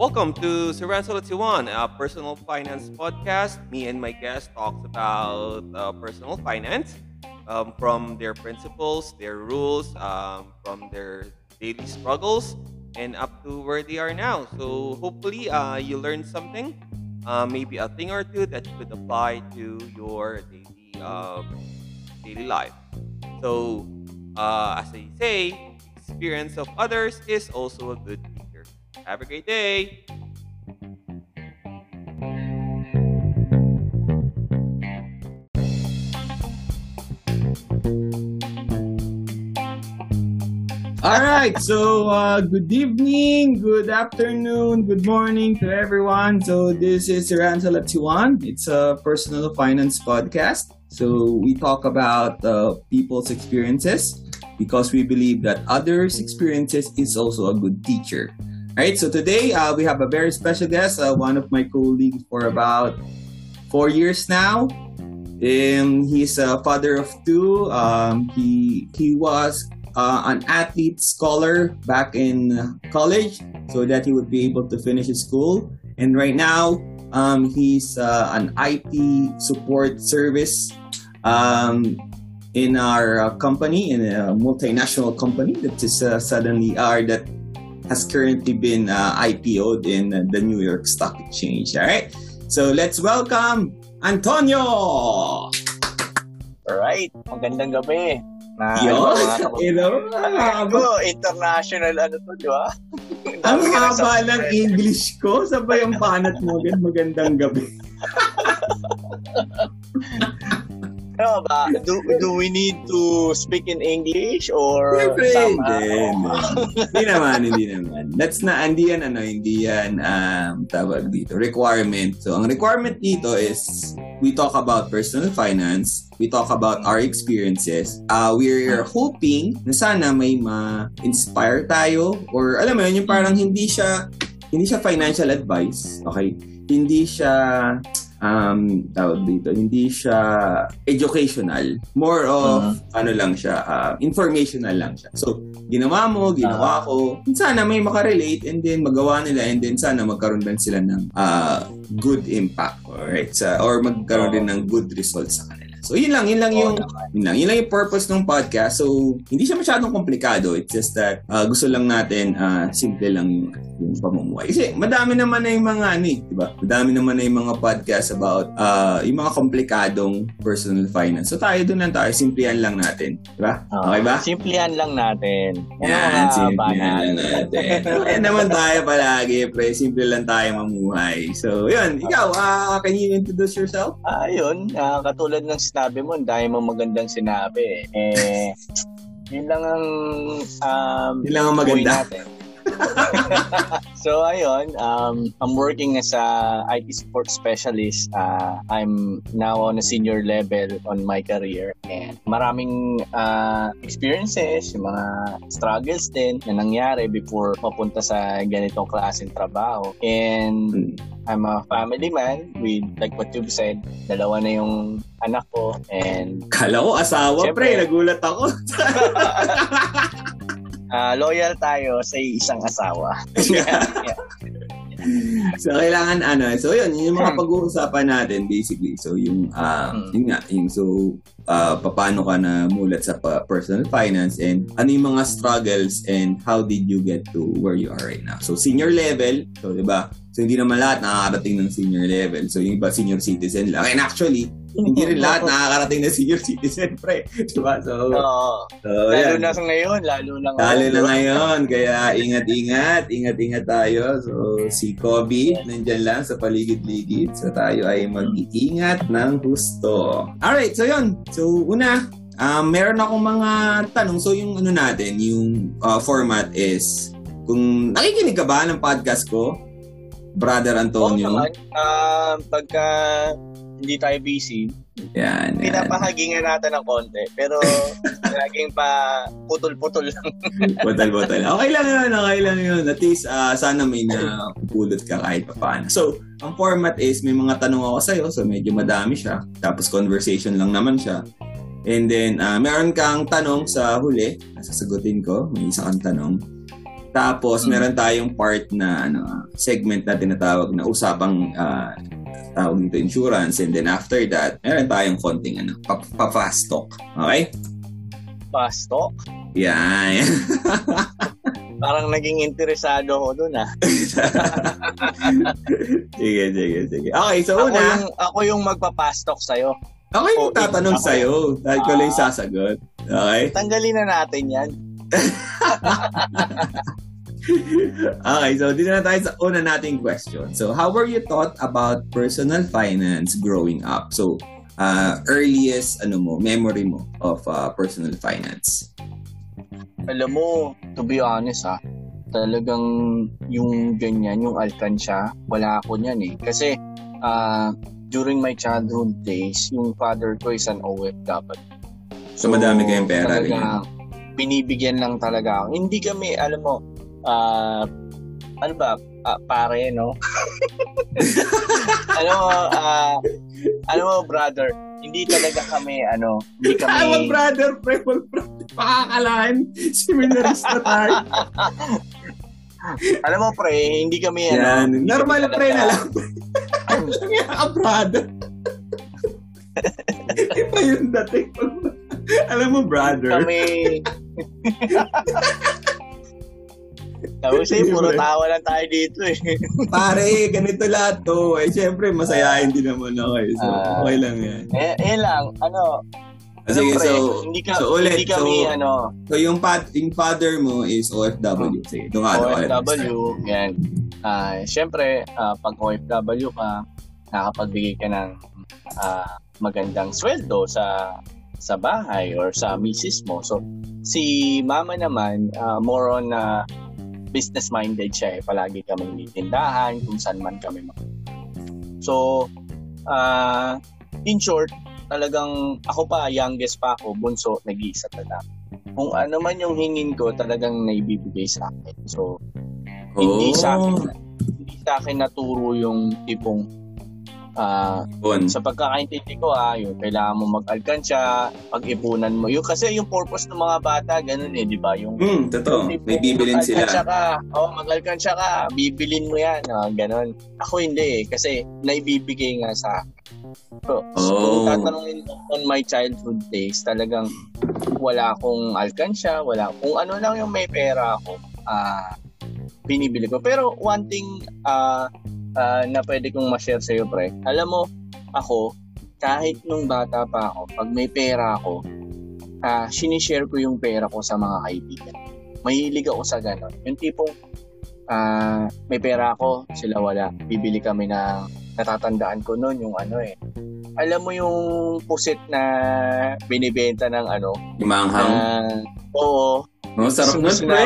Welcome to Saransola Tiwan, a personal finance podcast. Me and my guest talks about uh, personal finance um, from their principles, their rules, um, from their daily struggles, and up to where they are now. So hopefully uh, you learned something, uh, maybe a thing or two that you could apply to your daily um, daily life. So uh, as I say, experience of others is also a good teacher. Have a great day. All right, so uh, good evening, good afternoon, good morning to everyone. So this is Ransel Tiwan. It's a personal finance podcast. So we talk about uh, people's experiences because we believe that others' experiences is also a good teacher. All right, so today uh, we have a very special guest, uh, one of my colleagues for about four years now. Um, he's a father of two. Um, he he was uh, an athlete scholar back in college so that he would be able to finish his school. And right now, um, he's uh, an IT support service um, in our uh, company, in a multinational company that is uh, suddenly are that has currently been uh, IPO'd in the New York Stock Exchange. All right. So let's welcome Antonio. All right. Magandang gabi. Na, Yun, ano, ano, international ano to, di ba? Ang haba ng English ko, sabay ang banat mo, magandang gabi. Ano ba? Do, do we need to speak in English or Siyempre, hindi. Hindi naman, hindi naman. That's na, hindi yan, ano, hindi yan, um, tawag dito, requirement. So, ang requirement dito is, we talk about personal finance, we talk about our experiences. Uh, we're hoping na sana may ma-inspire tayo or alam mo yun, yung parang hindi siya, hindi siya financial advice, okay? Hindi siya um, tawag dito, hindi siya educational. More of, uh-huh. ano lang siya, uh, informational lang siya. So, ginawa mo, ginawa uh-huh. ko, sana may makarelate and then magawa nila and then sana magkaroon din sila ng uh, good impact. Alright? Sa, or magkaroon uh-huh. din ng good results sa kanila. So yun lang, yun lang yung yun lang, yun lang yung purpose ng podcast. So hindi siya masyadong komplikado. It's just that uh, gusto lang natin uh, simple lang yung, yung pamumuhay. Kasi madami naman na yung mga ano, eh, di ba? Madami naman na yung mga podcast about uh, yung mga komplikadong personal finance. So tayo doon lang tayo, simplihan lang natin, di ba? Okay ba? Simplihan lang natin. Yan, simplihan lang natin. okay naman tayo palagi, pre. Simple lang tayo mamuhay. So yun, ikaw, uh, can you introduce yourself? Ah, uh, yun. Uh, katulad ng sinabi mo, dahil mo magandang sinabi. Eh, yun lang ang um, yun lang ang maganda. so ayun, um, I'm working as a IT support specialist. Uh, I'm now on a senior level on my career and maraming uh, experiences, yung mga struggles din na nangyari before mapunta sa ganitong klaseng trabaho. And hmm. I'm a family man with like what you've said, dalawa na yung anak ko and Kala ko asawa syempre, pre, nagulat ako. uh, loyal tayo sa isang asawa. yeah, yeah. so kailangan ano so yun yung mga hmm. pag-uusapan natin basically so yung uh, yun nga yung so uh, paano ka na mulat sa personal finance and ano yung mga struggles and how did you get to where you are right now so senior level so di ba so hindi naman lahat nakakarating ng senior level so yung iba senior citizen lang and actually hindi rin lahat nakakarating na senior citizen, pre. Diba? So, Oo. so lalo yan. na sa ngayon, lalo na ngayon. Lalo na ngayon. Kaya ingat-ingat, ingat-ingat tayo. So, si Kobe, nandyan lang sa paligid-ligid. So, tayo ay mag-iingat ng gusto. Alright, so yun. So, una, um, meron akong mga tanong. So, yung ano natin, yung uh, format is, kung nakikinig ka ba ng podcast ko, Brother Antonio? Oo naman. Uh, pagka hindi tayo busy, yan, Pinapahagingan natin ng konti. Pero laging pa putol-putol lang. putol-putol. Okay lang yun, okay lang yun. At least uh, sana may napupulot ka kahit pa paano. So, ang format is may mga tanong ako sa'yo. So, medyo madami siya. Tapos conversation lang naman siya. And then, uh, meron kang tanong sa huli, sasagutin ko, may isa kang tanong. Tapos, meron tayong part na ano, segment na tinatawag na usapang uh, tawag dito insurance. And then after that, meron tayong konting ano, pa-fast talk. Okay? Fast talk? Yeah. Parang naging interesado ako dun ah. sige, sige, sige. Okay, so ako una. Yung, ako yung magpapastok sa'yo. Ako yung tatanong ako sa'yo. Dahil ko lang sasagot. Okay? Tanggalin na natin yan. okay, so dito na tayo sa una nating question. So, how were you taught about personal finance growing up? So, uh, earliest ano mo, memory mo of uh, personal finance? Alam mo, to be honest ah, talagang yung ganyan, yung alkansya, wala ako niyan eh. Kasi uh, during my childhood days, yung father ko is an OFW. So, so madami kayong pera rin. Binibigyan lang talaga ako. Hindi kami, alam mo, uh, ano ba, uh, pare, no? ano mo, uh, ano mo, brother, hindi talaga kami, ano, hindi kami... Tama, brother, pre, brother, pakakalaan. Seminarista tayo. Alam mo, pre, hindi kami, ano, Yan. ano... Normal, pre, na lang. Kaya ka, brother. Iba yung dating. Alam mo, brother. Kami... Tapos eh, puro tawa lang tayo dito eh. Pare, ganito lahat to. Eh, syempre, masayahin din naman ako eh. So, uh, okay lang yan. Eh, eh lang, ano, Ah, sige, Siyempre, so, hindi ka, so ulit, hindi kami, so, ano, so yung, pad, yung father mo is OFW. Sige, doon ka, OFW, yan. Uh, Siyempre, uh, pag OFW ka, nakapagbigay ka ng uh, magandang sweldo sa sa bahay or sa misis mo. So, si mama naman, uh, more on uh, business-minded siya. Eh. Palagi kami tindahan, kung saan man kami mag- So, uh, in short, talagang ako pa, youngest pa ako, bunso, nag-iisa talaga. Kung ano man yung hingin ko, talagang naibibigay sa akin. So, oh. hindi sa akin, hindi sa akin naturo yung tipong uh, sa pagkakaintindi ko ah, yun, kailangan mo mag-alkansya, pag-ipunan mo. Yung, kasi yung purpose ng mga bata, ganun eh, di ba? Yung, mm, totoo. Yung, May bibilin sila. Ka, oh, mag-alkansya ka, bibilin mo yan. Oh, ganun. Ako hindi eh, kasi naibibigay nga sa So, oh. so kung tatanungin on my childhood days, talagang wala akong alkansya, wala. Kung ano lang yung may pera ako, uh, binibili ko. Pero one thing uh, uh, na pwede kong ma-share sa'yo, pre, alam mo, ako, kahit nung bata pa ako, pag may pera ako, uh, sinishare ko yung pera ko sa mga kaibigan. Mahilig ako sa ganon. Yung tipong, uh, may pera ako, sila wala. Bibili kami ng natatandaan ko noon yung ano eh. Alam mo yung pusit na binibenta ng ano? Yung manghang? Uh, oo. No, sarap nun, pre.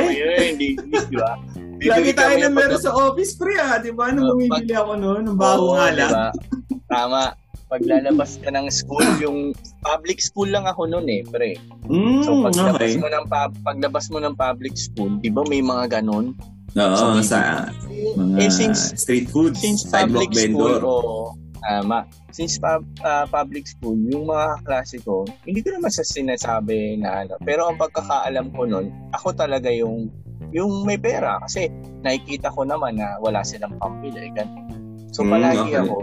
Hindi, hindi, ba? Lagi tayo na meron sa office, pre, ah. Di ba? Nung bumibili ako noon, nung bago nga lang. Diba? Tama. Paglalabas ka ng school, yung public school lang ako noon eh, pre. Mm, so paglabas okay. mo ng paglabas mo ng public school, 'di ba may mga ganon? Oo, so, sa mga eh, since, street food, since sidewalk vendor. School, tama. Since pub, uh, public school, yung mga klase ko, hindi ko naman sa sinasabi na ano. Pero ang pagkakaalam ko nun, ako talaga yung yung may pera. Kasi nakikita ko naman na wala silang pambili. Ganun. So hmm, palagi okay. ako,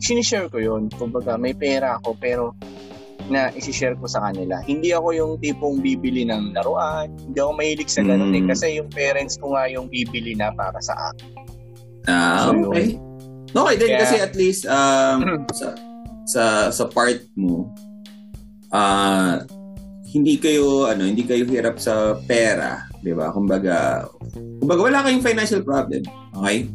sinishare ko yun. Kumbaga, may pera ako pero na isi-share ko sa kanila. Hindi ako yung tipong bibili ng laruan. Hindi ako mahilig sa ganun mm. eh. Hmm. Kasi yung parents ko nga yung bibili na para sa akin. Ah, so, okay. Yun. Okay din Kaya, kasi at least um, sa, sa sa part mo uh, hindi kayo ano, hindi kayo hirap sa pera, 'di ba? Kumbaga kumbaga wala kayong financial problem. Okay?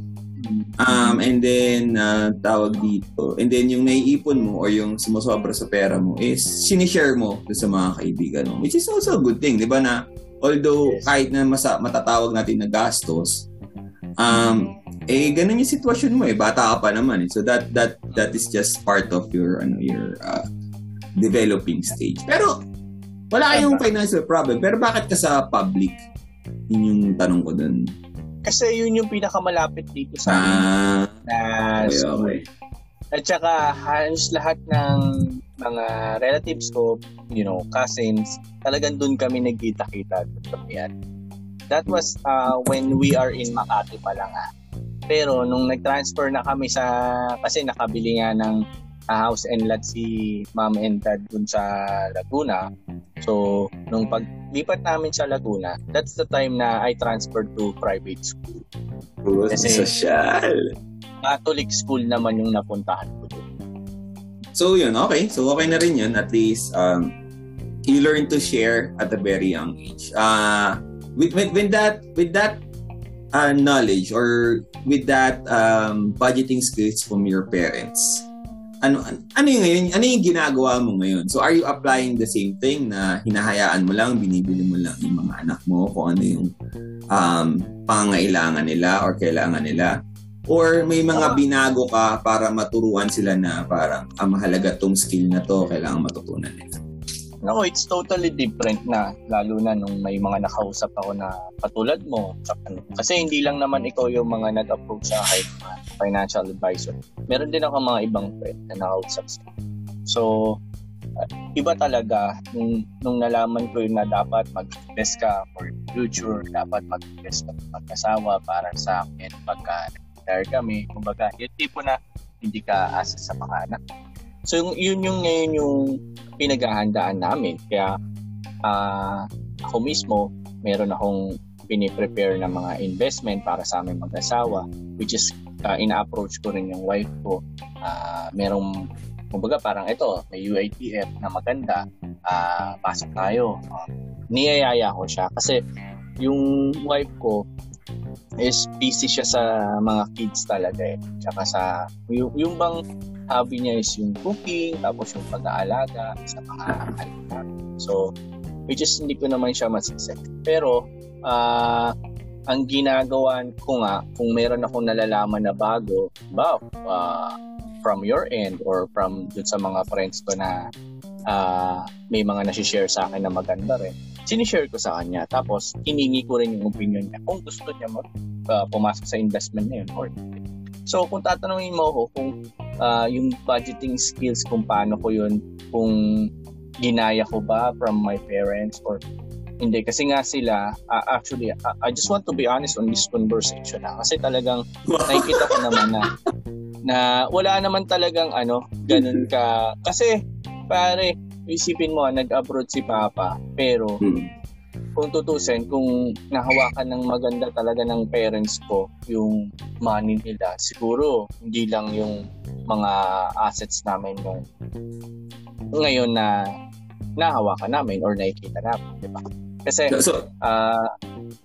Um, and then, uh, tawag dito, and then yung naiipon mo or yung sumusobra sa pera mo is sinishare mo sa mga kaibigan mo. Which is also a good thing, di ba na although kahit na masa, matatawag natin na gastos, um, eh, ganun yung sitwasyon mo eh. Bata ka pa naman eh. So that, that, that is just part of your, ano, your uh, developing stage. Pero, wala kayong financial problem. Pero bakit ka sa public? Yun yung tanong ko dun. Kasi yun yung pinakamalapit dito sa. Ah, na okay. Okay. At saka halos lahat ng mga relatives ko, you know, cousins, talagang doon kami nagkita-kita. Yan. That was uh, when we are in Makati pa lang ah. Pero nung nag-transfer na kami sa, kasi nakabili nga ng uh, house and lot si mom and dad dun sa Laguna. So, nung paglipat namin sa Laguna, that's the time na I transferred to private school. Kasi, social. Catholic school naman yung napuntahan ko doon. So, yun, okay. So, okay na rin yun. At least, um, you learn to share at a very young age. Uh, with, with, with that, with that uh, knowledge or with that um, budgeting skills from your parents, ano ano yung ngayon ano yung ginagawa mo ngayon? So are you applying the same thing na hinahayaan mo lang binibili mo lang yung mga anak mo kung ano yung um, pangangailangan nila or kailangan nila? Or may mga binago ka para maturuan sila na parang ah, mahalaga tong skill na to kailangan matutunan nila No, it's totally different na lalo na nung may mga nakausap ako na katulad mo. Kasi hindi lang naman ikaw yung mga nag-approach sa akin, financial advisor. Meron din ako mga ibang friend na nakausap sa So, uh, iba talaga nung, nung nalaman ko yung na dapat mag-invest ka for future, dapat mag-invest ka mag-asawa para sa akin pagka retire kami. Kumbaga, yung tipo na hindi ka asa sa mga anak. So, yung, yun yung ngayon yung pinaghahandaan namin. Kaya uh, ako mismo, meron akong piniprepare ng mga investment para sa aming mag-asawa which is uh, ina-approach ko rin yung wife ko. Uh, merong kumbaga parang ito, may UITF na maganda, uh, pasok tayo. Uh, niyayaya ko siya kasi yung wife ko is busy siya sa mga kids talaga eh. Tsaka sa, yung, yung bang hobby niya is yung cooking, tapos yung pag-aalaga sa anak. So, which is hindi ko naman siya masisip. Pero, uh, ang ginagawa ko nga, kung meron akong nalalaman na bago, ba, uh, from your end or from dun sa mga friends ko na uh, may mga nasi-share sa akin na maganda rin, sinishare ko sa kanya. Tapos, hiningi ko rin yung opinion niya kung gusto niya mag, uh, pumasok sa investment na yun or So, kung tatanungin mo ako kung uh, yung budgeting skills kung paano ko yun, kung ginaya ko ba from my parents or hindi. Kasi nga sila uh, actually uh, I just want to be honest on this conversation ha? kasi talagang nakikita ko naman na na wala naman talagang ano ganun ka. Kasi pare isipin mo nag-abroad si papa pero hmm kung tutusin, kung nahawakan ng maganda talaga ng parents ko yung money nila, siguro hindi lang yung mga assets namin yung ngayon na nahawakan namin or nakikita namin, di ba? Kasi uh,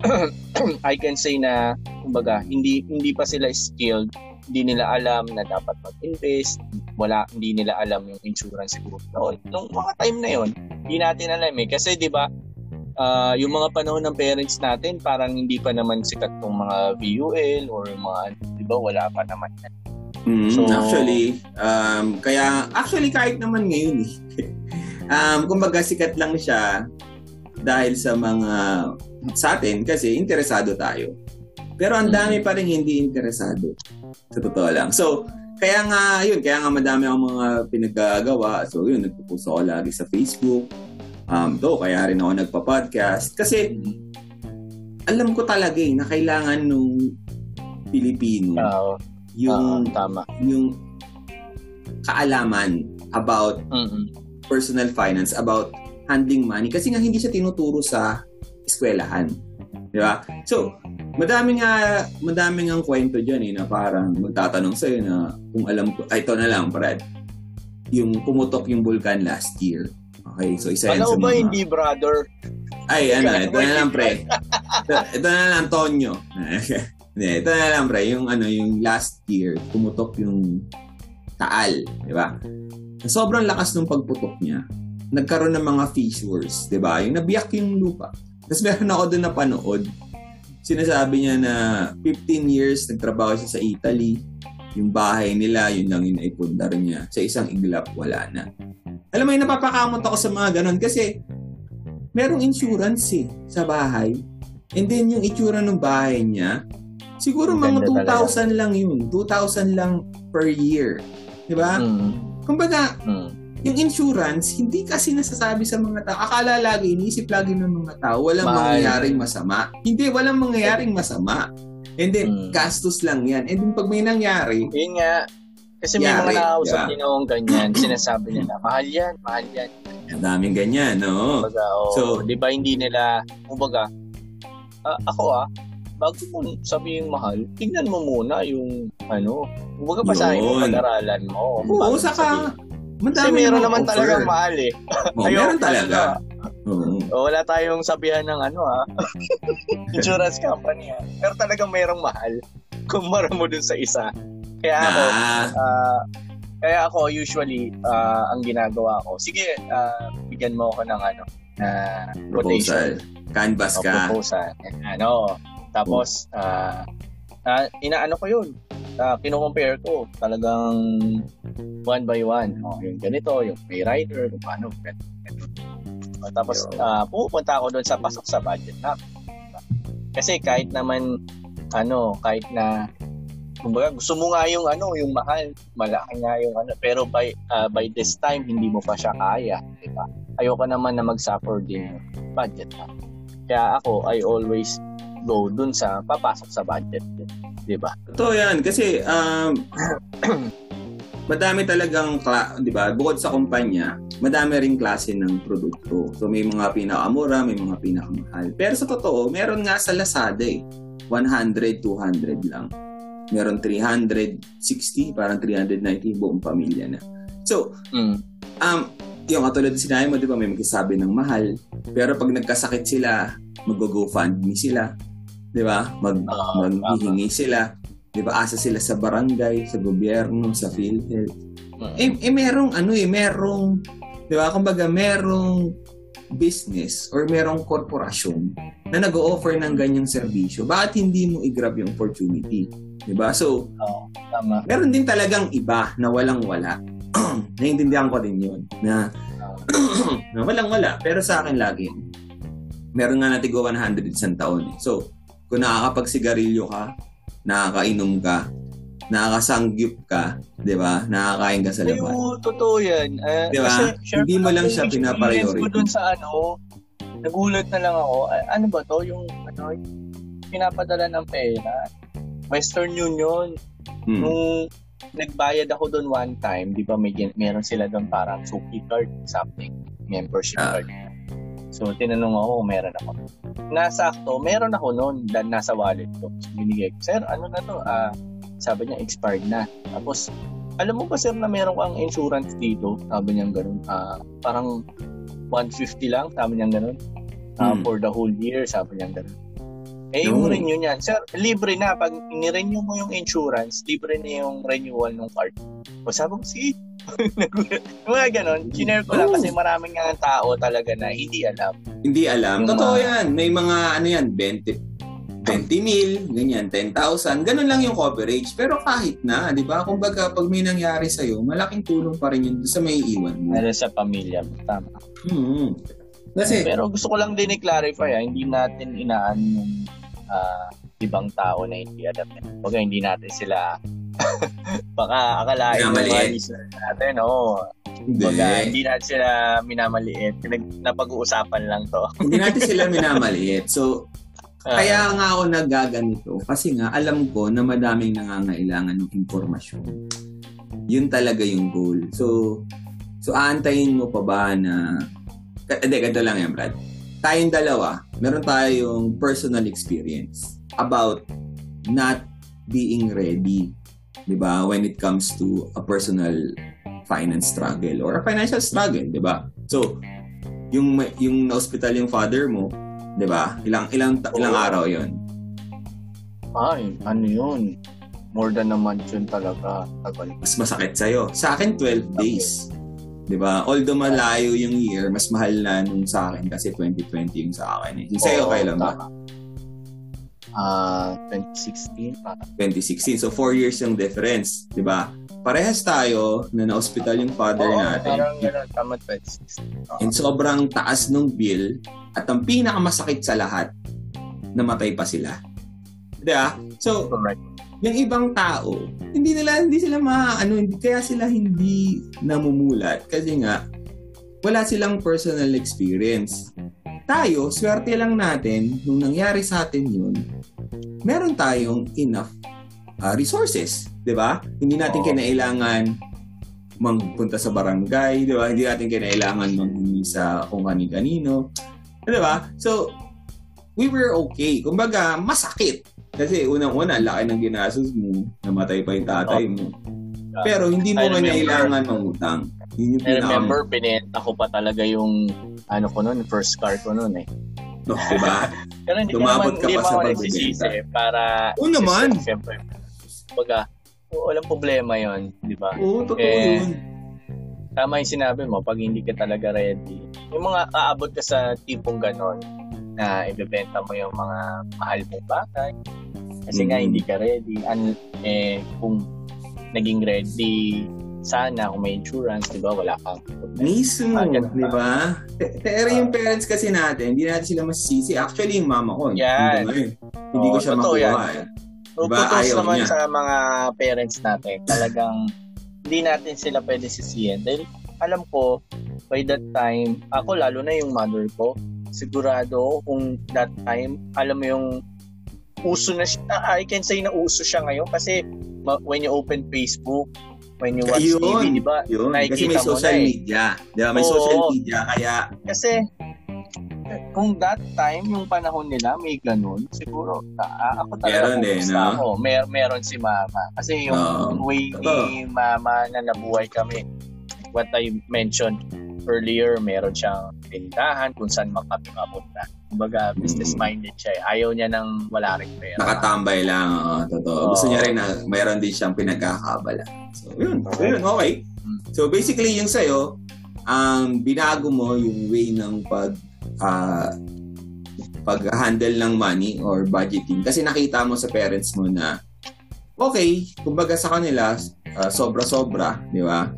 I can say na kumbaga hindi hindi pa sila skilled, hindi nila alam na dapat mag-invest, wala hindi nila alam yung insurance siguro noon. Nung mga time na yon, hindi natin alam eh kasi 'di ba uh, yung mga panahon ng parents natin, parang hindi pa naman sikat tong mga VUL or mga, di ba, wala pa naman. Mm, so, actually, um, kaya, actually kahit naman ngayon eh. um, kumbaga sikat lang siya dahil sa mga, sa atin kasi interesado tayo. Pero ang dami pa rin hindi interesado. Sa totoo lang. So, kaya nga, yun, kaya nga madami akong mga pinagagawa. So, yun, nagpo-post ako lagi sa Facebook Um, do, kaya rin ako nagpa-podcast. Kasi, alam ko talaga eh, na kailangan nung Pilipino uh, yung, uh, tama. yung kaalaman about mm-hmm. personal finance, about handling money. Kasi nga hindi siya tinuturo sa eskwelahan. Di ba? So, madami nga, madami nga kwento dyan eh, na parang magtatanong sa'yo na kung alam ko, ay, ito na lang, Brad, yung pumutok yung vulkan last year Okay, so isa yan sa mga... ba hindi, brother? Ay, ano, ito na lang, pre. ito, ito na lang, Tonyo. Hindi, ito na lang, pre. Yung, ano, yung last year, pumutok yung taal, di ba? Sobrang lakas ng pagputok niya. Nagkaroon ng mga fissures, di ba? Yung nabiyak yung lupa. Tapos meron ako doon na panood. Sinasabi niya na 15 years nagtrabaho siya sa Italy. Yung bahay nila, yun lang yung naipundar niya. Sa isang iglap, wala na. Alam mo, yung napapakamot ako sa mga ganun kasi merong insurance eh sa bahay. And then yung itsura ng bahay niya, siguro mga 2,000 talaga. lang yun. 2,000 lang per year. Di ba? Mm. Kumbaga, mm. yung insurance, hindi kasi nasasabi sa mga tao. Akala lagi, iniisip lagi ng mga tao, walang Mahal. mangyayaring masama. Hindi, walang mangyayaring masama. And then, Hmm. gastos lang yan. And then, pag may nangyari, Yun nga. Kasi may Yari, mga nakausap yeah. din akong ganyan. Sinasabi nila, mahal yan, mahal yan. ang daming ganyan, no? Kumbaga, oh, So- di ba hindi nila, kumbaga, ah, ako ah, bago mo sabihin mahal, tingnan mo muna yung, ano, kumbaga basahin mo, pag-aralan mo. Oo, saka, madami Kasi meron naman offer. talagang mahal eh. Oh, meron talaga. O, wala tayong sabihan ng ano ah, insurance company ah. Pero talagang mayroong mahal kumpara mo dun sa isa. Kaya ako, Ah, ah, kaya ako usually ah, ang ginagawa ko, sige, ah, bigyan mo ako ng ano, na proposal. quotation Canvas o ka. proposal. Ano, tapos ah, ah, inaano ko yun. Uh, kino-compare ko talagang one by one. Oh, yung ganito, yung pay rider, kung paano. ganito, ganito. O, tapos ah, pupunta ako doon sa pasok sa budget na. Kasi kahit naman ano, kahit na kumbaga gusto mo nga yung ano, yung mahal, malaki nga yung ano, pero by ah, by this time hindi mo pa siya kaya, di ba? Ayoko naman na mag-suffer din yung budget na. Kaya ako, I always go dun sa papasok sa budget di ba? Totoo yan. Kasi, um, madami talagang, kla- di ba, bukod sa kumpanya, madami ring klase ng produkto. So, may mga pinakamura, may mga pinakamahal. Pero sa totoo, meron nga sa Lazada eh. 100, 200 lang. Meron 360, parang 390 buong pamilya na. So, Mm. um, yung katulad ng sinabi mo, di ba, may magsasabi ng mahal. Pero pag nagkasakit sila, mag-GoFundMe sila. Di ba? Mag, Ah, maghihingi sila. Di ba? Asa sila sa barangay, sa gobyerno, sa PhilHealth. Mm. Eh, eh merong ano eh, merong, di ba? Kumbaga, merong business or merong korporasyon na nag-o-offer ng ganyang serbisyo. Bakit hindi mo i-grab yung opportunity? Di ba? So, Oo, tama. meron din talagang iba na walang-wala. Naiintindihan ko din yun. Na, na walang-wala. Pero sa akin lagi, meron nga natigo 100 isang taon. eh. So, kung nakakapagsigarilyo ka, nakakainom ka, nakakasangyup ka, di ba? Nakakain ka sa labas. Ayun, totoo yan. Uh, Di ba? Hindi mo lang siya pinapriority. ko dun sa ano, nagulat na lang ako. Ano ba to? Yung, ano, pinapadala ng pera. Western Union. Hmm. Nung nagbayad ako doon one time, di ba may meron sila doon parang suki card, something, membership Ah. card. So, tinanong ako kung meron ako. Nasakto, meron ako noon dahil nasa wallet ko. So, binigay ko, Sir, ano na to? Ah, sabi niya, expired na. Tapos, alam mo ba sir na meron kang insurance dito? Sabi niya ganun. Ah, parang 150 lang, sabi niya ganun. Hmm. For the whole year, sabi niya ganun. Eh, yung No. renew niyan, sir, libre na. Pag ni-renew mo yung insurance, libre na yung renewal ng card. O sabi ko, sige. Yung mga ganun, sinare ko lang Oh. kasi maraming nga tao talaga na hindi alam. Hindi alam. Yung Totoo mga- yan. May mga, ano yan, 20, 20 mil, ganyan, 10,000. Ganun lang yung coverage. Pero kahit na, di ba? Kung baga, pag may nangyari sa'yo, malaking tulong pa rin yun sa may iwan mo. Lalo sa pamilya mo. Tama. Hmm. Kasi, Pero gusto ko lang din i-clarify, ah, hindi natin inaan yung ah, ibang tao na hindi alam. Baga hindi natin sila baka akalain ng Minamaliit. mga listeners natin, oo. Baga, hindi. hindi natin sila minamaliit. Napag-uusapan lang to. hindi natin sila minamaliit. So, Ah, kaya nga ako nagaganito. Kasi nga, alam ko na madaming nangangailangan ng informasyon. Yun talaga yung goal. So, so aantayin mo pa ba na... Hindi, ganito lang yan, Brad. Tayong dalawa, meron tayong personal experience about not being ready. Di ba? When it comes to a personal finance struggle or a financial struggle, di ba? So, yung yung na-hospital yung father mo, 'di ba? Ilang ilang ilang araw 'yon. Ay, ano yun? More than a month yun talaga. Tagal. Mas masakit sa Sa akin 12 days. 'Di ba? Although malayo yung year, mas mahal na nung sa akin kasi 2020 yung sa akin. Eh. Yung sa'yo Oo, kailan ba? Ah, 2016 parang. 2016. So 4 years yung difference, 'di ba? Parehas tayo na na-hospital yung father Oo, natin. parang gano'n. Tama 2016. Oo. And sobrang taas nung bill at ang pinakamasakit sa lahat, namatay pa sila. 'Di ba? So, Correct. Yung ibang tao, hindi nila hindi sila ma ano, hindi kaya sila hindi namumulat kasi nga wala silang personal experience. Tayo, swerte lang natin nung nangyari sa atin yun, meron tayong enough uh, resources, 'di ba? Hindi natin Oo. kinailangan magpunta sa barangay, 'di ba? Hindi natin kinailangan manghingi sa kung kani-kanino. 'Di ba? So we were okay. Kumbaga, masakit. Kasi unang-una, laki ng ginastos mo, namatay pa yung tatay mo. Pero hindi mo remember. kailangan mangutang. Yun yung I remember, binenta ko pa talaga yung ano ko noon, first car ko noon eh. no, diba? Pero hindi Tumabot ka pa sa pagbebenta. nagsisisi para... Oo naman. Siyempre, baga, walang problema yon di ba? Oo, totoo Eh, yun. Tama yung sinabi mo, pag hindi ka talaga ready, yung mga aabot ka sa tipong ganon, na ibebenta mo yung mga mahal mong bagay, kasi nga Mm. hindi ka ready. An, eh, kung naging ready sana, kung may insurance, di ba, wala kang. Mismo, Ah, ganun di ba? Pero yung parents kasi natin, hindi natin sila masisisi. Actually, yung mama ko, Yan. ngayon, hindi ko siya makuha. yan. eh. Diba, ayaw naman niya. sa mga parents natin. Talagang hindi natin sila pwede sisihin. Dahil alam ko, by that time, ako lalo na yung mother ko, sigurado kung that time, alam mo yung uso na siya, ah, I can say na uso siya ngayon kasi when you open Facebook, when you watch Yun. TV, di ba? Yun, kasi may social na eh. media. Di ba? May Oo. social media, kaya Kasi kung that time, yung panahon nila, may ganun, siguro, ah, ako talaga Meron pupusta no? ako. Mer- meron si mama. Kasi yung Oo. way ni mama na nabuhay kami, what I mentioned earlier, meron siyang tindahan kung saan makapit mapunta. Kumbaga, business-minded siya. eh. Ayaw niya nang wala rin pera. nakatambay lang. Oo, totoo. Oo. Gusto niya rin na mayroon din siyang pinagkakabala. So, yun. So, yun, okay. Mm. So, basically, yung sa'yo, ang binago mo yung way ng pag ah, pag-handle ng money or budgeting kasi nakita mo sa parents mo na okay, kumbaga sa kanila ah, sobra-sobra, di ba?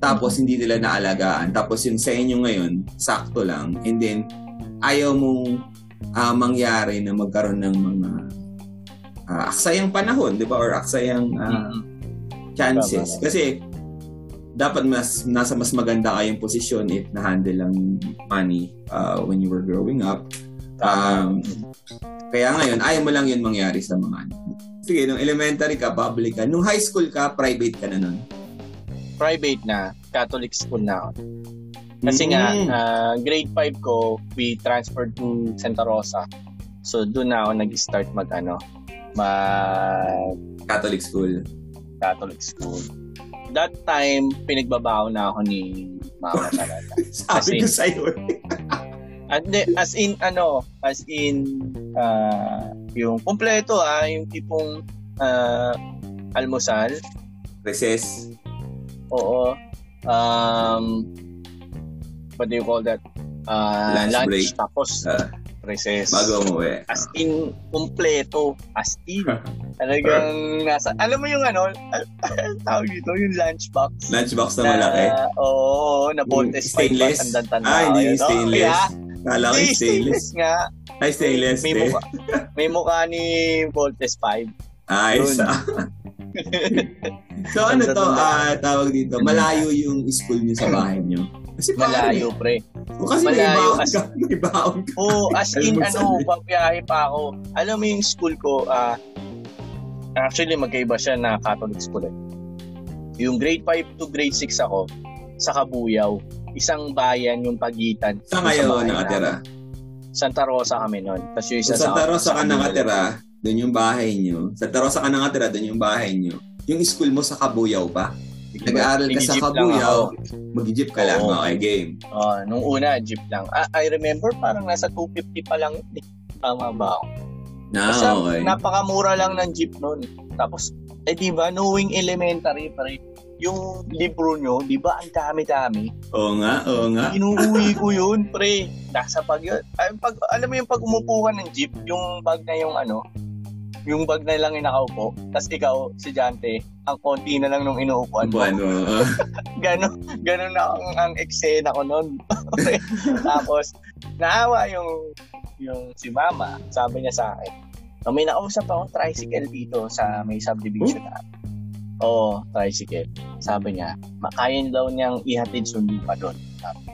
Tapos hindi nila naalagaan. Tapos yung sa inyo ngayon, sakto lang. And then ayaw mong ah, mangyari na magkaroon ng mga ah, aksayang panahon, di ba? Or aksayang Mm. chances. Kasi dapat mas nasa mas maganda kayong posisyon if na-handle lang money uh, when you were growing up. Um, kaya ngayon, ayaw mo lang yun mangyari sa mga. Sige, nung elementary ka, public ka. Nung high school ka, private ka na nun. Private na, Catholic school na. Kasi nga, Mm. ah, grade 5 ko, we transferred to Santa Rosa. So, doon na ako nag-start mag, ano, mag Catholic school. Catholic school. That time, pinagbabaho na ako ni mama talaga. Sabi Kasi- ko sa'yo. eh. De, as in, ano, as in, ah, yung kompleto ah, yung tipong ah, almusal, Recess. Oo, um, what do you call that? Ah, Lunch lunch, break. tapos Ah. recess. Bago umuwi. As in, kompleto. As in. Talagang nasa, alam mo yung ano, tawag dito, yung lunchbox. Lunchbox na malaki. Oo, na Voltes 5 Stainless? tanda-tanda. Ah, hindi yung yun. Oh, stainless. yeah. Kala ko yung stainless. nga. Ay, stainless. May eh. mukha, may mukha ni Voltes 5. Ah. so ano to, ah, tawag dito, malayo yung school niyo sa bahay niyo. Kasi Malayo, pre. O kasi may Malayo baon as- ka, may baon ka. Oo, as in, ano, eh. pabiyahe pa ako. Alam mo yung school ko, ah, actually, magkaiba siya na Catholic school eh. Yung grade 5 to grade 6 ako, sa Kabuyaw. Isang bayan yung pagitan. Sa bahay nakatira? Santa Rosa kami noon. Tapos yung Sa isa Santa Rosa ka nakatira, doon yung bahay niyo. Santa Rosa ka nakatira, doon yung bahay niyo. Yung school mo sa Kabuyaw pa. Nag-aaral ka sa Kabuyaw, mag-jeep ka lang. Okay, game. Ah, nung una, jeep lang. Ah, I remember parang nasa 250 pa lang. Tama ba ako? Na, Ah, okay. napakamura lang ng jeep noon. Tapos, eh di ba, knowing elementary pa rin, yung libro nyo, di ba, ang dami-dami. Oo nga, oo nga. Inuuwi ko yun, pre. Nasa pag yun. Ay, pag, alam mo yung pag umupo ka ng jeep, yung bag na yung ano, yung bag na lang yung nakaupo, tapos ikaw, si Jante, ang konti na lang nung inuupuan mo. Oo. Ganon, ganon na ang, ang eksena ko noon. Tapos, naawa yung yung si mama, sabi niya sa akin, So, may nakausap akong tricycle dito sa may subdivision na. Oo, tricycle. Sabi niya, makayan daw niyang ihatid sundo pa doon. Sabi.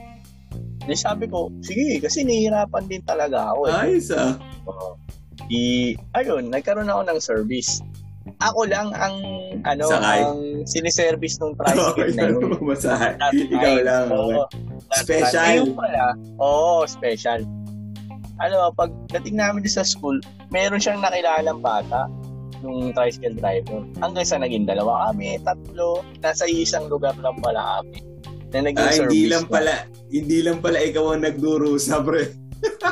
Di sabi ko, sige, kasi nahihirapan din talaga ako. Eh. Ayos ah. Oo. Di, ayun, nagkaroon ako ng service. Ako lang ang, ano, Sakay. ang siniservice ng Oh, tricycle na yun. Masahe. That Ikaw lang. Oo. Okay. Special. Ayun pala. Oo, special. Ano, pagdating namin doon sa school, meron siyang nakilalang bata yung tricycle driver. Hanggang sa naging dalawa kami, tatlo, nasa isang lugar lang pala kami. Na naging Ah, service hindi lang pala, hindi lang pala ikaw ang nagdurusa, pre.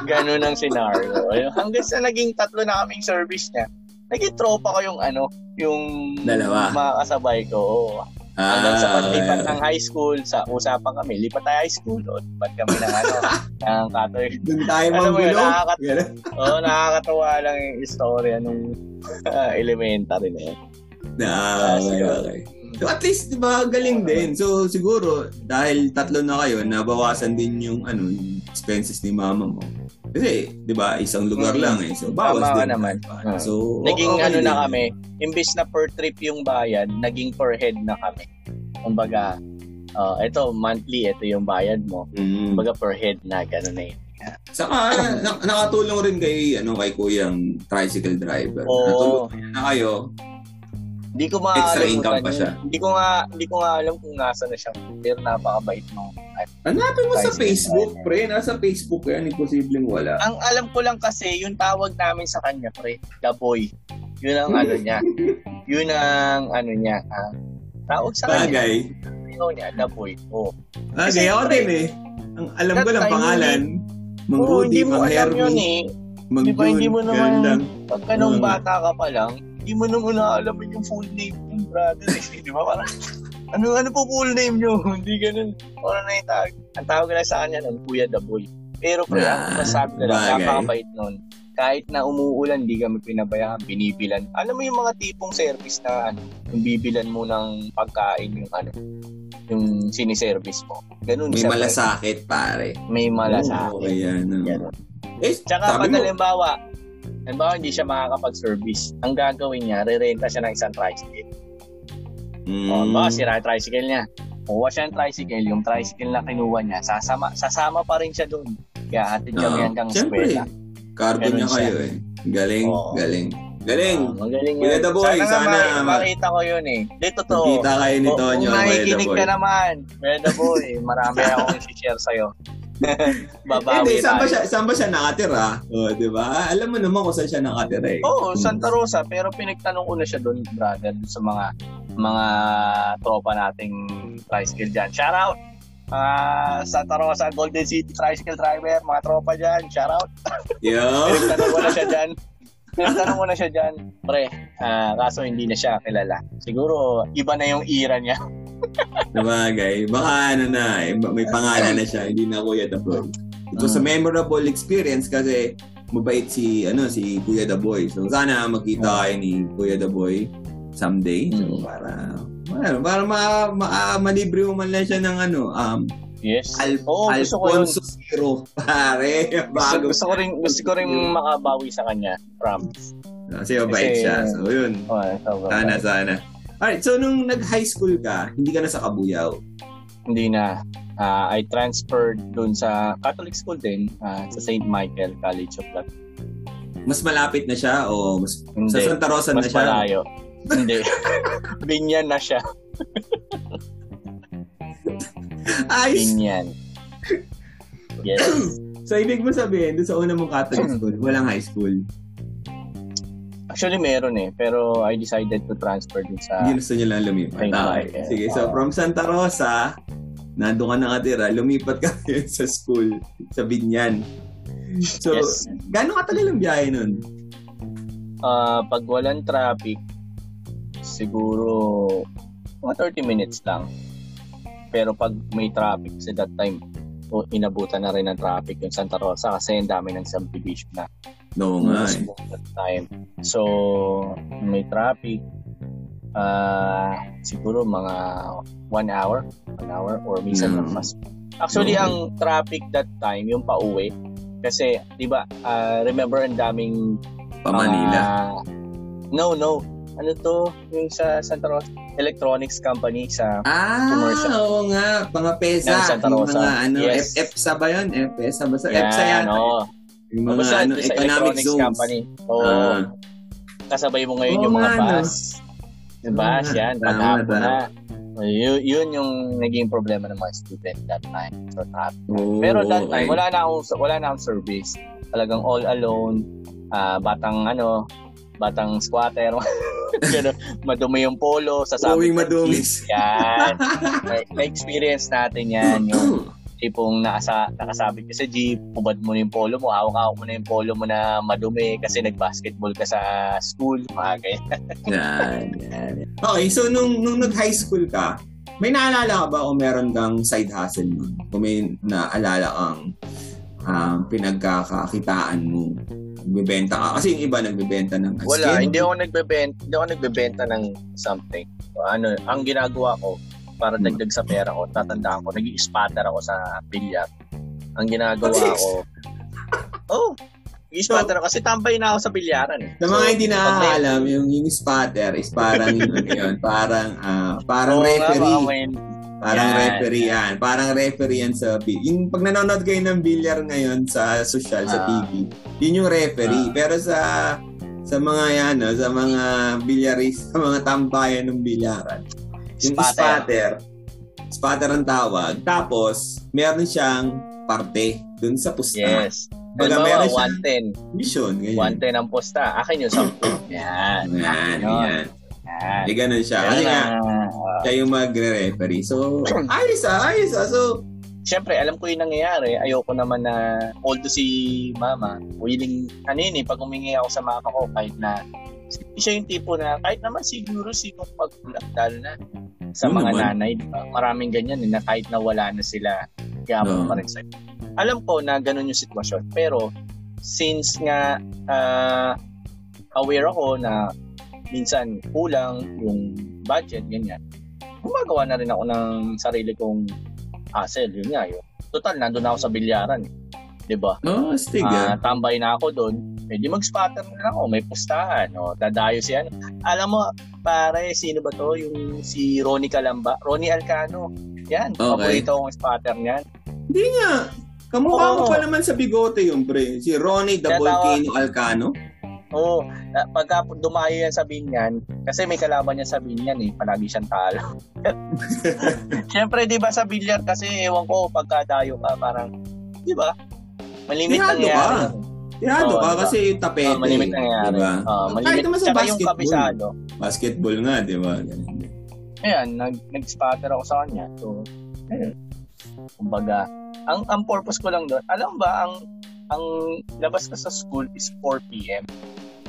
Ganun ang scenario. Hanggang sa naging tatlo na kaming service niya, naging tropa ko yung ano, yung Dalawa. mga kasabay ko. Oo. Hanggang sa Ah, paglipat ng high school, sa usapan kami, lipat tayo high school, o lipat kami ng ano, ng Catholic. Doon tayo Alam mo yun, manggulo. nakakat- Ganun. Oo, nakakatawa lang yung istorya nung ah, elementary na yun. Ah, okay, okay. So at least, di ba, galing din. So siguro, dahil tatlo na kayo, nabawasan din yung ano, yung expenses ni mama mo. Kasi, di ba, isang lugar Mm. lang eh. So, bawas Tama din. naman. Ah. So, Naging okay ano din. na kami, imbis na per trip yung bayad, naging per head na kami. Kumbaga, uh, ito monthly, ito yung bayad mo. Mm. Kumbaga per head na, gano'n na yun. Saka, na- nakatulong rin kay, ano, kay kuyang tricycle driver. Oo. Natulungan na kayo. Hindi ko Extra income pa siya. Hindi ko nga, hindi ko nga alam kung nasa na siya. Pero napakabait nung Hanapin mo sa Facebook, pre. Nasa Facebook yan. Imposibleng wala. Ang alam ko lang kasi, yung tawag namin sa kanya, pre, the boy. Yun ang ano niya. Yun ang ano niya. ah, tawag sa kanya. Bagay. Ano niya, the boy. Oh. Bagay. Ako din eh. Ang alam ko lang pangalan. Mang Rudy, mo Mang eh. Mang Di ba, hindi mo ganun naman-. Pagka nung bata ka pa lang, hindi mo naman aalamin yung full name ng brother. Eh. Di ba? Parang, ano, ano po full name nyo? hindi ganun. Wala na yung tawag. Ang tawag na sa kanya nun, Kuya the Boy. Pero pre, Ah, ang masabi ko lang, napakabait nun. Kahit na umuulan, di kami pinabayaan, binibilan. Alam mo yung mga tipong service na ano, yung bibilan mo ng pagkain yung ano, yung siniservice mo. Ganun May malasakit, pare. May Oo, malasakit. okay yan. ah. Ganun. Eh, Tsaka pag halimbawa, halimbawa hindi siya makakapag-service, ang gagawin niya, re-renta siya ng isang tricycle. mm, O, ba, sira yung tricycle niya. Kuha siya ng tricycle, yung tricycle na kinuha niya, sasama, sasama pa rin siya doon. Kaya hatid kami Oo. hanggang eskwela. cargo niya siya. kayo eh. Galing, Oo. galing. Galing. Ah, magaling Kuya yun. The Boy, sana, sana ma- ma- makita ko yun eh. Dito to. Kita kayo ni Tonyo, Kung Kuya nakikinig ka naman, Kuya Boy, marami akong i-share sa'yo. Babawi Hindi, saan ba siya, saan ba siya nakatira? O, di ba? Alam mo naman kung saan siya nakatira eh. Oo, Santa Rosa, pero pinagtanong ko na siya doon, brother, doon sa mga mga tropa nating tricycle dyan. Shout out! Ah, Santa Rosa, Golden City Tricycle Driver, mga tropa dyan, shout out. Yo. Pinagtanong ko na siya dyan. Pinagtanong ko na siya dyan. Pre, ah, kaso hindi na siya kilala. Siguro, iba na yung era niya. Sabagay. Baka ano na, eh, may pangalan na siya, hindi na Kuya The Boy. It was a Mm. memorable experience kasi mabait si ano si Kuya The Boy. So sana makita kayo ni Kuya The Boy someday. So Mm. para ano, para ma, ma, malibre mo man lang siya ng ano, um, Yes. Al- Oo, gusto ko yun. Alfonso Zero. Pare, Gusto, bago. gusto ko rin, gusto ko rin makabawi sa kanya. Promise. Kasi mabait Kasi- siya. So yun. Oh, so, Sana, sana. Alright, so nung nag-high school ka, hindi ka na sa Kabuyaw. hindi na. Ah, I transferred dun sa Catholic school din, ah, sa St. Michael College of Latin. Mas malapit na siya o mas, Hindi, sa Santa Rosa na mas siya? malayo. hindi. Binyan na siya. Ayos! Binyan. Yes. So, ibig mo sabihin, doon sa una mong Catholic school, walang high school. Actually, meron eh. Pero I decided to transfer dun sa... Hindi gusto niyo lang lumipat. Ay, Okay. okay. Sige, so Oo. from Santa Rosa, nandun ka nakatira, lumipat ka ngayon sa school, sa Binyan. So, Yes. gano'ng katagal ang biyahe nun? Ah, pag walang traffic, siguro mga 30 minutes lang. Pero pag may traffic sa that time, inabutan na rin ng traffic yung Santa Rosa kasi ang dami ng subdivision na. No nga eh. time. So, may traffic, ah siguro mga one hour, one hour, or minsan Mm. mas. Actually, Okay. ang traffic that time, yung pauwi, kasi, di ba, ah, remember, ang daming Pa Manila. Ah, no, no. Ano to? Yung sa Santa Rosa Electronics Company sa Ah, commercial. oo nga. Mga PESA. Yan, Santa Yung Rosa. mga ano, Yes. F, EPSA ba yun? EPSA ba? Sa Yan, EPSA yata. oo. Yung mga Basta ano, economic zones. company. Oo. Ah. Kasabay mo ngayon Oo yung mga nga, no. bus. Yung bus, nga. yan. Tama. na. Yun, yun yung naging problema ng mga student that time. So. Oo, Pero that okay. time, wala na akong, wala na akong service. Talagang all alone, ah, batang ano, batang squatter, madumi yung polo, sasabi Uwing ko, madumis. Yan. Na- Na-experience natin yan. Yung tipong nakasa, nakasabit ka sa jeep, hubad mo na yung polo mo, hawak-hawak mo na yung polo mo na madumi kasi nag-basketball ka sa school, mga ganyan. yan, yan. Okay, so nung, nung nag-high school ka, may naalala ka ba kung meron kang side hustle nun? Kung may naalala kang um, pinagkakakitaan mo? Nagbebenta ka? Kasi yung iba nagbebenta ng Wala, skin. hindi ako nagbebenta, hindi ako nagbebenta ng something. Ano, ang ginagawa ko para Hmm. dagdag sa pera ko, tatandaan ko, nag-i-spatter ako sa bilyar. Ang ginagawa ko, oh, nag-i-spatter ako kasi tambay na ako sa bilyaran. Eh. Sa mga hindi nakakaalam, yung, yung spotter is parang ano yun, parang ah, parang nga, referee. may- Parang Yan. referee yan. Parang referee yan sa Yung pag nanonood kayo ng bilyar ngayon sa social, sa Ah. TV, yun yung referee. Ah. Pero sa sa mga yan, no, sa mga bilyaris, sa mga tambayan ng bilyaran, yung Spatter. spatter, ang tawag. Tapos, meron siyang parte dun sa pusta. Yes. Baga, meron siyang 110. mission. Ganyan. 110 ang posta. Akin yung 10. Yan. Yan, yan. Yan. Eh, ganun siya. Kasi nga, ah, siya yung magre-referee. So, ayos ah, ayos ah. So, Siyempre, alam ko yung nangyayari. Ayoko naman na, although si mama, willing, ano yun eh, pag humingi ako sa mama ko, kahit na, siya yung tipo na, kahit naman siguro sinong magulang, lalo na sa mga naman. nanay, maraming ganyan eh, na kahit na wala na sila, gabang Oo. pa rin sa'yo. Alam ko na ganun yung sitwasyon, pero since nga ah, aware ako na minsan kulang yung budget, ganyan, gumagawa na rin ako ng sarili kong hustle, yun nga yun. Total, nandun na ako sa bilyaran. eh. 'Di ba? oh. Ah, tambay na ako doon. Di mag-spotter na lang ako. May pustahan. O, dadayo si ano. Alam mo, pare, sino ba to? Yung si Ronnie Calamba. Ronnie Alcano. Yan. Okay. Paborito kong spotter niyan. Hindi nga. Kamukha mo Oo. pa naman sa bigote yung pre. Si Ronnie the Kaya Volcano Alcano. Oo. Ah, pagka dumayo yan sa Binyan, kasi may kalaban niya sa Binyan eh. Palagi siyang talo. Siyempre, di ba sa bilyar kasi, ewan ko, pagka dayo ka, parang, di ba? Malimit Tirado nangyayari. ka. Oo, ka diba? kasi yung tapete. Oh, malimit nangyayari. Diba? Kahit malimit. naman sa basketball. kabisado. Basketball nga, di ba? Ayan, nag, nag-spatter ako sa kanya. So, ayun. Kumbaga, ang ang purpose ko lang doon, alam ba, ang ang labas ko sa school is 4 p.m.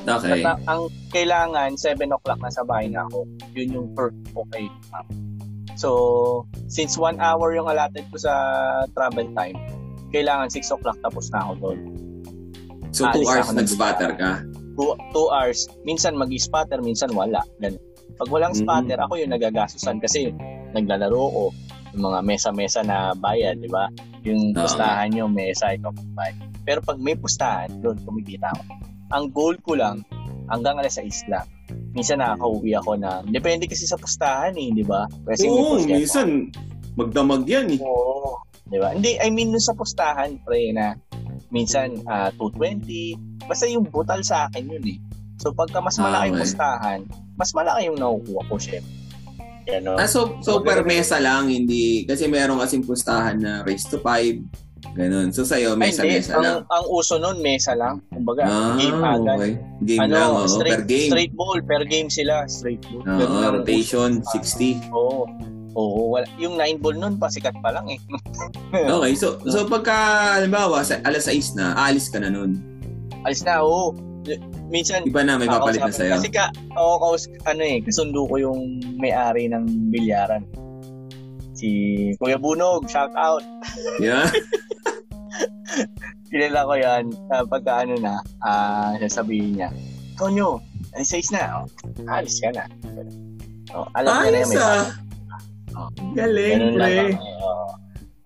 Okay. At ang, ang kailangan, 7 o'clock na sa bahay na ako. Yun yung per okay. So, since 1 hour yung allotted ko sa travel time, kailangan 6 o'clock tapos na ako doon. So, two Alis hours ako ng nag-spatter ka. 2 hours, minsan mag-spatter, minsan wala. Ganun. Pag walang Mm. spatter, ako yung nagagasusan kasi naglalaro ko yung mga mesa-mesa na bayad, di ba? Yung Oo. pustahan nyo, mesa, ikaw bayad. Pero pag may pustahan, doon kumikita ako. Ang goal ko lang, hanggang alas 6 lang. Minsan nakaka-uwi ako na, depende kasi sa pustahan eh, di ba? Kasi Oo, minsan magdamag yan eh. Oo. Di ba? Hindi, I mean, sa pustahan, pre, na minsan ah, 220. Basta yung butal sa akin yun eh. So, pagka mas Ah, malaki yung pustahan, mas malaki yung nakukuha ko, syempre. Ano? Ah, so, so per mesa lang, hindi, kasi meron kasing pustahan na race to 5, ganun. So, sa'yo, mesa-mesa lang. Ang, ang uso nun, mesa lang. Kumbaga, Ah, game agad. okay. Game Ano, lang, oh, straight, per game. straight ball. Per game sila, straight ball. Ang rotation, uso. 60. Oo. Oo, wala. Yung 9 ball nun, pasikat pa lang eh. Okay, so so pagka, halimbawa, sa alas 6 na, aalis ka na nun. Alis na, oo. Minsan, Iba na, may papalit na sa'yo. Kasi ka, ako, kaus, ano eh, kasundo ko yung may-ari ng bilyaran. Si Kuya Bunog, shout out. Yeah. Kilala ko yan. Uh, pagka ano na, ah sasabihin niya, Tonyo, alis size na. Oh, alis ka na. Oh, alam niya na Ayos may ah. Oh. Galing, Ganun lang pre. eh, oo.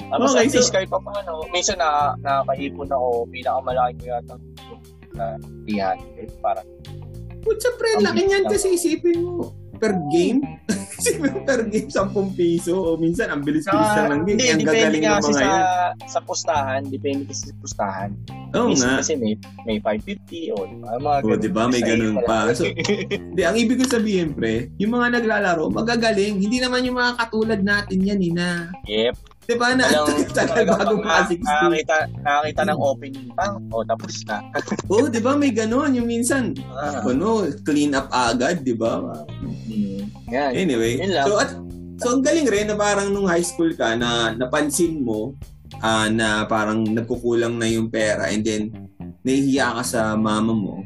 Tapos Okay, at least so- kahit pa paano, minsan na, nakakaipon ako, pinakamalaki ko yata. sa 300. Parang, Putsa pre, laki niyan lang. kasi isipin mo. Per game? per game, 10 piso. O minsan, ang bilis-bilis Saka, lang ng game. hindi, Ang depende gagaling nga ng kasi mga sa, yan. sa pustahan. Depende kasi sa pustahan. Oo Minsan nga. kasi may, may 550 o mga O, di ba? May ganun pa. So, Hindi, ang ibig ko sabihin, pre, yung mga naglalaro, magagaling. Hindi naman yung mga katulad natin yan, ina. yep. Di ba na? Tagal bago talagang pa 60. nakakita, nakakita ng opening pa. O, tapos na. Oo, di ba? May ganun. Yung minsan, Ah, ano, clean up agad, di ba? hmm, yan. Anyway, so at so ang galing rin na parang nung high school ka na napansin mo ah, na parang nagkukulang na yung pera and then nahihiya ka sa mama mo.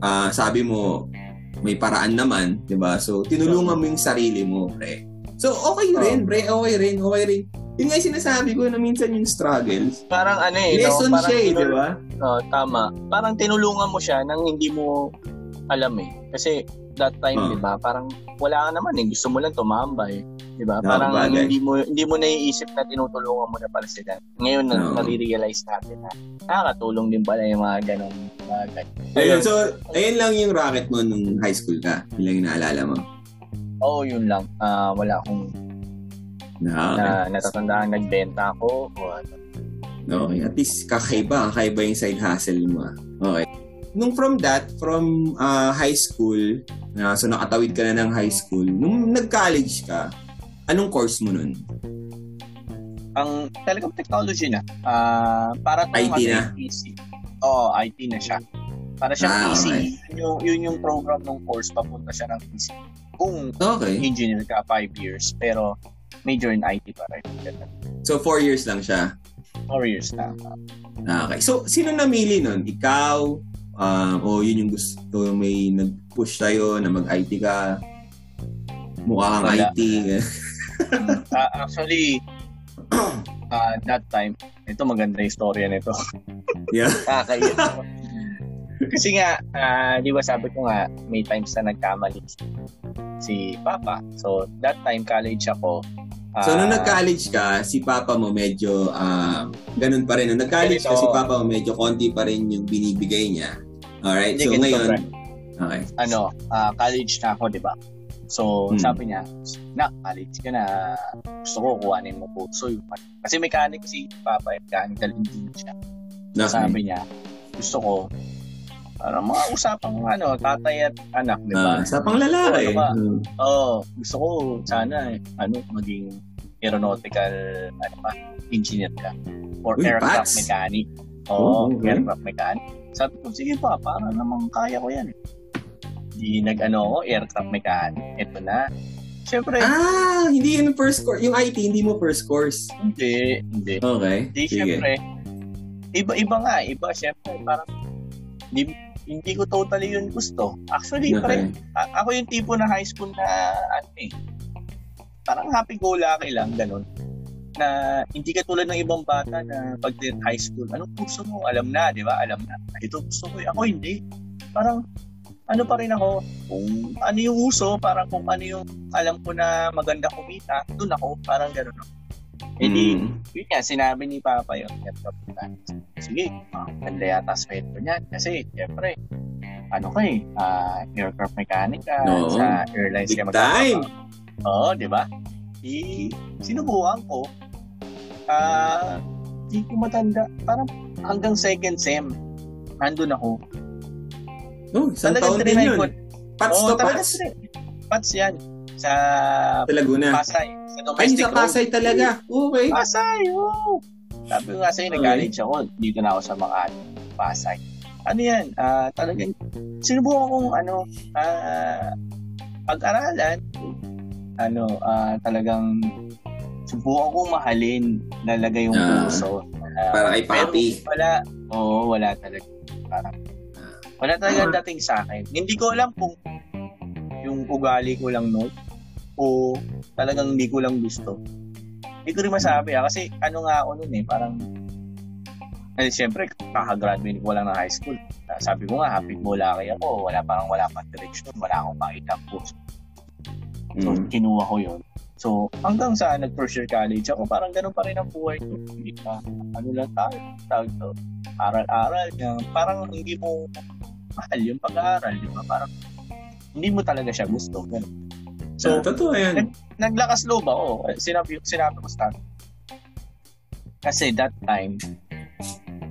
Ah, sabi mo may paraan naman, 'di ba? So tinulungan mo yung sarili mo, pre. So okay rin, pre, okay rin, okay rin. Yun nga yung sinasabi ko na minsan yung struggles. Parang ano eh, no? Lesson Parang siya eh, tinul- di ba? Oo, tama. Parang tinulungan mo siya nang hindi mo alam eh. Kasi that time, Ah. 'di ba? Parang wala ka naman eh. Gusto mo lang tumambay, 'di ba? Ah, Parang bagay. hindi mo hindi mo naiisip na tinutulungan mo na pala sila. Ngayon na Oo. nare-realize natin na nakakatulong din pala yung mga ganong bagay. Ayun, so ayun lang yung racket mo nung high school ka. Yun lang yung naalala mo. Oo, yun lang. Ah, wala akong Na, na natatandaan nagbenta ako o ano. Okay, at least kakaiba, kakaiba yung side hustle mo. ah. Okay. Nung from that, from ah, high school, na so nakatawid ka na ng high school, nung nag-college ka, anong course mo nun? Ang telecom technology na. Ah, para IT na? PC. Oo, IT na siya. Para siyang Ah, PC. okay. Yun, yung, yun yung program ng course papunta siya ng PC. Kung Okay. engineer ka, 5 years. Pero major in IT pa rin. So, four years lang siya. 4 years na. Ah, Okay. So, sino namili nun? Ikaw? Um, o yun yung gusto, may nag-push sa'yo na mag-IT ka? Mukha kang Wala. IT. Ah, actually, ah, that time, ito maganda yung storya nito. Yeah. Kakaiyak ako. Kasi nga, ah, di ba sabi ko nga, may times na nagkamali si Papa. So, that time, college ako. So, nung Ah, nag-college ka, si Papa mo medyo ah, ganun pa rin. Nung nag-college ka, si Papa mo medyo konti pa rin yung binibigay niya. Alright? So, ngayon, okay. ano, ah, college na ako, di ba? So, Hmm. sabi niya, na, college ka na, gusto ko kuhanin mo po. So, yun. Kasi mechanic si Papa, eh, mechanical engineer siya. Okay. Sabi niya, gusto ko, para mga usapang ano, tatay at anak, di ba? sa panglalaki. Ano ba? Hmm. Oo, gusto ko sana, eh, ano, maging aeronautical, ano pa, engineer ka. Or Uy, aircraft Pats. mechanic. Oo, Oo, okay. aircraft mechanic. Sabi ko, sige pa, para namang kaya ko yan. Di nag-ano aircraft mechanic. Ito na. Siyempre, Ah, hindi yun first course. Yung IT, hindi mo first course. hindi, hindi. Okay. Di, Sige. siyempre, iba-iba nga, iba, siyempre, parang, di, hindi ko totally yun gusto. Actually, Okay. pre, a- ako yung tipo na high school na, ano eh, parang happy-go-lucky lang, ganun. Na hindi ka tulad ng ibang bata na pag high school, anong gusto mo? Alam na, di ba? Alam na. Ito gusto ko. Ako hindi. Parang, ano pa rin ako, kung ano yung uso, parang kung ano yung alam ko na maganda kumita, dun ako, parang gano'n. Eh di, Mm. yun nga, sinabi ni Papa yun. Sige, ah, ganda yata sweldo niyan. Kasi, syempre, ano ka eh, ah, aircraft mechanic ka, Oo. sa airlines Big ka time. Oo, di ba? Di, sinubukan ko. Ah, di ko matanda. Parang hanggang second sem, nandun ako. Oh, isang taon din yun. ko. Pats Oo, to Pats. trinay. Pats yan. Sa Sa Laguna. Pasay. Sa Ay, domestic sa road. Pasay talaga. Okay. Pasay, oo. Sabi ko nga sa'yo, Okay. nag-college ako. Dito na ako sa Makati, Pasay. Ano yan? Ah, talagang, sinubukan kong ano, ah, pag-aralan. Ano, ah, talagang, subukan kong mahalin, lalagay yung puso. Ah, para kay Papi. Wala, oo, wala talaga. Parang, wala talaga dating sa akin. Hindi ko alam kung yung ugali ko lang no o talagang hindi ko lang gusto. Hindi ko rin masabi ah, kasi ano nga ako nun eh, parang eh, siyempre, kakagraduate ko lang ng high school. Ah, Sabi ko nga, happy mo laki ako. Wala parang wala pa direction. Wala akong makita post. So, Mm. kinuha ko yun. So, hanggang sa nag-first year college ako, parang ganun pa rin ang buhay ko. Hindi pa, ano lang tayo, tawag to, aral-aral. Parang hindi mo mahal yung pag-aaral, di ba? Parang hindi mo talaga siya gusto. Ganun. So, so totoo yan. Naglakas loob ako. Sinabi, sinabi ko sa Kasi that time,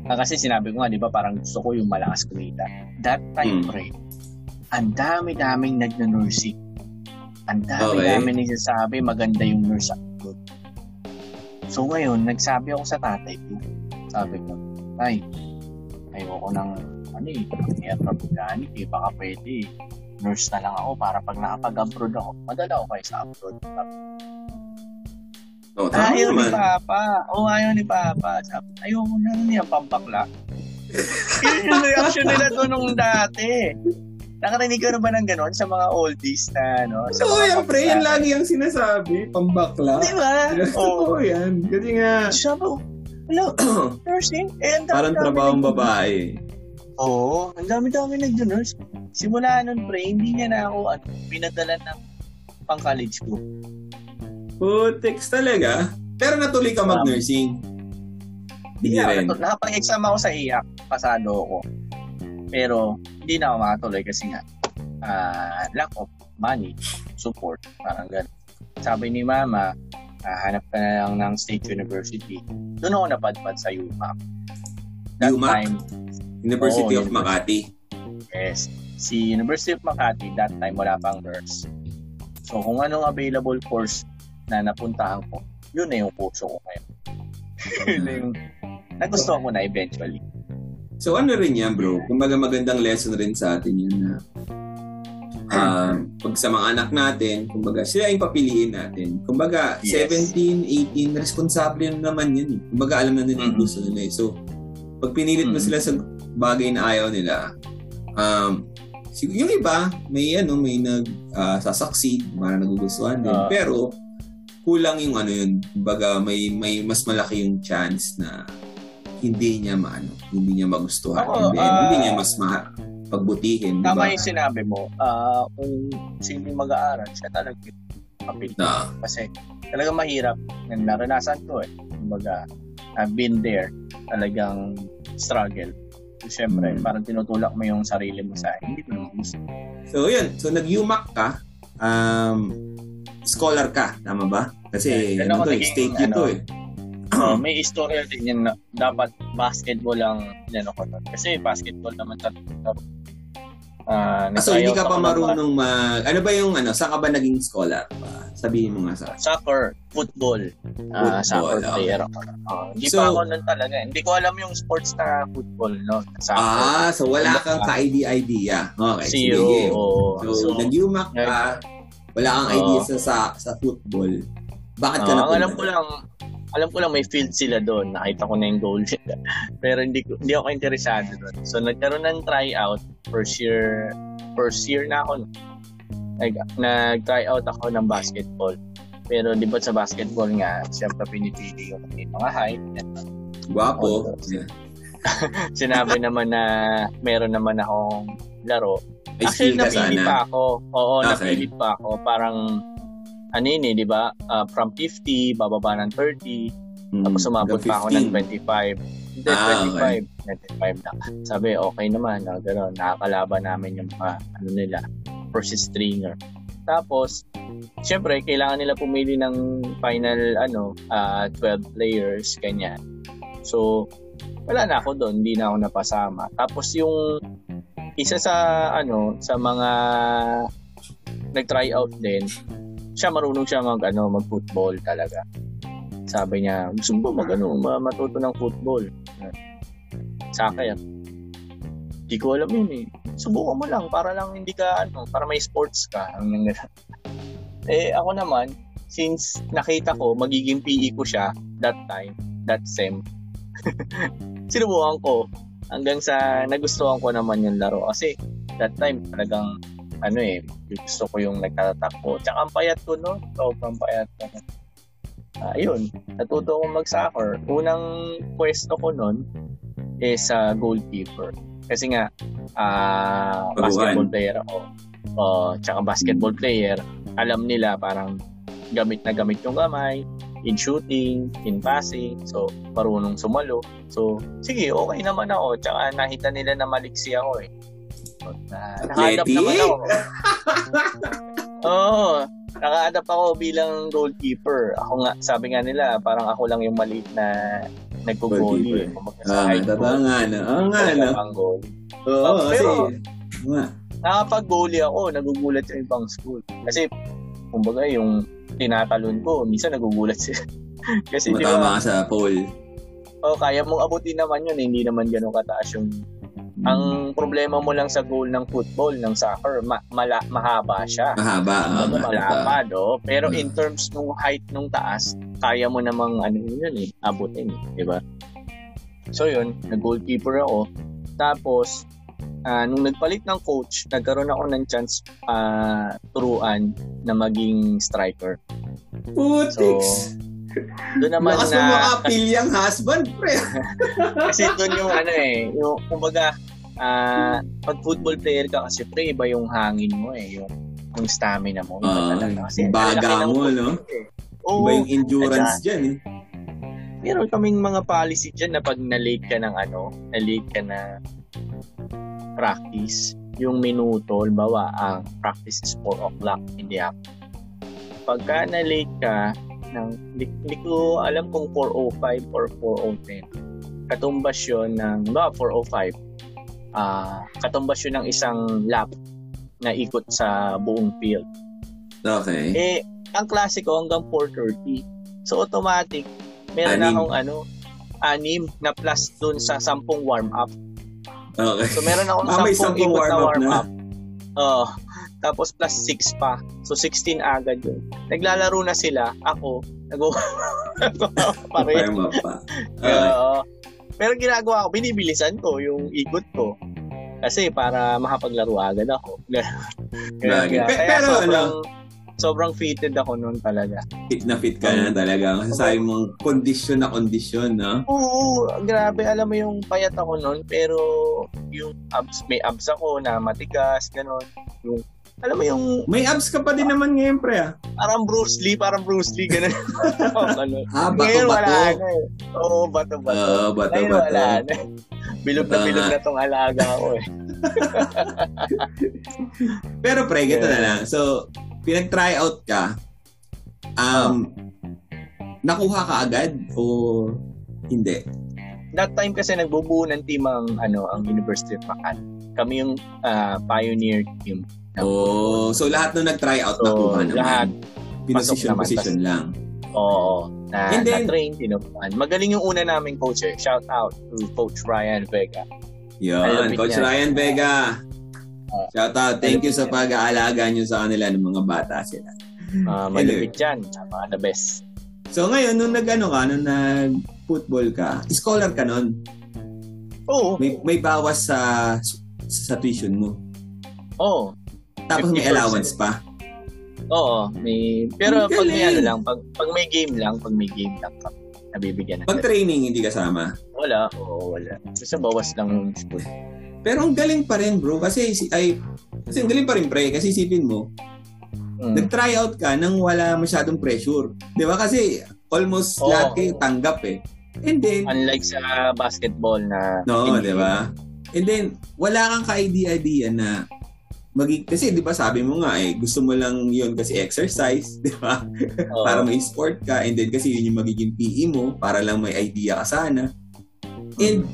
ah, kasi sinabi ko nga, di ba, parang gusto ko yung malakas kumita. That time, hmm. pre, ang dami-daming nagna-nursing ang dami okay. nagsasabi, maganda yung nurse ako. So ngayon, nagsabi ako sa tatay ko. Sabi ko, Tay, ayoko ng ano eh, aircraft mechanic eh, baka pwede nurse na lang ako para pag nakapag-abroad ako, madala ako kayo sa abroad. Oh, ayaw naman. ni Papa. Oh, ayaw ni Papa. Sabi, ayoko na niya pampakla. Yun yung reaction nila doon nung dati. Nakarinig ka na ba ng gano'n sa mga oldies na, ano? Sa Oo, yan, pre. Yan lagi ang sinasabi. Pambakla. Di ba? Oo. Oh. yan. Kasi nga... Sabi ko, wala, nursing. Eh, ang Parang trabahong babae. Oo. ang dami-dami nag-nurse. Simula nun, pre, hindi niya na ako ano, pinadala ng pang-college ko. Putex talaga. Pero natuloy ka mag-nursing. Hindi yeah, rin. Nakapag-exam ako sa IAC. Pasado ako. Pero hindi na ako makatuloy kasi nga uh, lack of money, support, parang gano'n. Sabi ni mama, uh, hanap ka na lang ng state university. Doon ako napadpad sa UMAC. That UMAC? Time, University oh, of Makati? Yes. Si University of Makati, that time wala pang nurse. So kung anong available course na napuntahan ko, yun na yung kurso ko ngayon. yun na yung nagustuhan ko na eventually. So ano rin yan bro, kumbaga magandang lesson rin sa atin yun na uh, pag sa mga anak natin, kumbaga sila yung papiliin natin. Kumbaga yes. 17, 18, responsable na naman yun. Eh. Kumbaga alam na nila yung mm-hmm. gusto nila. Eh. So pag pinilit mo mm-hmm. sila sa bagay na ayaw nila, um, yung iba, may ano, may nag uh, sasucceed, para nagugustuhan din. Uh, Pero kulang yung ano yun, kumbaga may may mas malaki yung chance na hindi niya maano, hindi niya magustuhan. Ako, hindi, uh, hindi niya mas ma pagbutihin, Tama diba? yung sinabi mo, uh, kung sino mag-aaral, siya talaga kapil. Na. Kasi talaga mahirap. Naranasan ko eh. Kumbaga, I've been there. Talagang struggle. So, syempre, hmm. parang tinutulak mo yung sarili mo sa hindi ko naman gusto. So, yun. So, nag-UMAC ka. Um, scholar ka. Tama ba? Kasi, yeah, ano to, eh, state ano, to eh uh, may istorya din yan na dapat basketball ang inano ko nun. Kasi basketball naman talaga. Uh, so, hindi ka pa marunong mag... Ano ba yung ano? Saan ka ba naging scholar? Uh, sabihin mo nga sa... Soccer, football. Uh, soccer okay. player ako. Uh, hindi so, pa ako nun talaga. Hindi ko alam yung sports na football, no? Soccer. Ah, so wala kang ka-idea. Okay, Zero. Sige. Oh, so, so nag-UMAC ka, wala kang uh, idea sa, sa, sa football. Bakit ka uh, na alam ko lang, alam ko lang may field sila doon. Nakita ko na yung goal nila. Pero hindi ko hindi ako interesado doon. So nagkaroon ng tryout first year first year na ako. Nag nag-try out ako ng basketball. Pero di ba sa basketball nga, siyempre pinipili yung mga height. Guwapo. Sinabi naman na meron naman akong laro. Actually, napili pa ako. Oo, okay. napili pa ako. Parang ano yun eh, di ba? Uh, from 50, bababa ng 30, mm, tapos umabot pa ako ng 25. Hindi, ah, 25. Okay. 25 na. Sabi, okay naman. No? Gano'n, nakakalaban namin yung mga, ano nila, first stringer. Tapos, syempre, kailangan nila pumili ng final, ano, uh, ah, 12 players, ganyan. So, wala na ako doon, hindi na ako napasama. Tapos yung isa sa ano sa mga nag-try out din siya marunong siya mag ano mag-football talaga. Sabi niya, gusto mo mag ano, matuto ng football. Sa akin, hindi ko alam yun eh. Subukan mo lang para lang hindi ka ano, para may sports ka. eh ako naman, since nakita ko magiging PE ko siya that time, that sem. sinubukan ko hanggang sa nagustuhan ko naman yung laro kasi that time talagang ano eh, gusto ko yung nagtatakbo. Tsaka ang payat ko, no? Sobrang payat ko. Uh, ayun, natuto akong mag-soccer. Unang pwesto ko nun is uh, goalkeeper. Kasi nga, uh, basketball player ako. Uh, tsaka basketball player, alam nila parang gamit na gamit yung kamay, in shooting, in passing, so marunong sumalo. So, sige, okay naman ako. Tsaka nakita nila na maliksi ako eh. Na, Athletic? naman ako. Oo, naka-adapt ako bilang goalkeeper. Ako nga, sabi nga nila, parang ako lang yung maliit na nagko-goalie. Sa Ah, school, nga? Oo nga, ako no? lang ang goalie. Oo, Oh, kasi, pero- nga. nakapag-goalie ako, nagugulat yung ibang school. Kasi, kumbaga, yung tinatalon ko, minsan nagugulat sila. Kasi, di Matama ba, ka sa pole. oh, kaya mong abutin naman yun, hindi naman ganun kataas yung... Ang problema mo lang sa goal ng football, ng soccer, ma- mala- mahaba siya. Mahaba. ah, Ano, mahaba. malapad, oh. Pero in terms ng height nung taas, kaya mo namang ano yun eh, abutin eh, di ba? So yun, nag-goalkeeper ako. Tapos, ah, nung nagpalit ng coach, nagkaroon ako ng chance ah, turuan na maging striker. Putiks. Doon naman Lakas mo na, makapil yung husband, pre. kasi doon yung ano eh, yung, kumbaga, ah, pag football player ka kasi pre, iba yung hangin mo eh, yung, yung stamina mo. Ah, talaga. Kasi baga mo, no? eh. Oo, Iba yung endurance dyan, eh. meron kaming mga policy dyan na pag na-late ka ng ano, na-late ka na practice, yung minuto, bawa ang practice is 4 o'clock in the afternoon. Pagka na-late ka, ng, di, di ko alam kung 4.05 or 4.10. Katumbas yun ng, ba, 4.05. Ah, katumbas yun ng isang lap na ikot sa buong field. Okay. Eh, ang klase ko hanggang 4.30. So, automatic, meron Anim. akong ano, anim na plus dun sa sampung warm-up. Okay. So, meron akong Ah, may sampung sampung ikot na warm-up na. warm-up. Oo. tapos plus 6 pa. So, 16 agad yun. Naglalaro na sila. Ako, nag. Warm up pa. Okay. Oo. Pero ginagawa ko, binibilisan ko yung ikot ko. Kasi para makapaglaro agad ako. Pe- Kaya pero sobrang, ano? sobrang fitted ako noon talaga. Fit na fit ka na talaga. Kasi sabi mong kondisyon na kondisyon, no? Oo, grabe. Alam mo yung payat ako noon, pero yung abs, may abs ako na matigas, gano'n. Yung, alam mo yung May abs ka pa din naman ngayon, pre, ah. parang Bruce Lee, parang Bruce Lee, gano'n. ano. Ah, Ngayon wala bato-bato. na eh. Oo, bato-bato. Oo, Ngayon wala bato-bato. na. Bilog na bilog na tong alaga ko eh. Pero pre, ganito Yeah. na lang. So, pinag-try out ka, um, nakuha ka agad o hindi? That time kasi nagbubuo ng team ang, ano, ang University of Makati. Kami yung ah, pioneer team. Oh, so lahat nung nag-try out So, nakuha naman. lahat. Pinosisyon, position lang. Oo. Na, And then- na-train, tinupuan. Magaling yung una naming coach eh. Shout out to Coach Ryan Vega. Yun, Coach niya. Ryan Vega. Ah. Shout out. Thank you sa pag-aalaga nyo sa kanila ng mga bata sila. Uh, malupit yan. Mga the best. So ngayon, nung nag-ano ka, nung nag-football ka, scholar ka nun. Oo. May, may bawas sa sa tuition mo. Oo. Tapos may 50%. allowance pa. Oo. May, pero Ang pag may galing. ano lang, pag, pag may game lang, pag may game lang, nabibigyan na. Pag training, hindi kasama. Wala. Oo, wala. Kasi bawas lang yung school. Pero ang galing pa rin, bro. Kasi, si- ay, kasi ang galing pa rin, pre. Kasi isipin mo, Mm. nag-try out ka nang wala masyadong pressure. Di ba? Kasi almost Oo. lahat kayo tanggap eh. And then, Unlike sa basketball na... no, di ba? And then, wala kang ka-idea-idea na magig kasi 'di ba sabi mo nga eh gusto mo lang 'yon kasi exercise, 'di ba? Oo. para may sport ka and then kasi yun yung magiging PE mo para lang may idea ka sana. And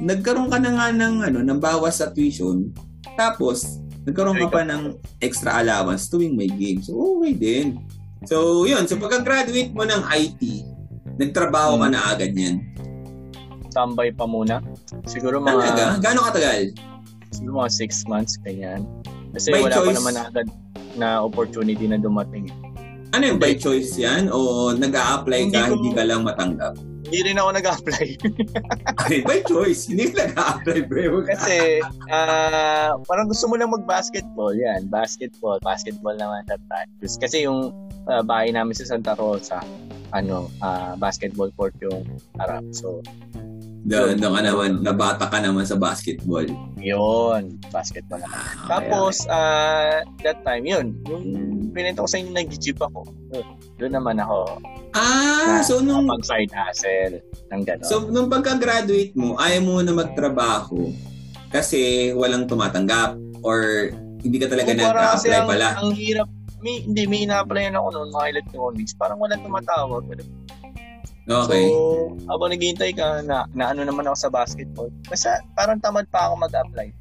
nagkaroon ka na nga ng ano ng bawas sa tuition. Tapos nagkaroon ka pa ng extra allowance tuwing may game. So okay din. So yun, so pagka-graduate mo ng IT, nagtrabaho ka Hmm. na agad niyan. Tambay pa muna. Siguro mga... Talaga? Gaano katagal? Siguro mga six months, ganyan. Kasi By wala choice? pa naman agad na opportunity na dumating. Ano yung by choice yan? O nag-a-apply Hindi ka, ko- hindi ka lang matanggap? Hindi rin ako nag-apply. Ay, by choice. Hindi ka nag-a-apply, bro. Kasi ah parang gusto mo lang mag-basketball. Yan, basketball. Basketball naman that time. Kasi yung ah, bahay namin sa Santa Rosa, ano, ah, basketball court yung harap. So, Doon, doon ka naman, nabata ka naman sa basketball. Yun, basketball naman. Ah, Tapos, ah, that time, yun, yung pinento ko sa inyo, nag-jeep ako. Yun, doon naman ako, Ah, so nung pag side hustle, ng gano'n. so nung pagka-graduate mo, ayaw mo na magtrabaho kasi walang tumatanggap or hindi ka talaga nag-apply ang, pala. ang hirap, may, hindi, may ina-applyan ako noon, mga electronics, parang walang tumatawag. Okay. So, habang naghihintay ka, na, na ano naman ako sa basketball, kasi parang tamad pa ako mag-apply.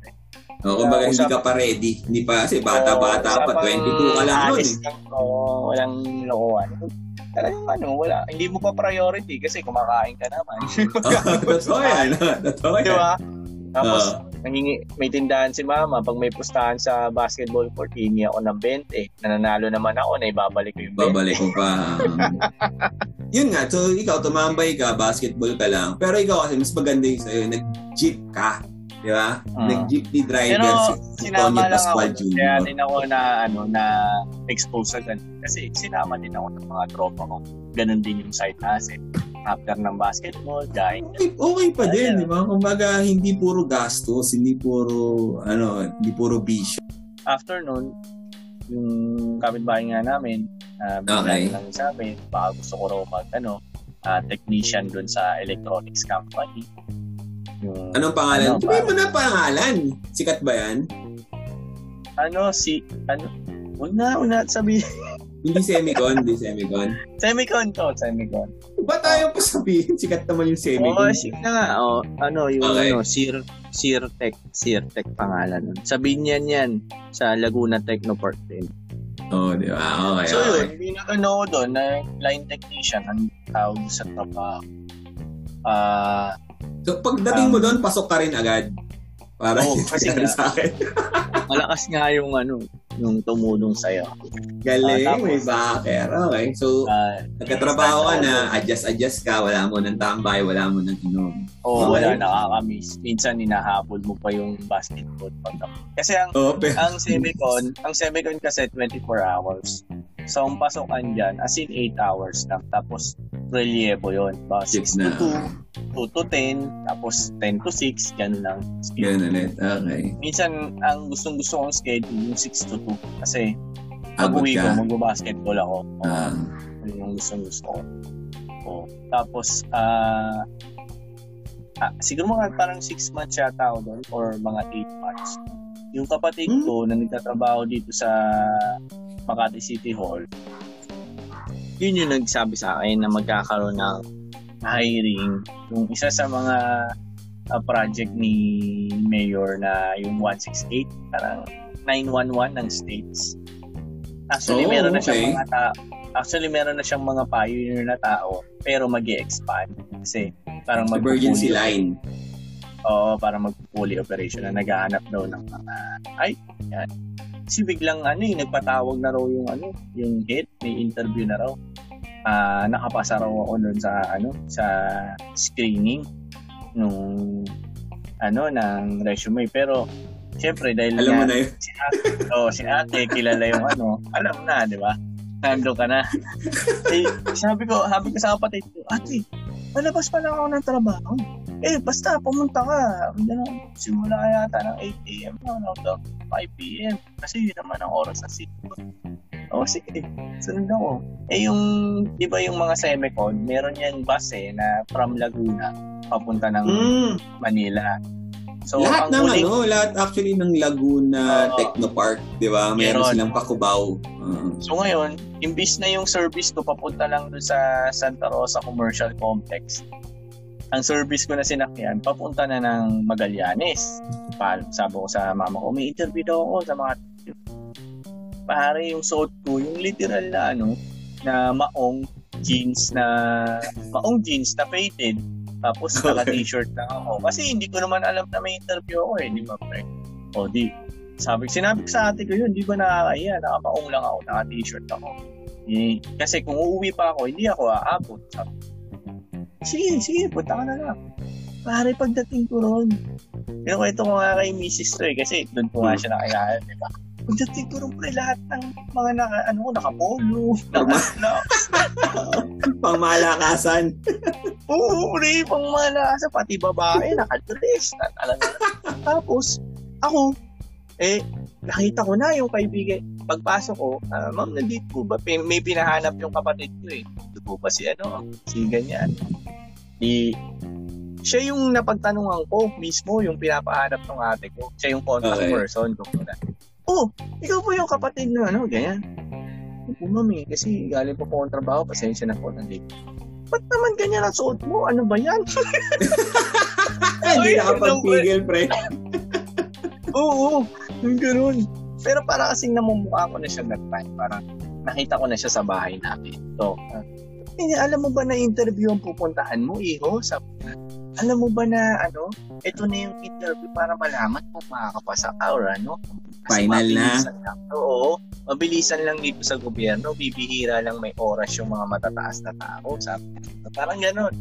O, kumbaga hindi usapan- ka pa ready. Hindi pa kasi bata-bata pa. 22 ka lang nun eh. Ko, walang lokohan. Talagang ano, wala. Hindi mo pa priority kasi kumakain ka naman. Totoo yan. Totoo yan. ba? Tapos, Oo. Nangingi, may tindahan si mama. Pag may pustahan sa basketball court, hingi ako ng 20. Nananalo naman ako, na ibabalik ko yung 20. Babalik ko pa. Yun nga, so ikaw tumambay ka, basketball ka lang. Pero ikaw kasi mas maganda yung sa'yo, nag-jeep ka. Di ba? Ah. Nag-jeepney driver Pero si, sinama lang ako. Pascual Kaya Jr. din ako na, ano, na expose sa ganun. Kasi sinama din ako ng mga tropa ko. Ganun din yung side hustle. After ng basketball, dahil Okay, okay pa din, Ayun. di ba? Kumbaga, hindi puro gastos, hindi puro, ano, hindi puro bisyo. after nun, yung kapitbahay nga namin, uh, Okay. lang sa amin, baka gusto ko raw mag, ano, ah, technician dun sa electronics company. Yung, Anong pangalan? Ano, Sabihin mo na pangalan. Sikat ba yan? ano, si, ano, una, una, sabi, Hindi semicon, hindi semicon. semicon to, semicon. Ba't tayo pa sabihin? Sikat naman yung Oo, semicon. oh, sige na nga, oh, ano, yung, Okay. ano, Sir, Sirtech, Sirtech pangalan nun. Sabihin niyan yan, sa Laguna Technopark din. Oo, oh, di ba? Okay, So okay. yun, hindi na ano ko doon na line technician ang tawag sa trabaho. Ah, So, pagdating mo doon, pasok ka rin agad. Para Oo, hindi kasi nga- sa akin. malakas nga yung ano, yung tumulong sa'yo. Galing, Ah, tapos- may backer. Okay. So, Ah, nagkatrabaho ka na, adjust-adjust ka, wala mo ng tambay, wala mo ng inom. Oo, Okay. wala, nakakamiss. Minsan, hinahabol mo pa yung basketball. Pag, kasi ang, pero, ang semicon, ang semicon kasi 24 hours. So, ang pasokan dyan, as in 8 hours lang. Tapos, relievo yun. Ba, 6 Six na. to 2, 2 to 10, tapos 10 to 6, ganun lang. Ganun ulit. Okay. Minsan, ang gustong-gusto kong schedule, yung 6 to 2. Kasi, pag-uwi ko, magbabasketball ako. Ah, Yun yung gustong-gusto ko. Oo. Tapos, ah, ah, siguro mga parang 6 months yata ako doon or mga 8 months. Yung kapatid Hmm. ko na nagtatrabaho dito sa Makati City Hall, yun yung nagsabi sa akin na magkakaroon ng hiring. Yung isa sa mga ah, project ni Mayor na yung 168, parang 911 ng states. Actually, Oh, meron na okay. siyang mga ta- Actually, meron na siyang mga pioneer na tao, pero mag expand Kasi parang emergency magpupuli- line. Oo, para mag-fully operation na naghahanap daw ng mga, ay, yan. Kasi biglang ano eh, nagpatawag na raw yung ano, yung head, may interview na raw. Ah, nakapasa raw ako doon sa ano, sa screening nung ano ng resume pero syempre dahil Alam mo nga- na yun. si ate, oh, si ate kilala yung ano, alam na, di ba? Nando ka na. eh, sabi ko, sabi ko sa kapatid ko, ate, malabas pa lang ako ng trabaho. Eh, basta pumunta ka. Ano, simula yata ng 8 a.m. No, no, 5 p.m. Kasi yun naman ang oras sa sitio. O, sige. Sunod ako. Eh, yung, di ba yung mga semicon, meron yan bus eh, na from Laguna, papunta ng Mm, Manila. So, lahat ang ng huling- ano, lahat actually ng Laguna Oo. Technopark, di ba? Meron silang Pakubao. Uh, So ngayon, imbis na yung service ko papunta lang doon sa Santa Rosa Commercial Complex, ang service ko na sinakyan, papunta na ng Magallanes. Pa, sabi ko sa mama ko, may interview daw ako sa mga pare yung suot ko, yung literal na ano, na maong jeans na, maong jeans na faded. Tapos naka t-shirt lang ako. Kasi hindi ko naman alam na may interview ako eh, di ba pre? O di, sabi, sinabi ko sa ate ko yun, di ba nakakaya, nakamaong lang ako, naka t-shirt ako. Eh, kasi kung uuwi pa ako, hindi ako aabot. Sabi, sige, sige, punta ka na lang. Pare, pagdating ko ron, Kinukwento ko nga kay Mrs. to eh, kasi doon ko nga siya nakilala, di ba? Pagdating ko rin pre, lahat ng mga naka, ano, nakapolo, naka, Pangmalakasan. Oo, pre, pang malasa, pati babae, nakadress. na talaga. Tapos, ako, eh, nakita ko na yung kaibigan. Pagpasok ko, ah, ma'am, nandito po ba? May, may pinahanap yung kapatid ko eh. Ito po ba si ano, si ganyan. Di, siya yung napagtanungan ko mismo, yung pinapahanap ng ate ko. Siya yung contact Okay. person ko. Oh, ikaw po yung kapatid na ano, ganyan. Opo, ma'am eh, kasi galing po po akong trabaho, pasensya na po, nandito. Ba't naman ganyan ang suot mo? Ano ba yan? Hindi nakapagpigil, pre. Oo, yung ganun. Pero para kasing namumukha ko na siya that time. Parang nakita ko na siya sa bahay namin. So, uh, eh, alam mo ba na interview ang pupuntahan mo, iho? Sabi alam mo ba na ano, ito na yung interview para malaman kung makakapasa ka or ano. Kasi Final na. Lang. Oo, mabilisan lang dito sa gobyerno. Bibihira lang may oras yung mga matataas na tao. Sabi niya. Parang ganun.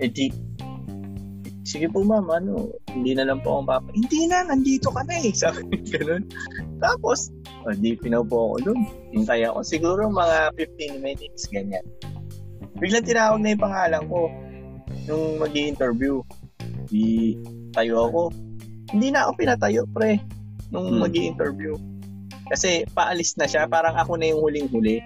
Eh di, sige po ma'am, ano, hindi na lang po akong papa. Hindi na, nandito ka na eh. Sabi ganun. Tapos, oh, di pinaupo ako dun. Hintay ako. Siguro mga 15 minutes, ganyan. Biglang tinawag na yung pangalan ko nung mag interview Di tayo ako. Hindi na ako pinatayo, pre, nung Hmm. mag interview Kasi paalis na siya, parang ako na yung huling-huli.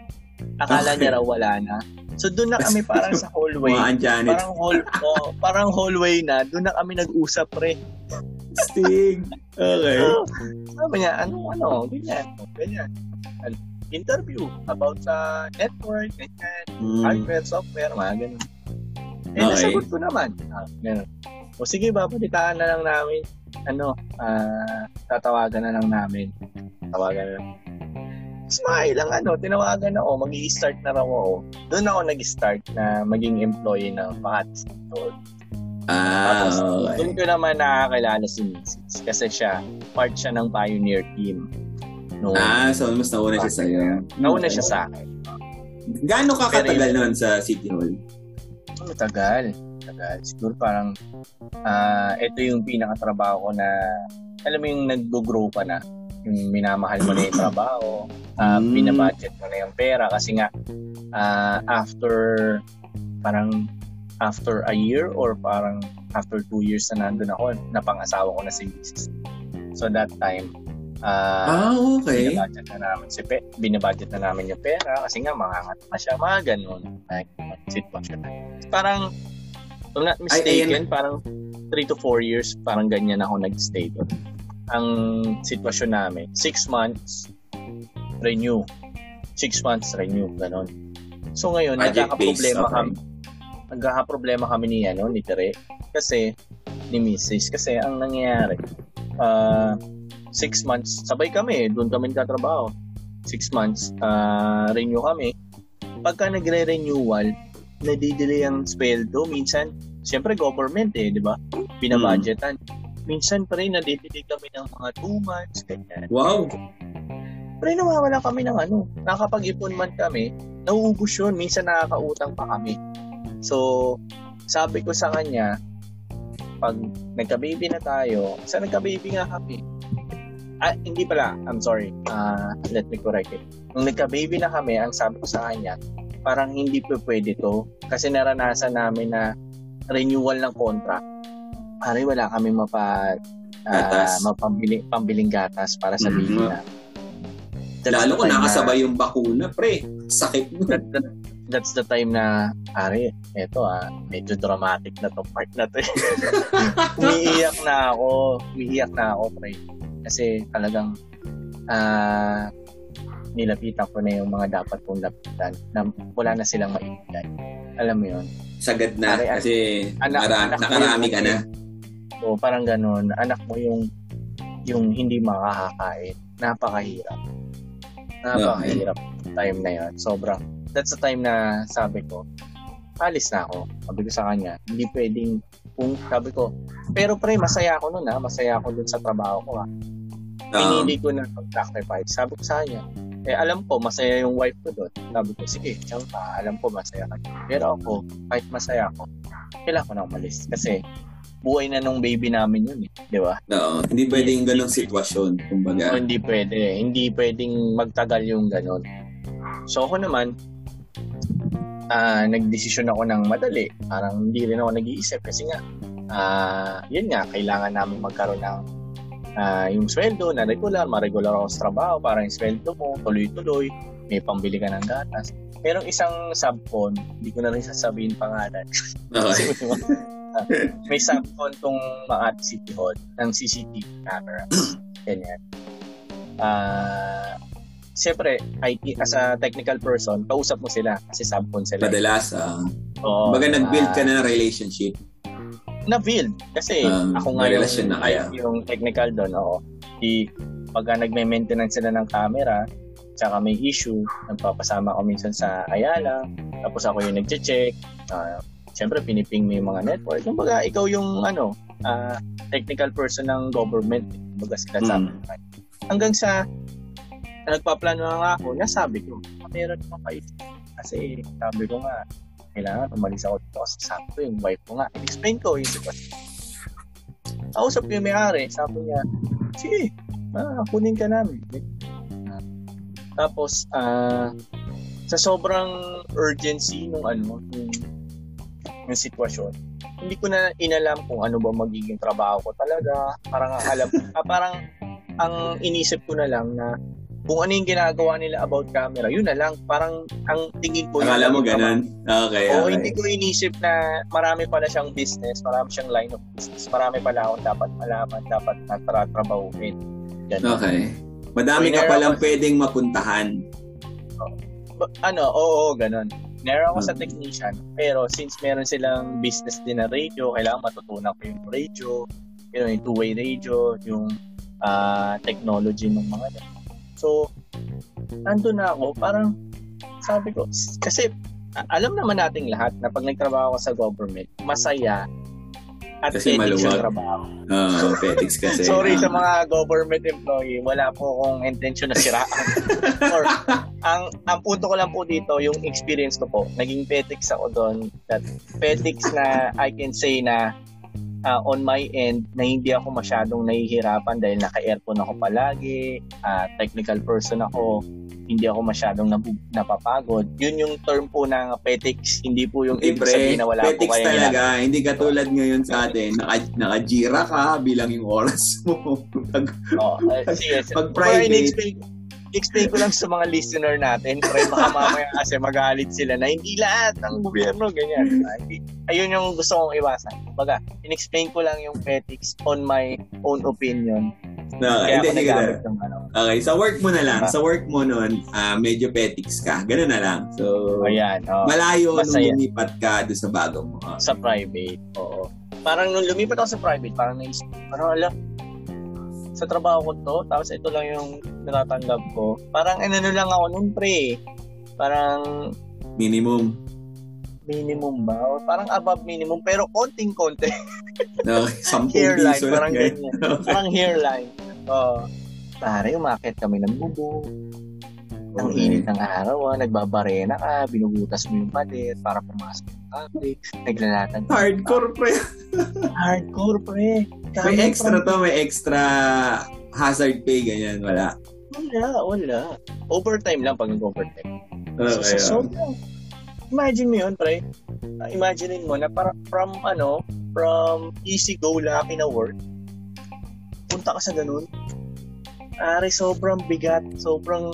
Akala Okay. niya raw wala na. So doon na kami parang sa hallway. Parang hall, oh, parang hallway na. Doon na kami nag-usap, pre. Stig. Okay. So, sabi niya, ano, ano, ganyan, ganyan. Ano, Interview about sa network, ganyan, Mm. hardware, software, mga ganun. Eh, Okay. nasagot ko naman. Ah, ganun. O sige, babalitaan na lang namin. Ano, ah, tatawagan na lang namin. Tawagan na lang. Tapos mga ilang ano, tinawagan ako, mag start na raw ako. Doon ako nag-start na maging employee ng Makati Store. Ah, Tapos, okay. doon ko naman nakakilala si Mrs. Kasi siya, part siya ng pioneer team. No, Ah, so mas nauna siya sa'yo. nauna siya sa akin. Gaano ka katagal noon sa City Hall? Matagal. Matagal. Siguro parang, ah ito yung pinakatrabaho ko na, alam mo yung nag-grow pa na. Yung minamahal mo na yung trabaho, ah Mm. binabudget mo na yung pera. Kasi nga, ah, after, parang, after a year or parang after two years na nandun ako, napangasawa ko na si Mrs. So that time, ah Ah, okay. binabudget na namin si pe, binabudget na namin yung pera kasi nga mangangat na siya, mga ganun. Like, sitwasyon na. Parang, I'm not mistaken, parang 3 to 4 years, parang ganyan ako nag-stay doon. Ang sitwasyon namin, 6 months, renew. 6 months, renew. Ganon. So ngayon, nagkakaproblema okay. kami. Nagkakaproblema kami ni, ano, ni Tere. Kasi, ni Mrs. Kasi ang nangyayari, ah, six months, sabay kami, doon kami nagtatrabaho. Six months, ah, renew kami. Pagka nagre-renewal, nadidelay ang sweldo. Minsan, siyempre government eh, di ba? Binabudgetan. Minsan pa rin, nadidelay kami ng mga two months, ganyan. Wow. Pero nawawala kami ng ano, nakapag-ipon man kami, nauubos yun, minsan nakakautang pa kami. So, sabi ko sa kanya, pag nagka-baby na tayo, sa nagka-baby nga kami, ah, hindi pala, I'm sorry, Ah, let me correct it. Nung nagka-baby na kami, ang sabi ko sa kanya, parang hindi pa pwede to, kasi naranasan namin na renewal ng contract. Pare, wala kami mapa, Gatas. mapambili, pambiling gatas para sa Mhm. baby na. That's Lalo kung time na- nakasabay yung bakuna, pre. Sakit mo. that, that, that's the time na, pare, eto ah, medyo dramatic na to part na to. umiiyak na ako, umiiyak na ako, pre. Kasi talagang, ah, nilapitan ko na yung mga dapat kong lapitan na wala na silang maibigay. Alam mo yun? Sagad na. Pare, Kasi anak- nara- anak nakarami ka na. So, parang ganun, anak mo yung yung hindi makakakain. Napakahirap. Napakahirap time na yun. Sobrang, that's the time na sabi ko, alis na ako. Sabi ko sa kanya, hindi pwedeng, kung sabi ko, pero pre, masaya ako nun ha, masaya ako dun sa trabaho ko ha. Um, Pinili ko na mag-sacrifice. Sabi ko sa kanya, eh alam ko, masaya yung wife ko doon. Sabi ko, sige, siyang pa, alam ko masaya ka. Pero ako, kahit masaya ako, kailangan ko na umalis. Kasi, buhay na nung baby namin yun eh. Di ba? Oo. Hindi pwedeng ganong sitwasyon. Kumbaga. O, hindi pwede. Hindi pwedeng magtagal yung ganon. So ako naman, ah nagdesisyon ako ng madali. Parang hindi rin ako nag-iisip kasi nga, ah yun nga, kailangan namin magkaroon ng ah yung sweldo na regular, ma-regular ako sa trabaho para yung sweldo mo, tuloy-tuloy, may pambili ka ng gatas. Merong isang subcon, hindi ko na rin sasabihin pangalan. Okay. may subcon tong Makati City Hall ng CCTV camera. Ganyan. Ah, Siyempre, IT, as a technical person, kausap mo sila kasi subcon sila. Madalas, ah. Oo, Kumbaga nag-build ah, ka na ng relationship. na-build. Kasi Um, ako nga yung, na kaya. yung technical doon, oo. Di, pagka nagme-maintenance sila ng camera, tsaka may issue, nagpapasama ako minsan sa Ayala, tapos ako yung nagche-check, uh, Siyempre, piniping mo yung mga network. Kumbaga, ikaw yung ano, ah, technical person ng government. Kumbaga, sila sa Mm. Hanggang sa nagpaplano na nga ako, nasabi ko, meron naman kayo. Kasi sabi ko nga, kailangan umalis ako dito kasi sabi ko yung wife ko nga. Explain ko yung sitwasyon. Kausap ko yung may-ari, sabi niya, sige, ah, kunin ka namin. Tapos, ah, sa sobrang urgency nung ano, nung, yung sitwasyon, hindi ko na inalam kung ano ba magiging trabaho ko talaga. Parang ang alam, ah, parang ang inisip ko na lang na kung ano yung ginagawa nila about camera, yun na lang. Parang ang tingin ko, Akala mo ganun? Okay, Oo, okay. hindi ko inisip na marami pala siyang business, marami siyang line of business, marami pala akong dapat malaman, dapat natratrabahuin. Ganun. Okay. Madami ka Winner palang ako. pwedeng mapuntahan. Ano, oo, ganun. Meron ako sa Hmm. technician, pero since meron silang business din na radio, kailangan matutunan ko yung radio, you know, yung two-way radio, yung ah, technology ng mga yan. So, nandun na ako, parang sabi ko, kasi alam naman nating lahat na pag nagtrabaho ka sa government, masaya at Kasi ethics yung maluwag. trabaho. Oo, petics kasi. Sorry Ah. sa mga government employee, wala po akong intention na siraan. Or, ang ang punto ko lang po dito, yung experience ko po, naging petics ako doon. That petics na I can say na ah, on my end, na hindi ako masyadong nahihirapan dahil naka-aircon ako palagi, ah, technical person ako, hindi ako masyadong nabu- napapagod. Yun yung term po ng petics, hindi po yung ibig sabihin na wala po petics kayong talaga. Hindi katulad ngayon sa atin, naka, naka-jira ka bilang yung oras mo. Pag, Oh, uh, sige. Pag private. Explain ko lang sa mga listener natin. Pre, baka mamaya kasi magalit sila na hindi lahat ng gobyerno ganyan. Hindi- Ayun yung gusto kong iwasan. Baga, in-explain ko lang yung ethics on my own opinion. na, Kaya hindi, ako nagamit ng ano. Okay, sa work mo na lang. Diba? Sa work mo nun, ah, medyo petics ka. Ganun na lang. So, Ayan, oh, malayo nung Masaya. lumipat ka doon sa bago mo. Sa private. Oo. Parang nung lumipat ako sa private, parang naisip, parang alam, sa trabaho ko to, tapos ito lang yung natatanggap ko. Parang ano lang ako nun, pre. Parang Minimum. minimum ba? O parang above minimum, pero konting-konti. 10 hairline, piso parang guys. ganyan. Parang hairline. Oh. Pare, umakit kami ng bubo. Ang Okay. init ng araw, ah, nagbabarena ka, binubutas mo yung pader para pumasok naglalatag. ka. Hardcore, pre. Hardcore, pre. May Kami extra from- to, may extra hazard pay, ganyan. Wala. Wala, wala. Overtime lang pag nag-overtime. Okay, so, ah. so, imagine mo yun, pre. Uh, imaginein mo na para, from, ano, from easy go lucky na work, punta ka sa ganun. Ari, sobrang bigat, sobrang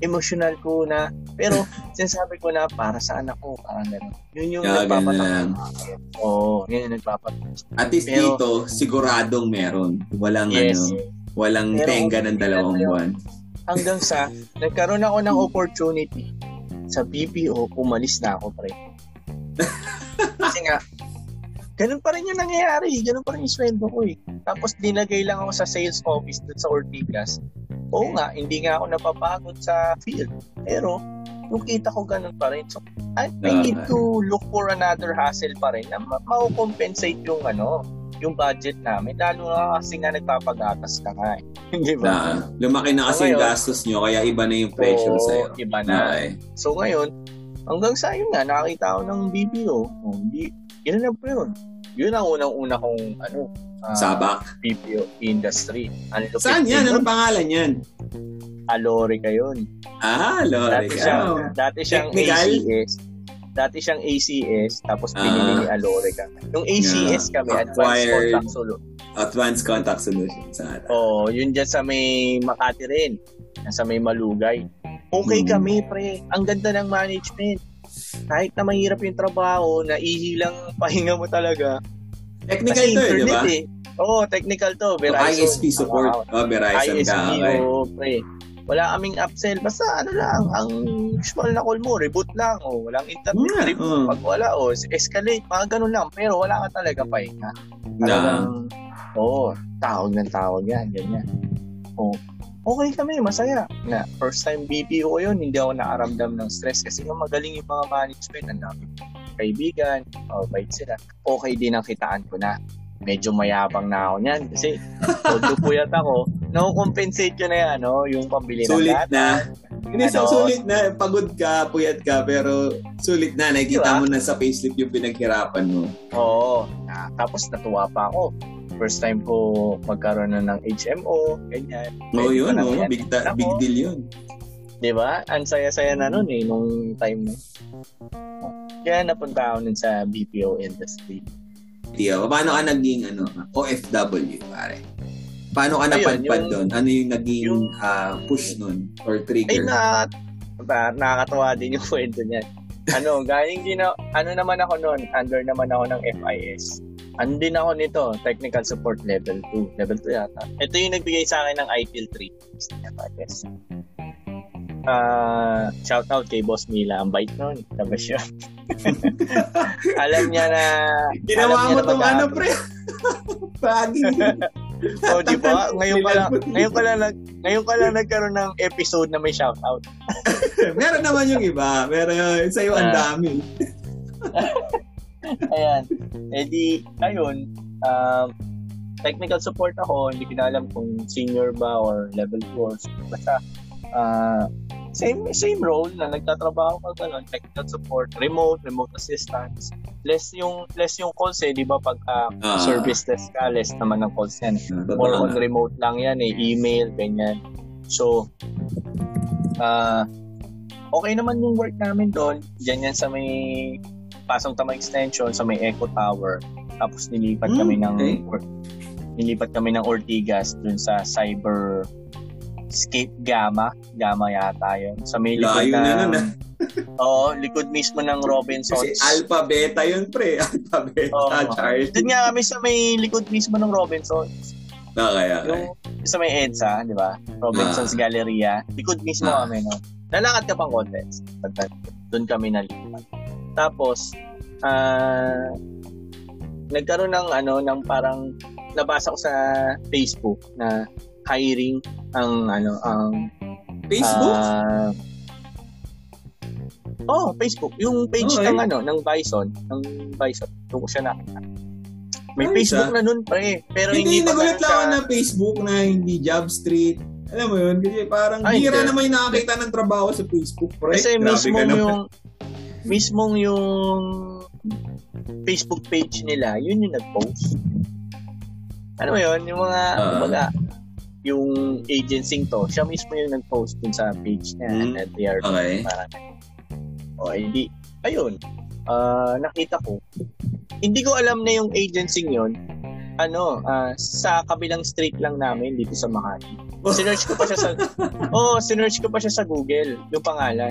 emotional ko na, pero sinasabi ko na para sa anak ko, parang gano'n. Yun yung Yeah, nagpapatak. Oo, yun yung nagpapatak. At least Pero- dito, siguradong meron. Walang Yes. ano, walang Pero tenga ng dalawang buwan. Hanggang sa, nagkaroon ako ng opportunity sa BPO, umalis na ako, pre. Kasi nga, ganun pa rin yung nangyayari. Ganun pa rin yung sweldo ko eh. Tapos dinagay lang ako sa sales office dun sa Ortigas. Oo nga, hindi nga ako napapagod sa field. Pero, yung kita ko ganun pa rin. So, I, I need to look for another hustle pa rin na ma- ma-compensate yung ano, yung budget namin. Lalo na kasi nga nagpapagatas ka nga eh. Di ba? Na, lumaki na kasi yung Ngayon- gastos nyo, kaya iba na yung pressure Oo, sa'yo. Iba na. Okay. So ngayon, hanggang sa yun nga, nakakita ako ng BPO. Oh, hindi, yun na po yun. Yun ang unang-una kong ano, ah, Sabak. PPO industry. Lupit Saan yan? Anong pangalan yan? Alorica yun. Ah, Lore. Dati siyang, Oh. dati siyang Technical? ACS. Dati siyang ACS, tapos Ah. pinili ni Alorica. Yung ACS Yeah. kami, Advanced Acquired. Contact Solution. Advanced Contact Solutions. Ah, Oo, yun dyan sa may Makati rin. Sa may Malugay. Okay Hmm. kami, pre. Ang ganda ng management. Kahit na mahirap yung trabaho, naihi lang pahinga mo talaga. Technical Kasi to eh, di ba? eh. Oo, technical to. So, Verizon. ISP support. Oh, Verizon ISP, ka. Okay. oo, pre. Wala kaming upsell. Basta ano lang, ang usual na call mo, reboot lang. O, walang internet, Yeah, reboot. oo. Pag wala, o, escalate, mga ganun lang. Pero wala ka talaga pahinga. Na, Talagang, oo, tawag ng tawag yan, ganyan. Oo. Okay kami, masaya. Na, first time BPO ko yun, hindi ako nakaramdam ng stress kasi nga magaling yung mga management, ang dami kaibigan, oh, bait sila. Okay din ang kitaan ko na. Medyo mayabang na ako niyan kasi although puyat ako, no-compensate ko na yan, no? yung pambili ng sulit na. Hindi, Ano? sulit na. Pagod ka, puyat ka, pero sulit na. Nakikita Diba? mo na sa payslip yung pinaghirapan mo. Oo. Tapos natuwa pa ako. First time ko magkaroon na ng HMO, ganyan. Oo, Pwede yun. Oh, yan. big, ta- big deal yun. Di ba? Ang saya-saya na nun eh, nung time na. Kaya napunta ako nun sa BPO industry. Tiyo, paano ka naging ano, OFW, pare? Paano ka napadpad yung- doon? Ano yung naging yung- ah, push nun? Or Ay, trigger? na, na nakakatawa din yung kwento niyan. Ano, galing din ano naman ako noon, under naman ako ng FIS. Ano din ako nito, technical support level 2. Level 2 yata. Ito yung nagbigay sa akin ng ITIL 3. FIS. Ah, shout out kay Boss Mila. Ang bait nun. Tapos yun. alam niya na... Ginawa mo tong ano, pre? Pagi. oh, di ba? Ngayon ka lang, ngayon ka lang, nag, ngayon lang nagkaroon ng episode na may shout out. Meron naman yung iba. Meron yung sa'yo ang Ah. dami. Ayan. Eh di, ayun, um, technical support ako, hindi ko alam kung senior ba or level 2 or basta ah, same same role na nagtatrabaho ka ganun, technical support, remote, remote assistance. Less yung less yung calls eh, di ba pag ah, Ah. service desk ka, less naman ng calls yan. Totoo More on remote lang yan eh, email, ganyan. So, ah okay naman yung work namin doon. Diyan yan sa may Pasong Tama Extension, sa may Echo Tower. Tapos nilipat Hmm, kami ng okay. or- nilipat kami ng Ortigas dun sa Cyber Scape Gamma. Gamma yata yun. Sa may likod Layo na ng... nun, ah. Oo, likod mismo ng Robinsons. Kasi alpha beta yun, pre. Alpha beta, Oo. Charles. Doon nga kami sa may likod mismo ng Robinsons. Okay, okay. Yung sa may EDSA, di ba? Robinson's Ah. Galleria. Likod mismo Ah. kami, no? Lalakad ka pang konti. Doon kami nalipat. Tapos, ah, nagkaroon ng ano, ng parang, nabasa ko sa Facebook na hiring ang ano ang Facebook? ah, oh Facebook yung page Okay. ng ano ng Bison ng Bison doon ko siya nakita may Ayos, Facebook ah. na nun pre pero hindi, hindi, nagulat lang ako na Facebook na hindi job street. Alam mo yun? Kasi parang Ay, hindi. naman yung nakakita ng trabaho sa Facebook, pre. Kasi Grabe mismo yung mismong yung Facebook page nila, yun yung nag-post. Ano mo yun? Yung mga, Ah. kumbaga, yung agency to, siya mismo yung nag-post dun sa page niya. Hmm. And they are Okay. parang, o hindi, ayun, ah, nakita ko, hindi ko alam na yung agency yun, ano, ah, sa kabilang street lang namin dito sa Makati. Sinearch ko pa siya sa Oh, sinearch ko pa siya sa Google, yung pangalan.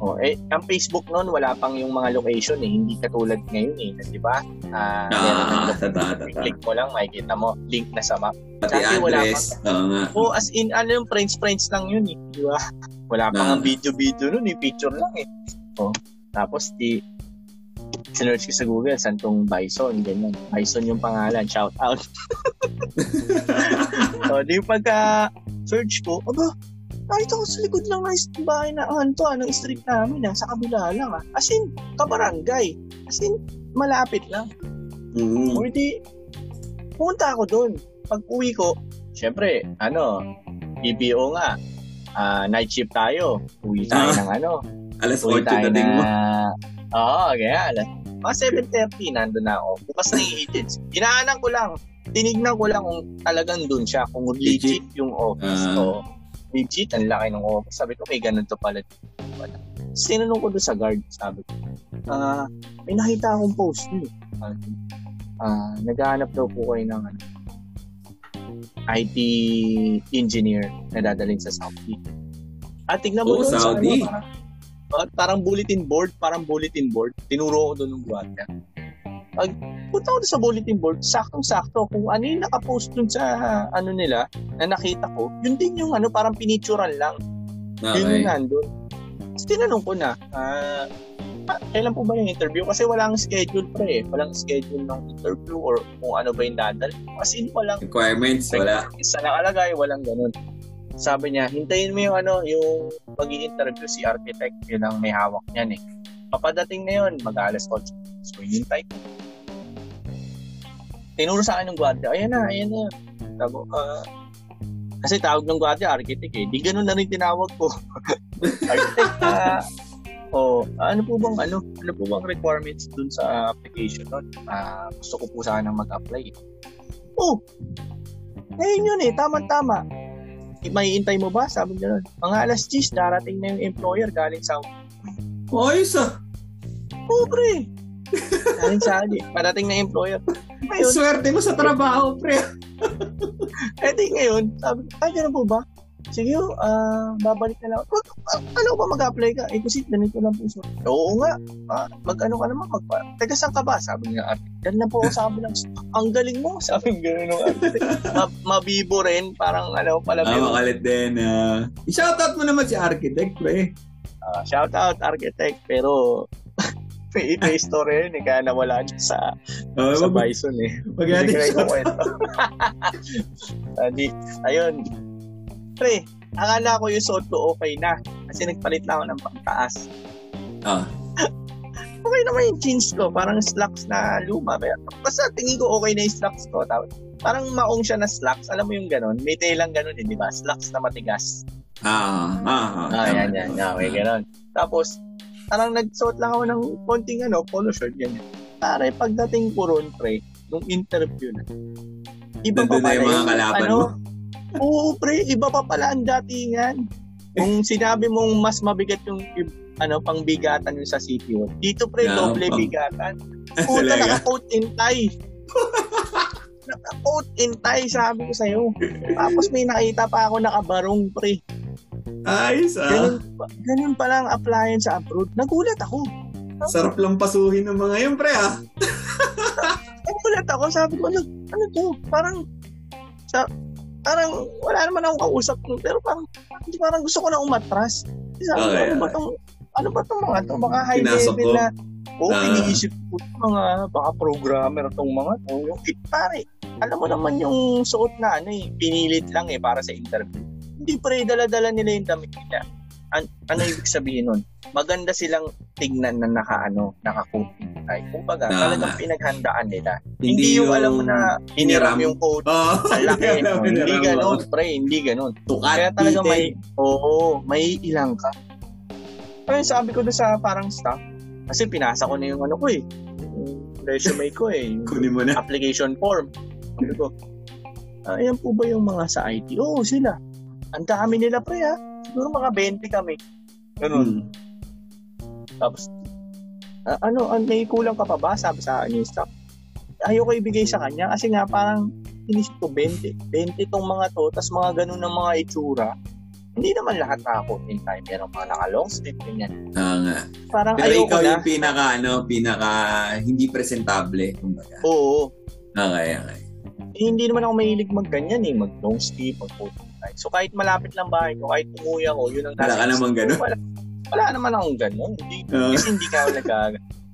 Oh, eh ang Facebook noon wala pang yung mga location eh, hindi katulad ngayon eh, 'di ba? Ah, ng Ah, location. tata, tata. Click mo lang, makikita mo link na sa map. Pati wala address. Oo nga. Oh, as in ano yung friends friends lang yun eh, 'di ba? Wala pang Ah. ang video-video noon, eh, picture lang eh. Oh, tapos di sinearch ko sa Google, santong Bison, ganyan. Bison yung pangalan, shout out. so, di pagka search ko, aba, nakita ko sa likod lang ng bahay na ah, to, anong street namin, ah, sa kabila lang ah. As in, kabarangay. As in, malapit lang. Mm. O di, pumunta ako doon. Pag uwi ko, syempre, ano, BPO nga, ah, night shift tayo. Uwi tayo Ah. ng ano, Alas uwi 8 tayo dating mo. na, oo, kaya, alas, Mga 7.30, nandun na ako. Bukas na yung agents. Inaanan ko lang. Tinignan ko lang kung talagang dun siya. Kung legit, yung office Ah. ko. Legit, ang laki ng office. Sabi ko, may ganun to pala. Wala. Tapos tinanong ko doon sa guard, sabi ko, ah, may nakita akong post niyo. Ah, naghahanap daw po kayo ng ano, IT engineer na dadalhin sa Saudi. At tignan mo Oh, doon sa Saudi. ano, parang, ah, parang bulletin board, parang bulletin board. Tinuro ko doon ng guardia. Pag punta ko sa bulletin board, saktong-sakto kung ano yung nakapost dun sa ano nila na nakita ko, yun din yung ano, parang pinicturan lang. Yun Okay. yung nandun. Tapos tinanong ko na, ah, ah, kailan po ba yung interview? Kasi walang schedule pa eh. Walang schedule ng interview or kung ano ba yung dadal. Kasi walang Requirements, wala. isa nakalagay, walang ganun. Sabi niya, hintayin mo yung ano, yung pag interview si architect, yun ang may hawak niyan eh. Papadating na yun, mag-alas 8. So, hintay ko. Tinuro sa akin ng gwardiya, ayan na, ayan na. Sabi ah, kasi tawag ng gwardiya, architect eh. Di ganun na rin tinawag ko. architect, ah, oh, ano po bang ano, ano po bang requirements dun sa application nun? Ah, gusto ko po sana mag-apply. Oh, ngayon yun eh, tama-tama. May intay mo ba? Sabi niya nun. Mga alas 10, darating na yung employer galing sa... Ayos ah. Oh, pre! Galing sa akin. Parating na employer. Ngayon, Swerte mo sa trabaho, pre. eh di ngayon, sabi ko, ay, ganun po ba? Sige, ah, babalik na lang. Ah, ano ba mag-apply ka? Eh, kasi ganito lang po. So, Oo nga. Ah, mag-ano ka naman? Magpa... Teka, saan ka ba? Sabi niya, ate. Yan na po ako sabi lang. Ang galing mo. Sabi ng gano'n ng ate. Ma- mabibo rin. Parang ano, pala Ah, makalit din. ah. I-shoutout mo naman si architect, pre. Ah, shout out architect pero may, may story yun eh kaya nawala siya sa, Oh, sa Bison eh. Hindi na shoutout. ikukwento. Adi, ayun. Pre, akala ko yung suot ko okay na kasi nagpalit lang ako ng pangtaas. Ah. Okay naman yung jeans ko, parang slacks na luma. Pero, basta tingin ko okay na yung slacks ko. Tapos, parang maong siya na slacks. Alam mo yung ganun? May lang ganun din, di ba? Slacks na matigas. Ah, ah, ah. Ah, yan, yan. may ganun. Tapos, parang nagsuot lang ako ng konting ano, polo shirt, ganyan. Pare, pagdating ko ron, pre, nung interview na, iba pa Nandun na pala yung mga kalaban ano, mo. Oo, pre, iba pa pala ang datingan. Kung sinabi mong mas mabigat yung ano, pangbigatan yung sa City Hall. Dito, pre, Yeah, doble pang- bigatan. Puta, naka-coat in tie. naka-coat in tie, sabi ko sa'yo. Tapos may nakita pa ako nakabarong, pre. Ayos ah. Ganun, ganun pala ang appliance sa abroad. Nagulat ako. Sarap lang pasuhin ng mga yun, pre ah. Nagulat ako. Sabi ko, ano, ano to? Parang, sa, parang wala naman akong kausap nun. Pero parang, parang gusto ko na umatras. Sabi ko, Okay, ano ba tong, ano ba tong mga to? Baka high Pinasok level ko. na, o Ah. iniisip ko mga, baka programmer tong mga to. Yung, eh, pare, alam mo naman yung suot na ano eh, pinilit lang eh para sa interview. Hindi pre, dala-dala nila yung damit nila. An- ano ibig sabihin nun? Maganda silang tignan na naka-ano, naka-coating tie. Kumbaga, Tama. talagang pinaghandaan nila. Hindi, yung, alam mo na hiniram yung coat Oh, laki. Hiniram, hindi mo. pre. Hindi ganon. Tukat, Kaya talaga titig. may, oo, may ilang ka. Kaya sabi ko doon sa parang staff, kasi pinasa ko na yung ano ko eh, yung resume ko eh, yung Kunin mo na. application form. Sabi ko, "Ah, ayan po ba yung mga sa IT? Oo, sila. Ang dami nila pre ha. Siguro mga 20 kami. Ganun. Hmm. Tapos, "Ah, ano, ah, may kulang ka pa ba? Sabi sa akin yung staff. Ayoko ibigay sa kanya kasi nga parang inisip ko 20. 20 tong mga to, tas mga ganun ng mga itsura. Hindi naman lahat ako in time. Meron mga naka-long sleeve, ganyan. Ah, nga. Parang Pero ayoko ikaw na. yung pinaka, ano, pinaka hindi presentable. Kumbaga. Oo. Okay, okay. Eh, hindi naman ako mahilig mag-ganyan eh. Mag-long sleeve, mag-coat tie. So kahit malapit lang bahay ko, kahit umuwi ako, yun ang Wala ka namang ganun? Wala, wala naman akong ganun. Hindi, kasi hindi ka nag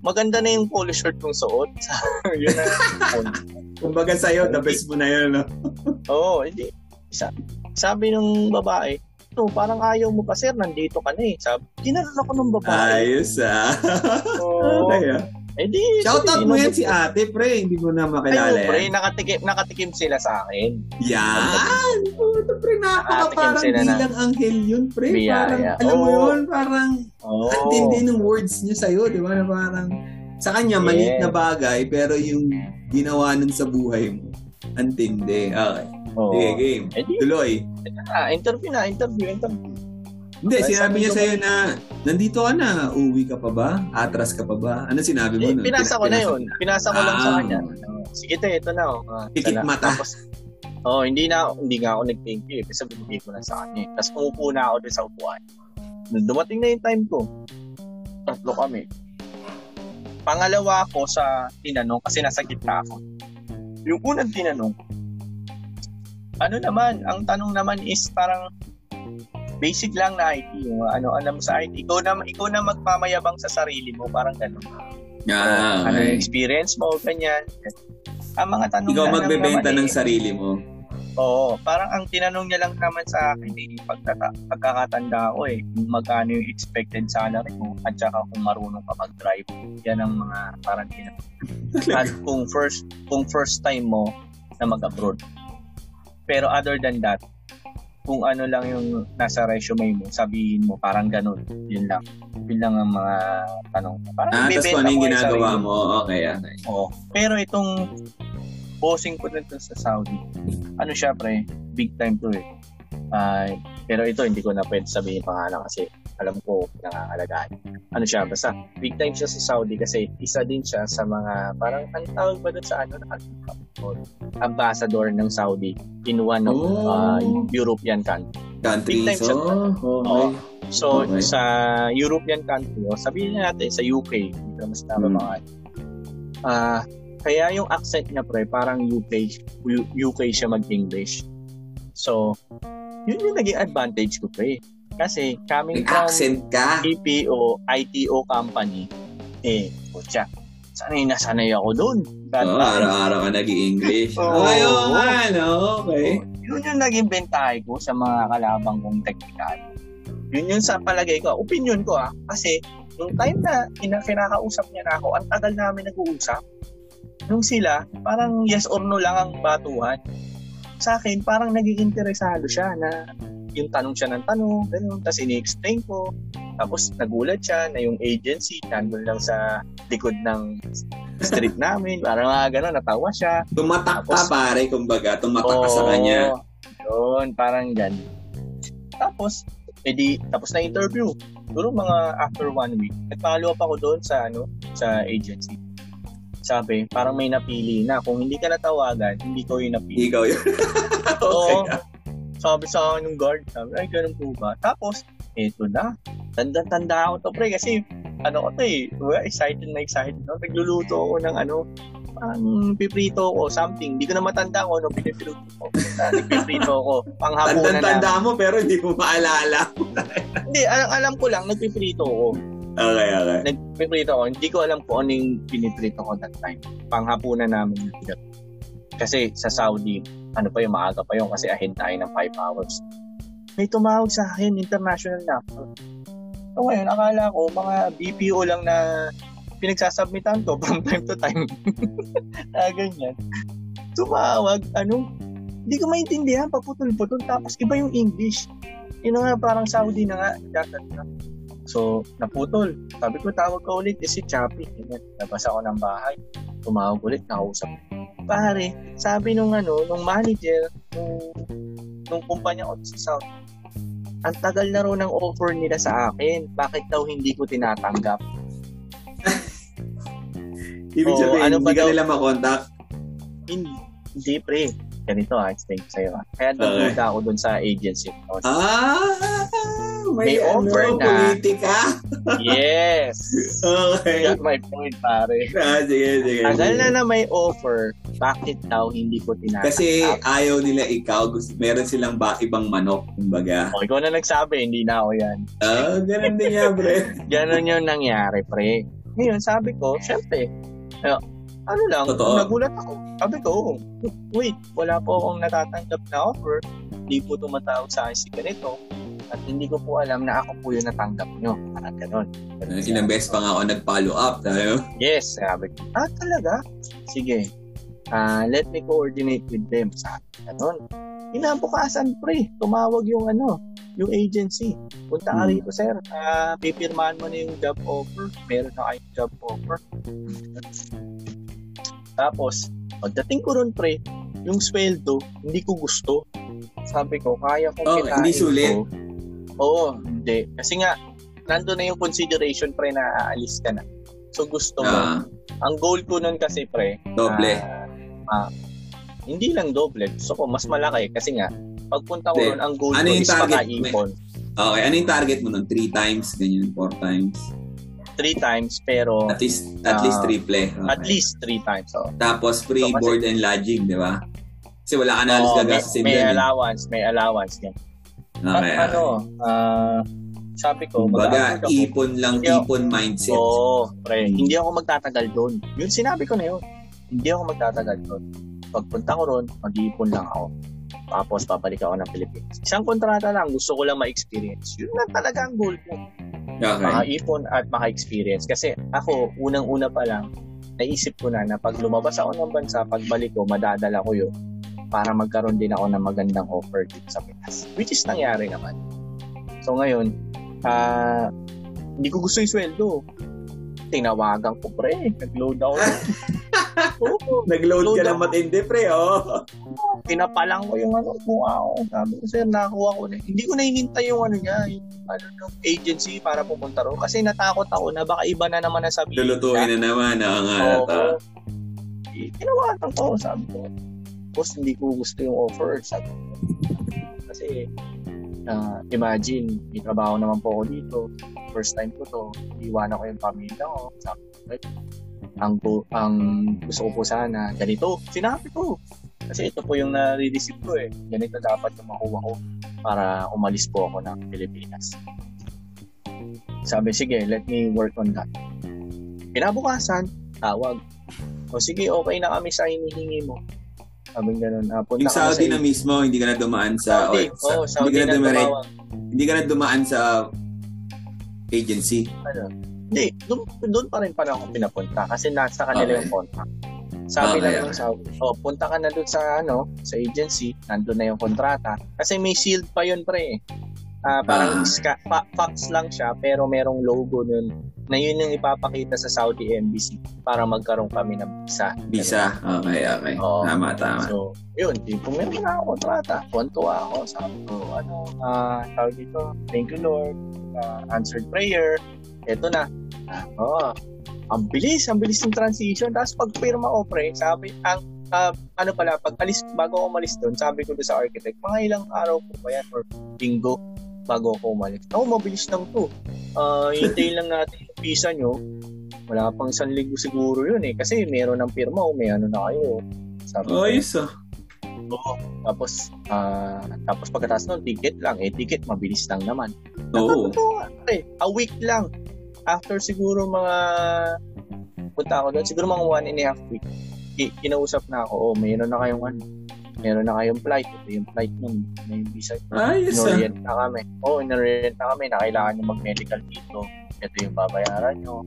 Maganda na yung polo shirt kong suot. yun ang Kumbaga sa'yo, the best mo na yun, no? Oo, hindi. Sa, sabi ng babae, no, parang ayaw mo pa sir, nandito ka na eh. Sabi, ginanon ako ng babae. Ayos, ah. Oo. ah. Eh di, Shoutout mo yan si ate, pre. Hindi mo na makilala Ayun, pre, nakatikim, nakatikim sila sa akin. Yan! Puto, pre, napaka Nakatikim parang sila na. bilang anghel yun, pre. Biyaya. Parang, alam mo yun, parang Oo. ang tindi ng words niya sa'yo, di ba? Na parang, Sa kanya, maliit na Yes. bagay, pero yung ginawa nun sa buhay mo, antindi. Okay. Oo. Sige, game. Eh Tuloy. ah, interview na, interview, interview. Hindi, Ay, sinabi niya ko- sa'yo na, nandito ka na, uwi ka pa ba? Atras ka pa ba? Ano sinabi mo Eh, nun? pinasa ko na yun. Pinasa ko lang sa Ah. kanya. Sige te, ito na. Oh. Ah, Pikit mata. Tapos, oh, hindi na hindi nga ako nag-thank you eh. Kasi binigay ko na sa kanya. eh. Tapos umupo na ako doon sa upuan. Dumating na yung time ko, tatlo kami. Pangalawa ako sa tinanong kasi nasa gitna ako. Yung unang tinanong, ano naman, ang tanong naman is parang basic lang na IT. Yung ano, alam sa IT. Ikaw na, ikaw na magmamayabang sa sarili mo. Parang gano'n. Ah, Ano yung okay. experience mo, ganyan. Ang mga tanong Ikaw magbebenta naman ng eh. sarili mo. Oo, parang ang tinanong niya lang naman sa akin eh, pagkata, pagkakatanda ko eh, kung magkano yung expected salary mo at saka kung marunong ka mag-drive. Yan ang mga parang tinanong. at kung first, kung first time mo na mag-abroad. Pero other than that, kung ano lang yung nasa resume mo, sabihin mo parang ganun. Yun lang. Yun lang ang mga tanong. Parang Ah, tapos kung ano yung ginagawa mo. Okay, okay. Oo. Pero itong bossing ko dito sa Saudi, ano siya pre, big time to eh. Ay, pero ito hindi ko na pwede sabihin pangalan kasi alam ko nangangalagaan. Ano siya, basta big time siya sa Saudi kasi isa din siya sa mga parang ang tawag ba doon sa ano na ambassador ng Saudi in one of Oh. uh, European country. Big time So, siya. okay. So Okay. sa European country, o sabihin natin sa UK, ko mas tama Hmm. mga Ah, kaya yung accent niya pre, parang UK UK siya mag-English. So, yun yung naging advantage ko pre. Kasi coming May from accent ka. BPO, ITO company, eh, kutya, sanay na sanay ako doon. That time. araw-araw ka nag-i-English. Oo. Okay, oo nga, no? Okay. Yun yung naging bentahe ko sa mga kalabang kong technical. Yun yung sa palagay ko, opinion ko ah. Kasi, nung time na kina- kinakausap niya na ako, ang tagal namin nag-uusap. Nung sila, parang yes or no lang ang batuhan. Sa akin, parang naging interesado siya na yung tanong siya ng tanong, ganun. Tapos ini-explain ko. Tapos nagulat siya na yung agency nandun lang sa likod ng street namin. Parang mga ganun, natawa siya. Tumatak ka, Tapos- pare, kumbaga. Tumatak ka sa kanya. Yun, parang gan. Tapos, edi, tapos na interview. Siguro mga after one week, nag-follow up ako doon sa, ano, sa agency. Sabi, parang may napili na. Kung hindi ka natawagan, hindi ko yung napili. Ikaw yun. Oo. Sabi sa akin ng guard, sabi, ay, ganun po ba? Tapos, eto na. Tanda-tanda ako to, pre, kasi, ano ko to eh, well, excited na excited. No? Nagluluto ako ng ano, parang piprito ko, something. Hindi ko na matanda kung ano piniprito ko. Nagpiprito ko. Panghapunan na. Tandang-tanda mo, pero hindi mo maalala. Hindi, alam, alam ko lang, nagpiprito ko. Okay, okay. Nagpiprito ko. Hindi ko alam kung ano yung piniprito ko that time. Panghapunan namin. Kasi sa Saudi, ano pa yung maaga pa yung kasi ahead tayo ng 5 hours. May tumawag sa akin, international na. So ngayon, akala ko mga BPO lang na pinagsasubmitan ko from time to time. ah, ganyan. Tumawag, ano, hindi ko maintindihan, paputol-putol, tapos iba yung English. Yun nga, parang Saudi na nga, dapat na. So, naputol. Sabi ko, tawag ka ulit, eh, si Chappy. Labas ako ng bahay. Tumawag ulit, nakausap. Pare, sabi nung ano, nung manager, nung, nung kumpanya ko sa South, ang tagal na raw ng offer nila sa akin. Bakit daw hindi ko tinatanggap? Ibig sabihin, ano ba hindi ka daw? nila makontak. Hindi, hindi pre. Ganito ha, explain ko sa'yo ha. Kaya nagduda ako dun sa agency. Ah! May, May ano, offer na. politika. Yes! Okay. Got my point, pare. Ah, sige, sige. Tagal na na may offer, bakit daw hindi ko tinatanggap? Kasi ayaw nila ikaw. Gusto, meron silang ba ibang manok, kumbaga. O, ikaw na nagsabi, hindi na ako yan. Ah, ganun din niya, bre. Ganon yung nangyari, pre. Ngayon, sabi ko, syempre, ano lang, Totoo. nagulat ako. Sabi ko, wait, wala po akong natatanggap na offer. Hindi po tumatawag sa akin si ganito. At hindi ko po alam na ako po yung natanggap nyo. Parang. Ganon siya. Ilang beses pa nga ako nag-follow up. Tayo. Yes, sabi ko. Ah, talaga? Sige. Ah, let me coordinate with them. Sabi ko, ganon. Inabukasan, pre. Tumawag yung ano, yung agency. Punta ka Hmm. rito, sir. Ah, pipirmahan mo na yung job offer. Meron na kayong job offer. Tapos, pagdating ko ron, pre, yung sweldo, hindi ko gusto. Sabi ko, kaya ko Oh, hindi sulit? ko. Oo, hindi. Kasi nga, nandun na yung consideration, pre, na aalis ka na. So, gusto mo. Ah, Ang goal ko nun kasi, pre, doble. ah, ah, hindi lang doble. Gusto ko, mas malaki. Kasi nga, pagpunta ko ron, ang goal Ano ko is target? makaipon. okay, ano yung target mo nun? Three times, ganyan, four times. Three times, pero At least, at Ah, least triple. Okay. at least three times. Oh. Tapos free So, kasi- board and lodging, di ba? Kasi wala ka na alis Oo, may, gagastusin may dyan. eh. allowance, may allowance. Yan. Okay, At ano, ah, sabi ko, mag-upload ako. ipon lang, Hindi ako- ipon mindset. Oo, pre, hindi ako magtatagal doon. Yun, sinabi ko na yun. Hindi ako magtatagal doon. Pagpunta ko ron, mag-iipon lang ako. Tapos, babalik ako ng Pilipinas. Isang kontrata lang, gusto ko lang ma-experience. Yun na talaga ang goal ko. Okay. Maka-ipon at maka-experience. Kasi ako, unang-una pa lang, naisip ko na na pag lumabas ako ng bansa, pagbalik ko, madadala ko yun para magkaroon din ako ng magandang offer dito sa Pinas. Which is nangyari naman. So ngayon, ah hindi ko gusto yung sweldo. Tinawagan ko pre, nag-load ako. Oo, Nag-load ka ng matindi, pre, oh. pinapalang ko yung ano ko ako. Sabi ko, sir, nakakuha ko na. Hindi ko na hinintay yung ano niya, yung, ano, yung agency para pumunta ro. Kasi natakot ako na baka iba na naman ang sabihin. Lulutuin na naman. Oo nga. Oo. Tinawagan ko, sabi ko. Boss, hindi ko gusto yung offer. Sabi ko. Kasi, ah, imagine, may trabaho naman po ako dito. First time ko to. Iwanan ko yung pamilya ko. Sabi ko, "Eh, ang, ang gusto ko po sana, ganito. Sinabi ko. Kasi ito po yung nare-receive ko eh. Ganito dapat yung makuha ko para umalis po ako ng Pilipinas. Sabi, sige, let me work on that. Kinabukasan, tawag. O sige, okay na kami sa hinihingi mo. Sabi ganun. Ah, punta Yung Saudi sa na mismo, hindi ka na dumaan sa... Saudi. o, sa- Oo, Saudi hindi ka na na dumaan, hindi ka na dumaan sa agency. Hindi, doon, doon pa rin pala ako pinapunta kasi nasa kanila Okay. yung contract. Sabi Okay, lang okay. yung Saudi, oh, punta ka na doon sa ano, sa agency, nandun na yung kontrata. Kasi may shield pa yun pre. Ah, parang Ah. ska, fa- fax lang siya pero merong logo nun na yun yung ipapakita sa Saudi Embassy para magkaroon kami ng visa. Visa. Okay, okay. Oo. Tama, tama. So, yun, di pumirma na ako kontrata. Tuwan-tuwa ako. Sabi ko, ano, ah, tawag dito, thank you Lord, ah, answered prayer. Ito na. Ah, oh, ang bilis, ang bilis ng transition. Tapos pag pirma ko, pre, sabi, ang, ah, ano pala, pag alis, bago ako umalis doon, sabi ko doon sa architect, mga ilang araw po ba yan, or linggo, bago ako umalis. Ako, mabilis lang to. Ah, hintayin lang natin yung visa nyo. Wala pang isang linggo siguro yun eh. Kasi meron ng pirma o may ano na kayo. Sabi Oh, ah. Oo. Tapos, ah, tapos pagkatapos nun, ticket lang. Eh, ticket, mabilis lang naman. Oo. Nga, pre. A week lang. After siguro mga, punta ako doon, siguro mga one and a half week. Ki- Kinausap na ako, oh, mayroon na kayong ano, mayroon na kayong flight. Ito yung flight nun, may visa. Ayos, ah. Inorient na kami. Oo, oh, inorient na kami na kailangan nyo mag-medical dito. Ito yung babayaran nyo.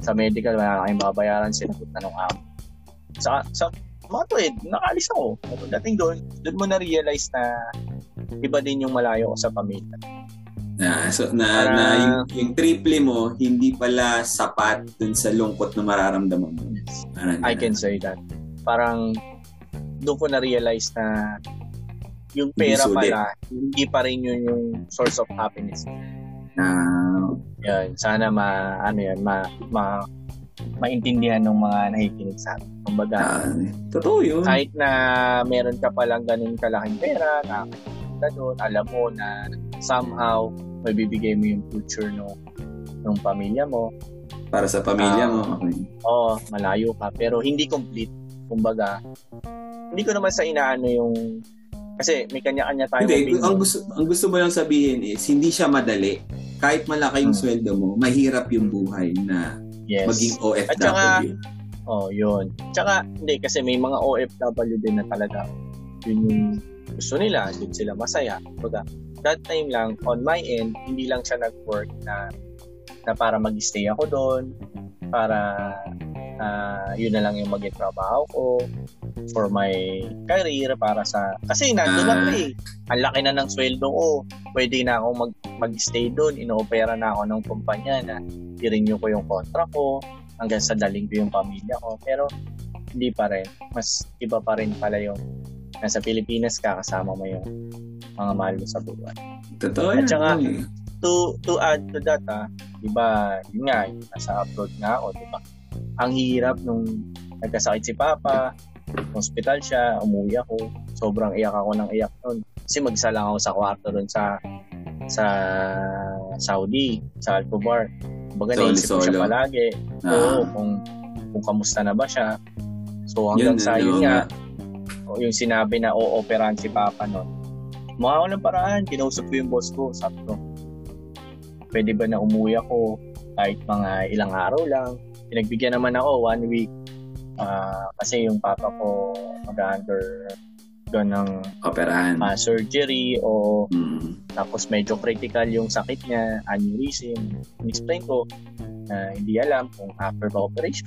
Sa medical, wala kayong babayaran. Sinagot na nung amo. Sa, sa mga to eh, nakaalis ako. Pagdating doon, doon mo na-realize na iba din yung malayo ko sa pamilya. Na, so, na, Para- na yung, yung triple mo, hindi pala sapat dun sa lungkot na mararamdaman mo. Parang I can say that. Parang doon ko na-realize na yung Hindi pera sulit. pala, hindi pa rin yun yung source of happiness. Na, Yan, sana ma ano yan, ma, ma maintindihan ng mga nakikinig sa akin. Kumbaga, ah, totoo yun. kahit na meron ka palang ganun kalaking pera, nakakita doon, alam mo na somehow may bibigay mo yung future no ng pamilya mo. Para sa pamilya Ah. mo. Okay. Oo, malayo ka, pero hindi complete. Kumbaga, hindi ko naman sa inaano yung kasi may kanya-kanya tayong Hindi, opinion. ang gusto, ang gusto mo lang sabihin is, hindi siya madali. Kahit malaki yung Hmm. sweldo mo, mahirap yung buhay na yes. maging OFW. At saka, Oh, yun. Tsaka, hindi, kasi may mga OFW din na talaga yun yung gusto nila, yun sila masaya. Kumbaga, that time lang, on my end, hindi lang siya nag-work na na para mag-stay ako doon, para ah, yun na lang yung maging trabaho ko for my career, para sa... Kasi nandun Ah. ako eh. Ang laki na ng sweldo ko. pwede na ako mag, mag-stay doon. Inoopera na ako ng kumpanya na i-renew ko yung contract ko hanggang sa daling ko yung pamilya ko. Pero hindi pa rin. Mas iba pa rin pala yung nasa Pilipinas ka kasama mo yung mga mahal mo sa buwan. Totoo At saka-. To, to add to that, ah, di ba, yun nga, nasa abroad nga ako, di ba? Ang hirap nung nagkasakit si Papa, hospital siya, umuwi ako, sobrang iyak ako ng iyak nun. Kasi mag-isa lang ako sa kwarto dun sa sa Saudi, sa Alcobar. Baga naisip ko siya palagi. Ah, Oo, kung, kung kamusta na ba siya. So hanggang Yun, sa yun yun nga. nga, yung sinabi na o-operahan si Papa nun. Mukha ko ng paraan, kinausap ko yung boss ko, sabi ko, pwede ba na umuwi ako kahit mga ilang araw lang. Pinagbigyan naman ako, one week. Ah, kasi yung papa ko mag-under doon ng operahan. ah, surgery o Mm. tapos medyo critical yung sakit niya, aneurysm. In-explain ko na hindi alam kung after the operation.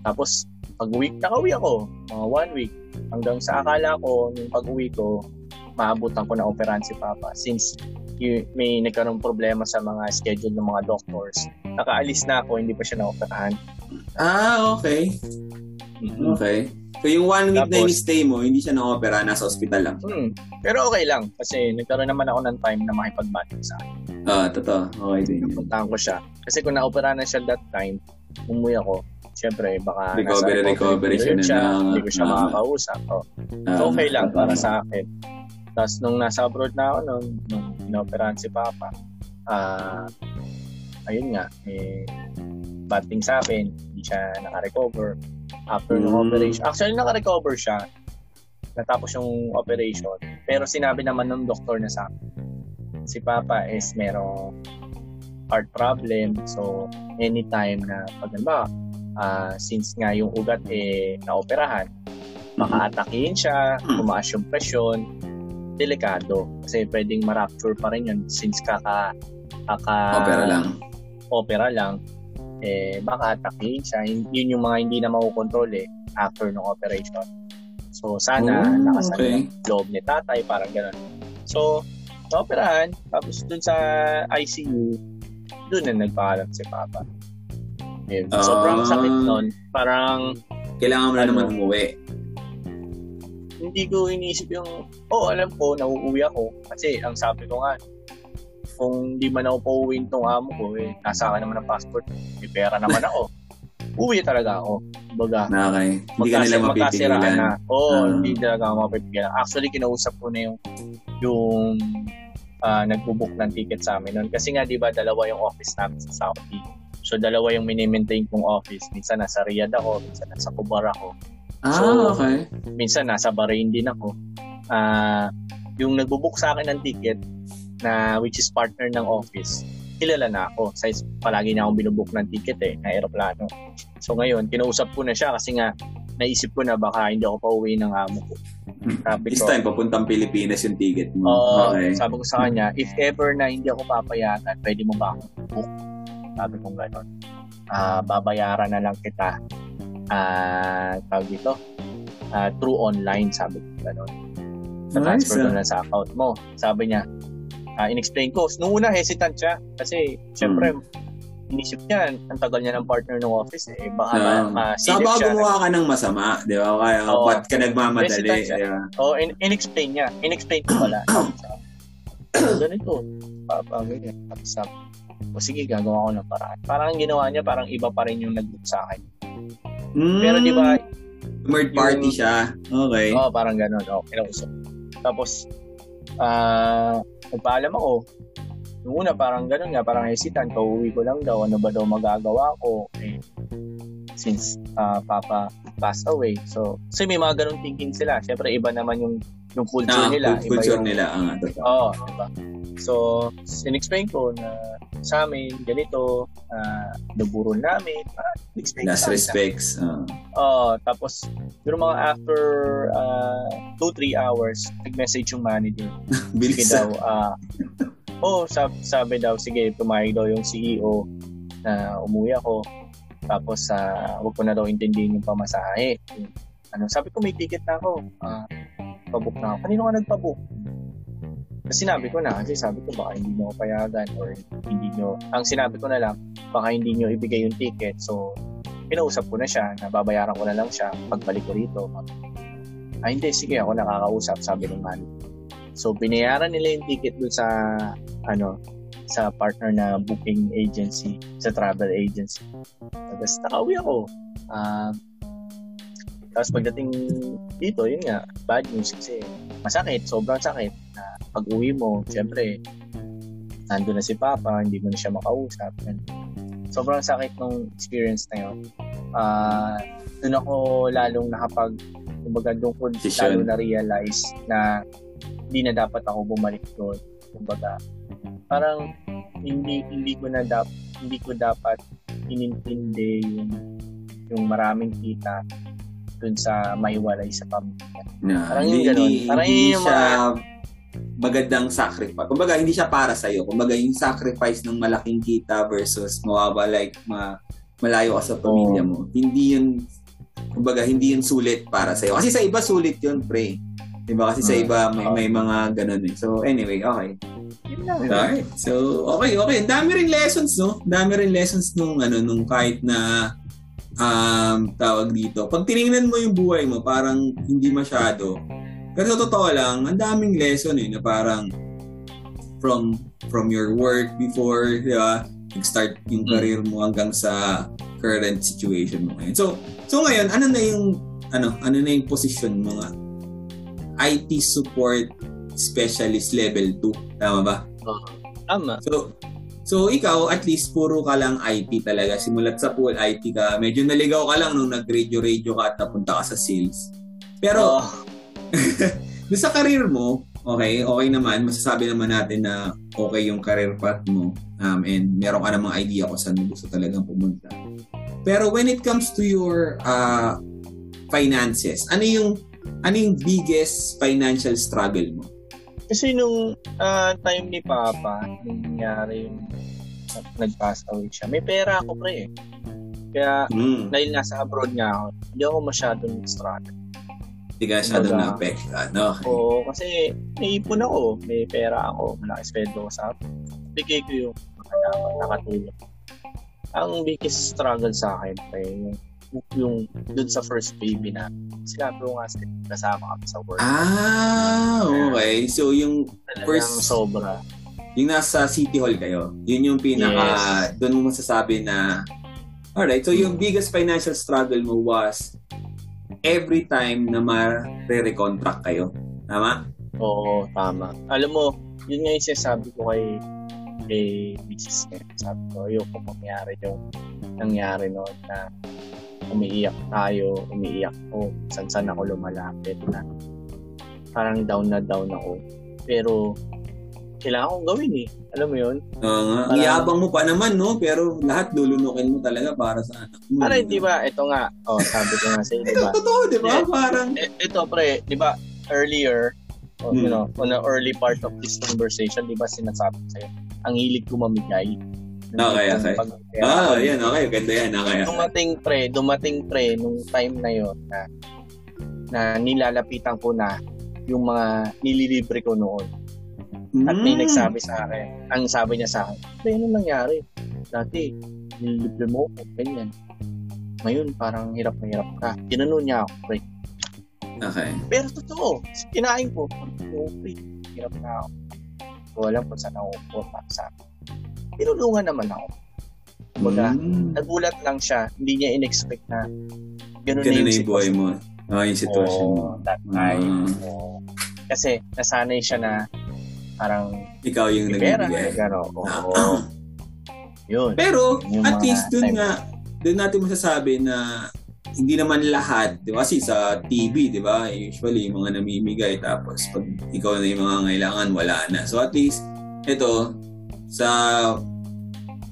Tapos, pag-uwi, nakauwi ako, mga one week. Hanggang sa akala ko, yung pag-uwi ko, maabutan ko na operahan si Papa. Since y- may nagkaroon problema sa mga schedule ng mga doctors, nakaalis na ako, hindi pa siya na-operahan. Ah, okay. Mhm. Okay. So yung one week na Tapos- yung stay mo, hindi siya na-opera, nasa ospital lang. Hmm. Pero okay lang, kasi nagkaroon naman ako ng time na makipag-bonding sa akin. Ah, totoo. Okay din yun. Puntahan ko siya. Kasi kung na-opera na siya that time, umuwi ako, syempre baka Recovery, nasa recovery siya period na na- hindi ko siya ah. makakausap. Oh. Ah, okay lang para sa akin. Tapos nung nasa abroad na ako, nung, nung inaoperahan si Papa, ah, ayun nga, eh, bad things happen, hindi siya naka-recover after ng Mm. operation. Actually, naka-recover siya, natapos yung operation, pero sinabi naman ng doktor na sa akin, si Papa is merong heart problem, so anytime na pag ba, since nga yung ugat eh naoperahan, maka-atakihin siya, tumaas yung presyon, delikado. Kasi pwedeng ma-rupture pa rin yun since kaka, kaka Opera lang. Opera lang, eh, baka atakihin siya. Yun yun yung mga hindi na makukontrol eh, after ng operation. So, sana Oh, nakasan okay. loob ni tatay, parang gano'n. So, naoperahan, tapos dun sa ICU, dun na nagpaalam si Papa. Yun. Sobrang Ah. sakit nun. Parang, Kailangan mo na Ano? naman umuwi. hindi ko iniisip yung, oh, alam ko, nauuwi ako. Kasi, ang sabi ko nga, kung di man ako pauwiin tong amo ko, eh, nasa akin naman ang passport, may pera naman ako. Uwi talaga ako. Baga, okay. Hindi ka nila mapipigilan. na. Oo, Ah. hindi talaga ako mapipigilan. Actually, kinausap ko na yung yung ah, nagbubook ng ticket sa amin noon. Kasi nga, di ba, dalawa yung office namin sa Saudi. So, dalawa yung mini-maintain kong office. Minsan nasa Riyadh ako, minsan nasa Kubar ako. Ah, So, okay. minsan nasa Bahrain din ako. Ah, yung nagbubook sa akin ng ticket na which is partner ng office, kilala na ako. Sa palagi na akong binubook ng ticket eh, na aeroplano. So ngayon, kinausap ko na siya kasi nga naisip ko na baka hindi ako pauwi ng amo ko. Sabi This ko, time, papuntang Pilipinas yung ticket mo. Oo, okay. sabi ko sa kanya, if ever na hindi ako papayagan, pwede mo ba akong book? Sabi ko gano'n. Ah, babayaran na lang kita. Ah, tawag dito, ah, through online, sabi ko gano'n. Nice, Na-transfer ko na sa account mo. Sabi niya, ah, in-explain ko. Nung una, hesitant siya. Kasi, syempre, Hmm. inisip niya, ang tagal niya ng partner ng office eh. Baka Ah. ma- Saka masilip baka siya. gumawa ka ng masama, di ba? Kaya, Oo. ba't ka nagmamadali? Ba? Oh, in- in-explain niya. In-explain ko pala. Ganito. Papa, ganyan. Tapos sabi, o sige, gagawa ko ng paraan. Parang ang ginawa niya, parang iba pa rin yung nag-book sa akin. Mm, Pero di ba, Third party yung- siya. Okay. Oo, parang gano'n. Oo, kinausap. Tapos, ah, nagpaalam ako. Nung una, parang gano'n nga, parang hesitant. Pauwi ko lang daw, ano ba daw magagawa ko. Eh, since ah, Papa passed away. So, kasi may mga ganong thinking sila. Siyempre, iba naman yung, yung culture Ah, nila. cult- Iba culture yung, nila. Ah. Oo, diba? So, in-explain ko na sa amin, ganito, uh, naburon namin. Ah, ko Last respects. ah. Oo, tapos, yung mga after 2-3 hours, nag-message yung manager. Bilis. daw, ah, oh, sab- sabi daw, sige, pumayag daw yung CEO na umuwi ako. Tapos, uh, wag ko na daw intindihin yung pamasahe. Ano, sabi ko, may ticket na ako. Ah, pabook na ako. Kanino ka nagpabook? Sinabi ko na, kasi sabi ko baka hindi nyo payagan or hindi nyo, ang sinabi ko na lang, baka hindi nyo ibigay yung ticket. So, pinausap ko na siya, na babayaran ko na lang siya pagbalik ko rito. Ay, hindi, sige, ako nakakausap, sabi ng manager. So, binayaran nila yung ticket dun sa, ano, sa partner na booking agency, sa travel agency. Tapos, nakauwi ako. Uh, tapos pagdating dito, yun nga, bad news kasi masakit, sobrang sakit na pag uwi mo, syempre, nandun na si Papa, hindi mo na siya makausap. And sobrang sakit nung experience na yun. Uh, doon ako lalong nakapag, kumbaga doon ko lalo na realize na hindi na dapat ako bumalik doon. Kumbaga, parang hindi hindi ko na dapat hindi ko dapat inintindi yung yung maraming kita dun sa maiwalay sa pamilya. Na, parang hindi, yung ganun. Parang hindi yung siya mga... magandang sacrifice. Kumbaga, hindi siya para sa iyo. Kumbaga, yung sacrifice ng malaking kita versus mawaba like ma, malayo ka sa pamilya mo. Oh. Hindi yun kumbaga, hindi yun sulit para sa iyo. Kasi sa iba sulit yun, pre. Diba? Kasi sa hmm. iba may, may mga ganun eh. So, anyway, okay. Alright. So, okay, okay. Ang dami rin lessons, no? Ang dami rin lessons nung, ano, nung kahit na um, tawag dito. Pag tiningnan mo yung buhay mo, parang hindi masyado. Pero sa totoo lang, ang daming lesson eh, na parang from from your work before, di ba? Nag-start yung mm. career mo hanggang sa current situation mo ngayon. So, so ngayon, ano na yung ano, ano na yung position mo nga? IT support specialist level 2, tama ba? Uh, tama. So, So ikaw, at least puro ka lang IT talaga. Simulat sa pool IT ka. Medyo naligaw ka lang nung nag-radio-radio ka at napunta ka sa sales. Pero, oh. sa career mo, okay, okay naman. Masasabi naman natin na okay yung career path mo. Um, and meron ka namang idea kung saan mo gusto talagang pumunta. Pero when it comes to your uh, finances, ano yung ano yung biggest financial struggle mo? Kasi nung uh, time ni Papa, nung nangyari yung nag-pass away siya, may pera ako pre eh. Kaya mm. dahil nasa abroad nga ako, hindi ako masyadong struggle. Hindi ka masyadong na-affect. Ano? Oo, kasi may ipon ako, may pera ako, malaki sweldo ko sa Bigay ko yung nakatulong. Ang biggest struggle sa akin, pre, yung yung dun sa first baby na sinabi ko nga sa kasama kami sa work. Ah, okay. So yung first sobra. Yung nasa City Hall kayo, yun yung pinaka, yes. doon mo masasabi na, alright, so yung biggest financial struggle mo was every time na ma-re-recontract kayo. Tama? Oo, tama. Alam mo, yun nga yung sinasabi ko kay kay Mrs. Sabi ko, ayoko mangyari yung nangyari noon na umiiyak tayo, umiiyak ko, san san ako lumalapit na parang down na down ako. Pero kailangan kong gawin eh. Alam mo yun? Oo nga. Parang, Iyabang mo pa naman, no? Pero lahat lulunukin mo talaga para sa anak mo. Para, di ba? Ito nga. Oh, sabi ko nga sa'yo, di ba? Totoo, di ba? Parang... E, ito, pre, di ba? Earlier, oh, hmm. you know, on the early part of this conversation, di ba sinasabi sa'yo, ang hilig ko mamigay. Okay, okay. Ah, oh, yan, okay. Ganda yan, okay. Dumating pre, dumating pre, nung time na yon na, na nilalapitan ko na yung mga nililibre ko noon. At may mm. nagsabi sa akin, ang sabi niya sa akin, pre, ano nangyari? Dati, nililibre mo ko, ganyan. Ngayon, parang hirap na hirap ka. Ginano niya ako, pre. Okay. Pero totoo, kinain ko, oh, pre, hirap na ako. Ko alam kung saan ako pupunta sa akin tinulungan naman ako. Kumbaga, mm. nagulat lang siya. Hindi niya in-expect na ganun, ganun na yung, yung buhay mo. Oh, yung sitwasyon oh, mo. That time. Oh. Kasi nasanay siya na parang ikaw yung nagbibigay. Gano, oh, Yun. Pero yung at least dun nga, dun natin masasabi na hindi naman lahat, di ba? Kasi sa TV, di ba? Usually, yung mga namimigay tapos pag ikaw na yung mga ngailangan, wala na. So at least, ito, sa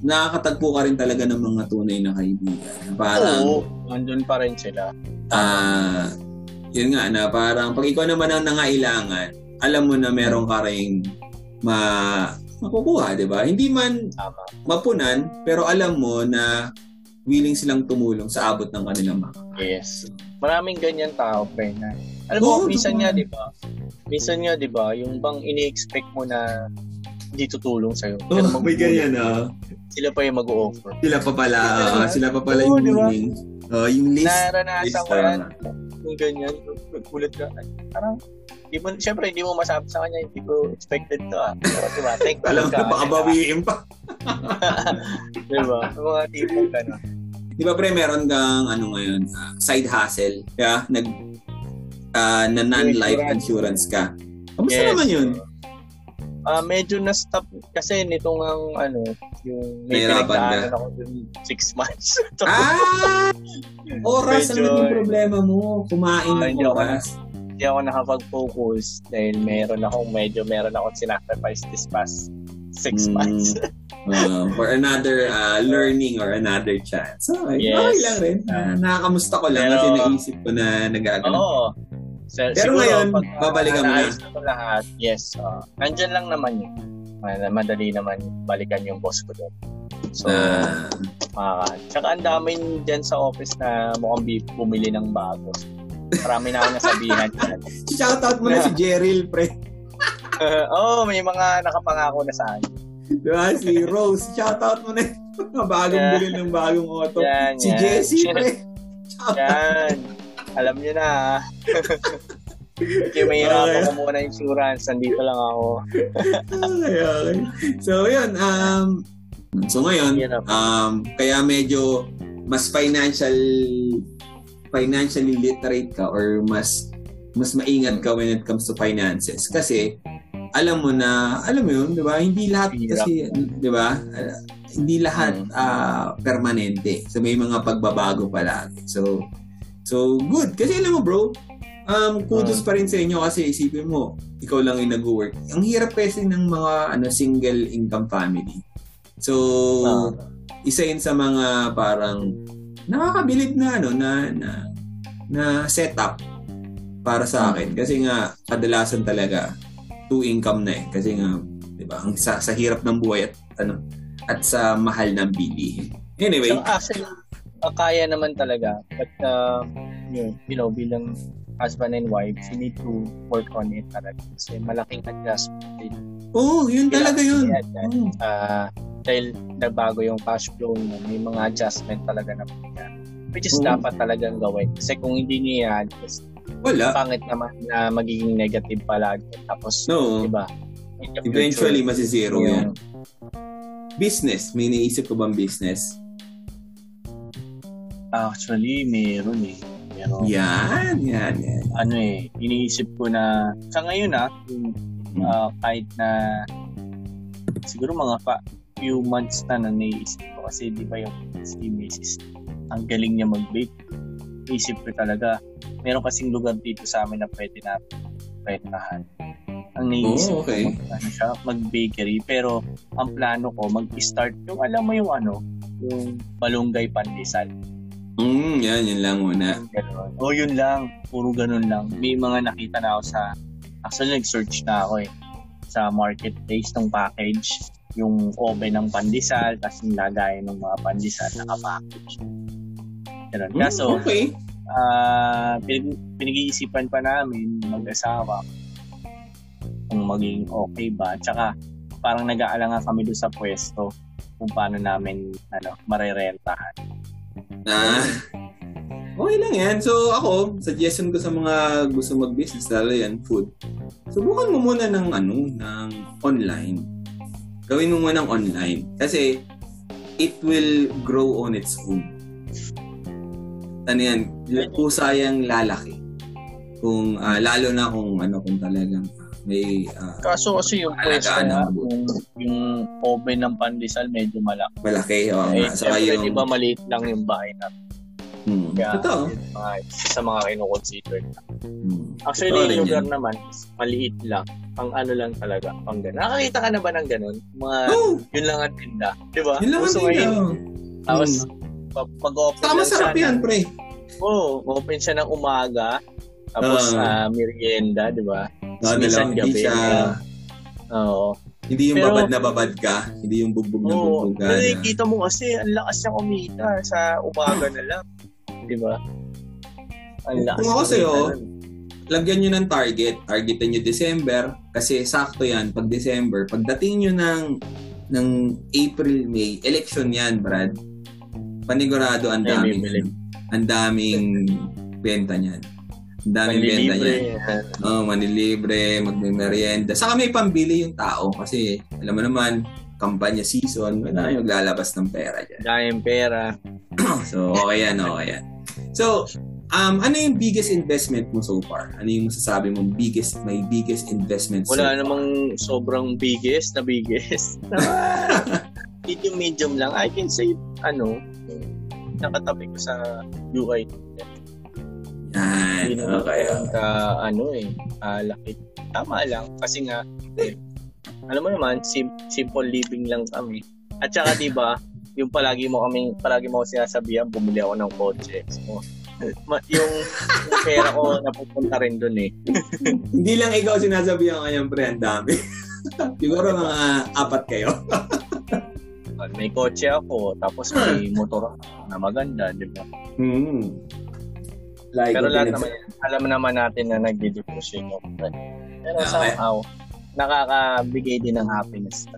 nakakatagpo ka rin talaga ng mga tunay na kaibigan. Parang, Oo, andun pa rin sila. Ah, uh, yun nga na parang pag ikaw naman ang nangailangan, alam mo na meron ka ring ma makukuha, 'di ba? Hindi man Tama. mapunan, pero alam mo na willing silang tumulong sa abot ng kanilang mga. Yes. Maraming ganyan tao, pre, na alam mo, Oo, minsan nga, di ba? Minsan nga, di ba, yung bang ini-expect mo na hindi tutulong sa'yo. Oh, pero may ganyan ah. Sila pa yung mag-o-offer. Sila pa pala, ah, sila pa pala yung diba? willing. Oh, yung list. Naranasan ko yan. tama. Yung ganyan, kulit ka. Parang, di mo, syempre, hindi mo masabi sa kanya, hindi ko expected to ah. Pero diba, thankful Alam ka. baka bawiin pa. diba? Mga tipong gano'n. Di ba pre, meron kang ano ngayon, ah, side hustle. Kaya nag ah, na non-life insurance ka. Kamusta Yes. naman yun? Ah, medyo na-stop kasi nitong ang ano, yung may pinagdaanan ako dun six months. Ah! Oras ang Medyo- naging problema mo. Kumain Ah, ng ako oras. Hindi ako nakapag-focus dahil meron akong medyo meron akong sinacrifice this past six Mm. months. Uh, for another uh, learning or another chance. So, okay, Yes. okay lang rin. Uh, nakakamusta ko lang kasi Pero- naisip ko na nagagano. Oo. So, Pero siguro, ngayon, pag, babalikan mo na. lahat, yes. Uh, nandyan lang naman yun. Ma- Madali naman balikan yung boss ko doon. So, Ah, makaka. Tsaka ang dami dyan sa office na mukhang bumili ng bago. Marami na ako nasabihan dyan. shoutout mo na si Jeryl, pre. Oo, oh, may mga nakapangako na sa akin. Diba? Si Rose, shoutout mo na yung bagong Yeah. bilhin ng bagong auto. Yan, Si yan. Jessie, pre. Shoutout. Yan. Alam niyo na. ah. Kaya may hirapan Okay. ko muna insurance. Nandito lang ako. okay, okay. So, yun. Um, so, ngayon, um, kaya medyo mas financial financially literate ka or mas mas maingat ka when it comes to finances kasi alam mo na alam mo yun 'di ba hindi lahat kasi 'di ba Ah, hindi lahat ah, permanente so may mga pagbabago palagi so so good. Kasi alam mo bro um kudos Mm. pa rin sa inyo kasi isipin mo ikaw lang yung nag-work. Ang hirap kasi ng mga ano single income family. So Ah. isa yun sa mga parang nakakabilib na ano na na na setup para sa akin. Kasi nga kadalasan talaga two income na eh. Kasi nga 'di ba ang sa, sa hirap ng buhay at ano at sa mahal ng bilihin. Anyway. So, actually, uh, kaya naman talaga. But, uh, yun, you know, bilang husband and wife, you need to work on it talaga. Kasi malaking adjustment din. oh yun talaga yun Oh, uh, dahil nagbago yung cash flow mo, may mga adjustment talaga na mangyayari. Which is Oo. dapat talagang gawin. Kasi kung hindi niya i-adjust, wala pangit naman na magiging negative palagi. Tapos, no di ba? eventually masizero yung- yan business may naisip ko bang business Actually, meron eh. Meron. yan yan yan Ano eh, iniisip ko na, sa ngayon ah, yung, ah, kahit na siguro mga pa, few months na na naisip ko kasi di ba yung si Mrs. ang galing niya mag-bake. Isip ko talaga, meron kasing lugar dito sa amin na pwede na rentahan. Ang naisip Oh, okay. ko, ano siya, mag-bakery. Pero ang plano ko, mag-start yung, alam mo yung ano, yung malunggay pandesal. Mm, yan yun lang muna Ganun. O yun lang, puro ganun lang. May mga nakita na ako sa, actually nag-search na ako eh, sa marketplace ng package, yung oven ng pandesal, tapos yung lagayan ng mga pandesal naka-package. Ganun. Mm, Kaso, okay ah pin- pinag-iisipan pa namin mag-asawa kung maging okay ba. Tsaka parang nag-aalangan kami doon sa pwesto kung paano namin ano, marerentahan. Ah. Okay lang yan. So ako, suggestion ko sa mga gusto mag-business, lalo yan, food. Subukan mo muna ng ano, ng online. Gawin mo muna ng online. Kasi it will grow on its own. Ano yan, kusayang lalaki. Kung, ah, lalo na kung ano, kung talagang may ah, Kaso kasi yung pwesto na, yung, yung oven ng pandesal medyo malaki. malaki. O, eh, saka yung... di ba maliit lang yung bahay na. Hmm, Kaya, totoo. yun, mga, sa mga kinukonsider. Hmm. Actually, Totoo yung lugar yan. naman, maliit lang. Pang ano lang talaga, pang ganun. Nakakita ka na ba ng ganun? Mga, Oh, yun lang ang tinda. Di ba? yun lang ang ngayon, Tapos, Hmm. pag, pag-open masarap siya yan, pre. Oo, open siya ng umaga. Tapos, Ah. ah, merienda, di ba? No, Minsan gabi. siya... Oo. Hindi yung Pero- babad na babad ka. Hindi yung bugbog na Oo. bugbog ka. Na- nakikita mo kasi, ang lakas niya kumita sa umaga na lang. Di ba? Ang lakas Kung ako sa'yo, lagyan nyo ng target. Targetan nyo December kasi sakto yan pag December. Pagdating nyo ng ng April, May, election yan, Brad. Panigurado ang daming ang daming benta niyan. Daming benta Manlilibre. niyan. Oh, manilibre, magmemerienda. Saka may pambili yung tao kasi alam mo naman, kampanya season, wala yung maglalabas ng pera dyan. Dahil pera. So, okay yan, okay yan. So, um, ano yung biggest investment mo so far? Ano yung masasabi mo biggest, my biggest investment so Wala namang sobrang biggest na biggest. medium medium lang. I can say, ano, nakatabi ko sa UI. Yan, Hindi naman okay. ganun ka, ano eh, ah, laki. Tama lang. Kasi nga, eh, alam mo naman, sim- simple living lang kami. At saka, di ba, yung palagi mo kami, palagi mo ako sinasabihan, bumili ako ng kotse. So, ma- yung, yung pera ko napupunta rin dun eh. Hindi lang ikaw sinasabihan kanyang pre, ang dami. Siguro mga apat kayo. May kotse ako, tapos may motor ako na maganda, di ba? Hmm. Like, Pero lahat naman, alam naman natin na nagde-depreciate yung. Pero Okay. somehow, nakakabigay din ng happiness.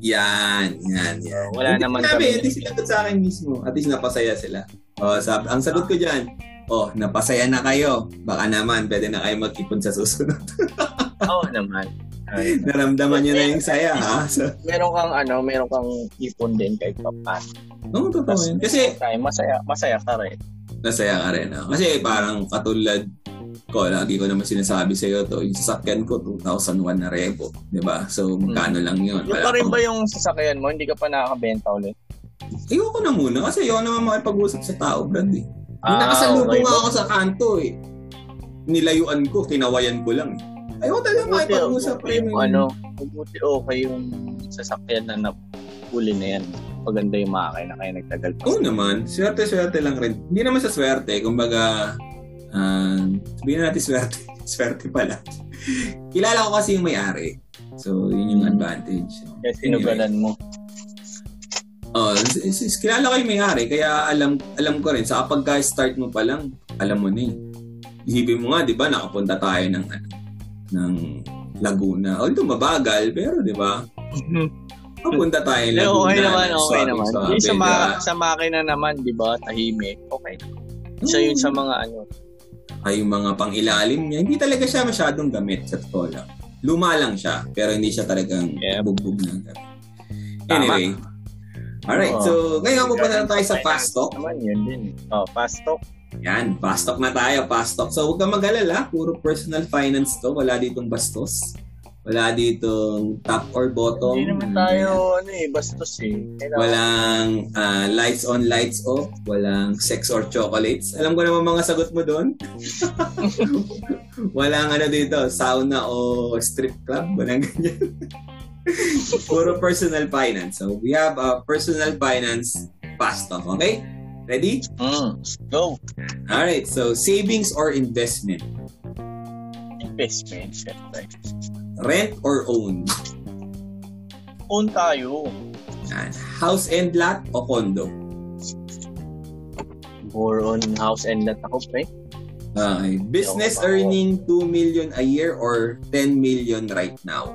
Yan, yan, yan. Wala Hindi naman kami- Hindi sinagot sa akin mismo. At least napasaya sila. O, sab- ang sagot ko dyan, oh, napasaya na kayo. Baka naman, pwede na kayo mag-ipon sa susunod. Oo naman. Ay, Naramdaman nyo na yung saya, ha? So, meron kang ano, meron kang ipon din kahit pa paano. Oo, totoo yun. Kasi, Kasi masaya, masaya ka rin. Nasaya ka rin. ah. Kasi parang katulad ko, lagi ko naman sinasabi sa iyo to, yung sasakyan ko, 2001 na repo. di ba So, magkano lang yun? Yung pa rin ba yung sasakyan mo, hindi ka pa nakakabenta ulit? Ayoko na muna kasi ayoko naman makipag-usap sa tao, Brad. Eh. Ah, nakasalubong okay. ako sa kanto eh. Nilayuan ko, kinawayan ko lang. eh. Ayoko talaga makipag-usap. mabuti yung eh. ano, mabuti okay yung sasakyan na napuli na yan. Maganda yung makina kaya nagtagal pa. Oo naman. Swerte-swerte lang rin. Hindi naman sa swerte. Kumbaga, uh, sabihin na natin swerte. swerte pala. Kilala ko kasi yung may-ari. So, yun yung advantage. Kaya sinugalan mo. Oh, kilala ko yung may-ari. Kaya alam alam ko rin. Sa kapag start mo pa lang, alam mo na eh. Isipin mo nga, di ba, nakapunta tayo ng, ano, ng Laguna. Although mabagal, pero di ba, papunta tayo Laguna. okay naman, ng okay naman. Yung sa, ma- sa makina naman, di ba, tahimik, okay. Isa yun sa mga ano, ay yung mga pang-ilalim niya, hindi talaga siya masyadong gamit sa totoo lang. Luma lang siya, pero hindi siya talagang Yep. bugbog ng gamit. Tama. Anyway, alright, Oo. so ngayon pupunta na tayo sa fast talk. Naman, yun din. Oh, fast talk. Yan, fast talk na tayo, fast talk. So huwag kang mag-alala, puro personal finance to, wala ditong bastos. Wala ditong top or bottom. Hindi naman tayo, ano eh, bastos eh. Kailangan, Walang ah, lights on, lights off. Walang sex or chocolates. Alam ko naman mga sagot mo doon. Walang ano dito, sauna o strip club. Walang ganyan. Puro personal finance. So we have a personal finance fast talk. Okay? Ready? Mm, go. Alright. So savings or investment? Investment, syempre. Rent or own? Own tayo. Yan. House and lot o condo? More on house and lot ako, pre. Okay. Business earning 2 million a year or 10 million right now?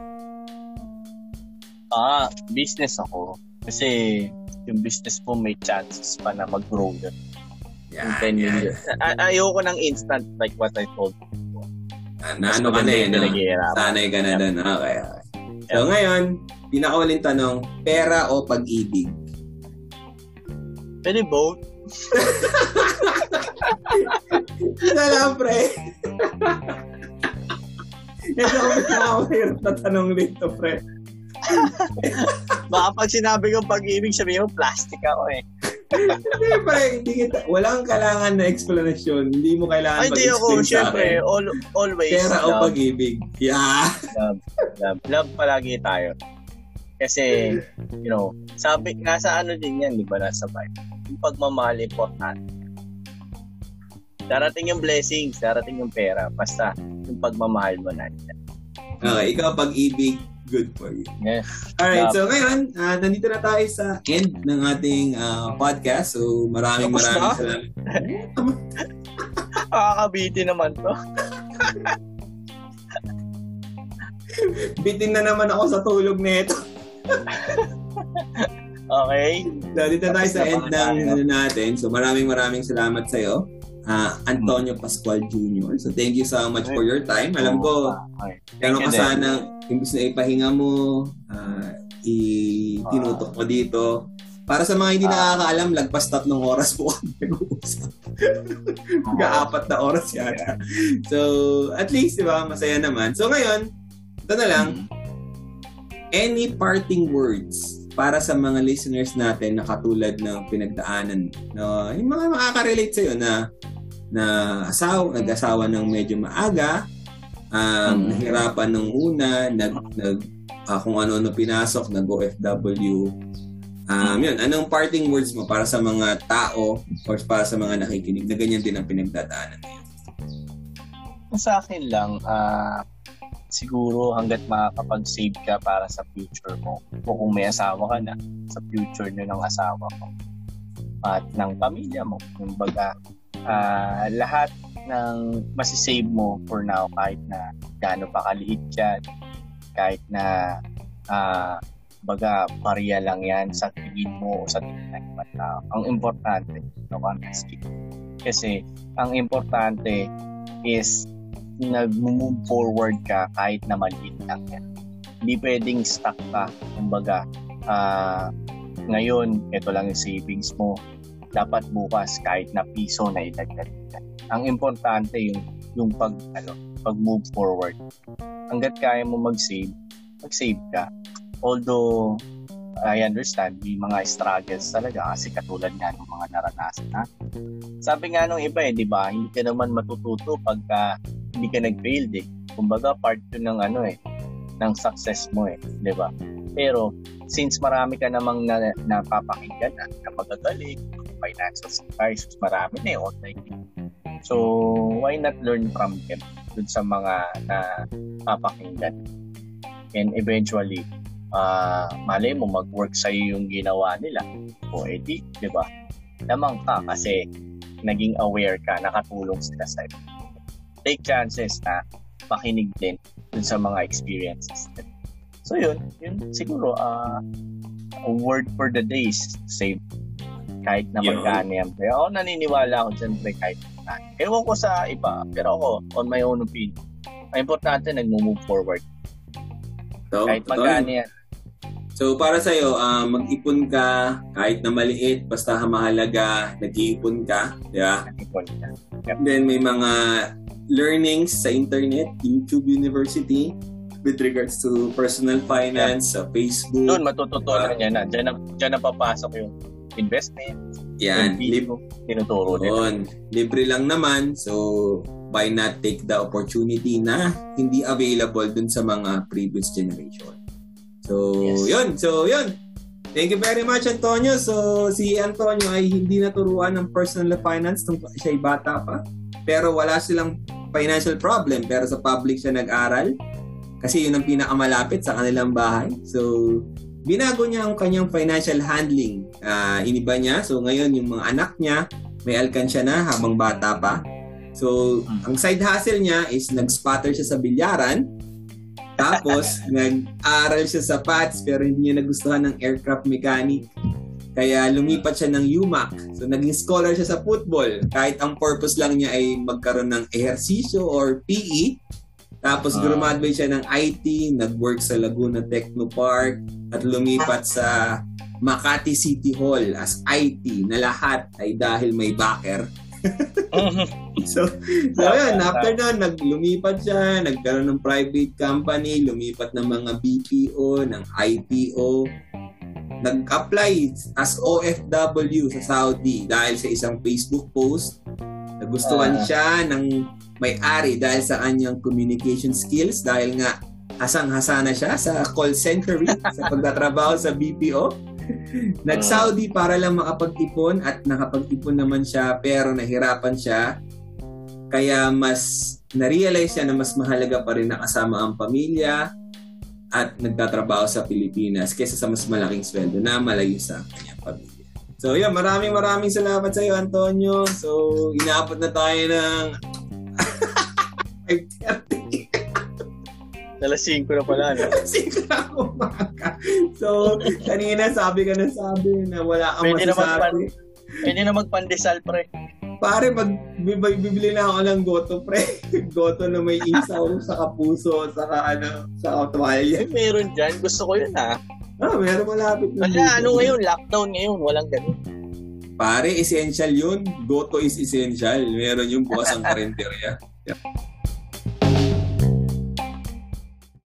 Ah, business ako. Kasi yung business mo may chances pa na mag-grow yun. Yung 10 million. Ay- ayoko ng instant like what I told you. Na ano ka na no? Pinaghihirapan. Sanay ka na doon. Okay, okay. So ngayon, pinakauling tanong, pera o pag-ibig? Pwede both. Isa lang, pre. Ito ako pinakahirap na tanong dito, pre. Baka pag sinabi ko pag-ibig, sabihin mo, plastic ako eh. Hindi, pre. Hindi kita, walang kailangan na explanation. Hindi mo kailangan Ay, di ako, syempre, all, always Pera o pag-ibig? Yeah. love, love, love palagi tayo. Kasi, you know, sabi, nasa ano din yan, di ba, nasa Bible. Yung pagmamahal important. Darating yung blessings, darating yung pera. Basta, yung pagmamahal mo na. Okay, ikaw pag-ibig, Good for you. Yes. Alright, so ngayon, uh, nandito na tayo sa end ng ating uh, podcast. So maraming Tapos maraming na? salamat. Nakakabiti naman to. Bitin na naman ako sa tulog nito. Okay. So, dito na tayo sa end ng ano natin. So maraming maraming salamat sa iyo. Antonio Pascual Jr. So thank you so much for your time. Alam ko. Gano'n ka sana, imbis na ipahinga mo, ah, itinutok mo dito. Para sa mga hindi Ah. nakakaalam, lagpas tatlong oras po kami nag-uusap. Mga-apat na oras yata. So, at least, di ba, masaya naman. So, ngayon, ito na lang, any parting words para sa mga listeners natin na katulad ng pinagdaanan no yung mga makaka-relate sa na na asawa nag-asawa ng medyo maaga um, Mm. nahirapan nung una nag nag ah, kung ano-ano pinasok nag OFW um yun anong parting words mo para sa mga tao or para sa mga nakikinig na ganyan din ang pinagdadaanan ngayon Sa akin lang, ah, siguro hanggat makakapag-save ka para sa future mo o kung may asawa ka na, sa future nyo ng asawa mo at ng pamilya mo. Yung baga, ah, lahat ng masisave mo for now kahit na gaano pa kaliit yan, kahit na ah, baga pariya lang yan sa tingin mo o sa tingin ng ibang tao. Ang importante, no. Kasi ang importante is nag-move forward ka kahit na maliit lang yan. Hindi pwedeng stuck ka. Kumbaga, ah, ngayon, ito lang yung savings mo. Dapat bukas, kahit na piso na idagdag. Ang importante yung, yung pag, ano, pag-move forward. Hanggat kaya mo mag-save, mag-save ka. Although, I understand, may mga struggles talaga kasi katulad nga ng mga naranasan natin. Sabi nga nung iba eh, di ba, hindi ka naman matututo pagka hindi ka nag-failed eh. Kumbaga, part yun ng ano eh, ng success mo eh, di ba? Pero, since marami ka namang na, napapakinggan na, na magagaling, financial advisors, marami na eh, online. So, why not learn from them dun sa mga na papakinggan? And eventually, ah malay mo mag-work sa yung ginawa nila. O edi, di ba? Lamang ka kasi naging aware ka, nakatulong sila sa'yo take chances na makinig din dun sa mga experiences. nila. So yun, yun siguro uh, a word for the day is save kahit na Yun. magkano yan. Kaya ako naniniwala ako dyan pre kahit magkano. Ewan ko sa iba, pero ako, on my own opinion, ang importante nag-move forward. so, Kahit yun. yan. So para sa iyo, mag-ipon ka kahit na maliit basta mahalaga, nag-iipon ka, di ba? Ipon ka. Then may mga learnings sa internet, YouTube University with regards to personal finance sa Facebook. Doon matututunan niya na. Diyan na, diyan na papasok yung investment, Yan, lib- tinuturo nila. Libre lang naman. So, why not take the opportunity na hindi available dun sa mga previous generation. So, Yes. yun. So, yun. Thank you very much, Antonio. So, si Antonio ay hindi naturuan ng personal finance nung siya ay bata pa. Pero wala silang financial problem. Pero sa public siya nag-aral. Kasi yun ang pinakamalapit sa kanilang bahay. So, binago niya ang kanyang financial handling. Ah, iniba niya. So, ngayon, yung mga anak niya, may alkansya na habang bata pa. So, Hmm. ang side hustle niya is nag-spotter siya sa bilyaran. Tapos, nag-aral siya sa PATS pero hindi niya nagustuhan ng aircraft mechanic. Kaya lumipat siya ng UMAC. So, naging scholar siya sa football. Kahit ang purpose lang niya ay magkaroon ng ehersisyo or PE. Tapos, Ah. graduate siya ng IT, nag-work sa Laguna Techno Park, at lumipat sa Makati City Hall as IT na lahat ay dahil may backer. So, so yun, after nun, naglumipat siya, nagkaroon ng private company, lumipat ng mga BPO, ng IPO, nag-apply as OFW sa Saudi dahil sa isang Facebook post. Nagustuhan Ah. siya ng may-ari dahil sa kanyang communication skills dahil nga hasang-hasa na siya sa call center sa pagtatrabaho sa BPO. Nag-Saudi para lang makapag-ipon at nakapag-ipon naman siya pero nahirapan siya. Kaya mas na-realize siya na mas mahalaga pa rin na kasama ang pamilya. at nagtatrabaho sa Pilipinas kaysa sa mas malaking sweldo na malayo sa kanyang pamilya. So, yun, maraming maraming salamat sa iyo, Antonio. So, inaabot na tayo ng 5.30. Alas 5 na pala, no? Kasi na umaga. So, kanina sabi ka na sabi na wala kang Pwede masasabi. Pwede na magpandesal, pre. Pare, mag, bibili na ako ng goto, pre. goto na may isaw, saka puso, saka ano, saka tuwalya. Eh, meron dyan. Gusto ko yun, ha? Ah, meron malapit na. Dito. ano ngayon? Lockdown ngayon. Walang ganun. Pare, essential yun. Goto is essential. Meron yung bukas ang karinderya.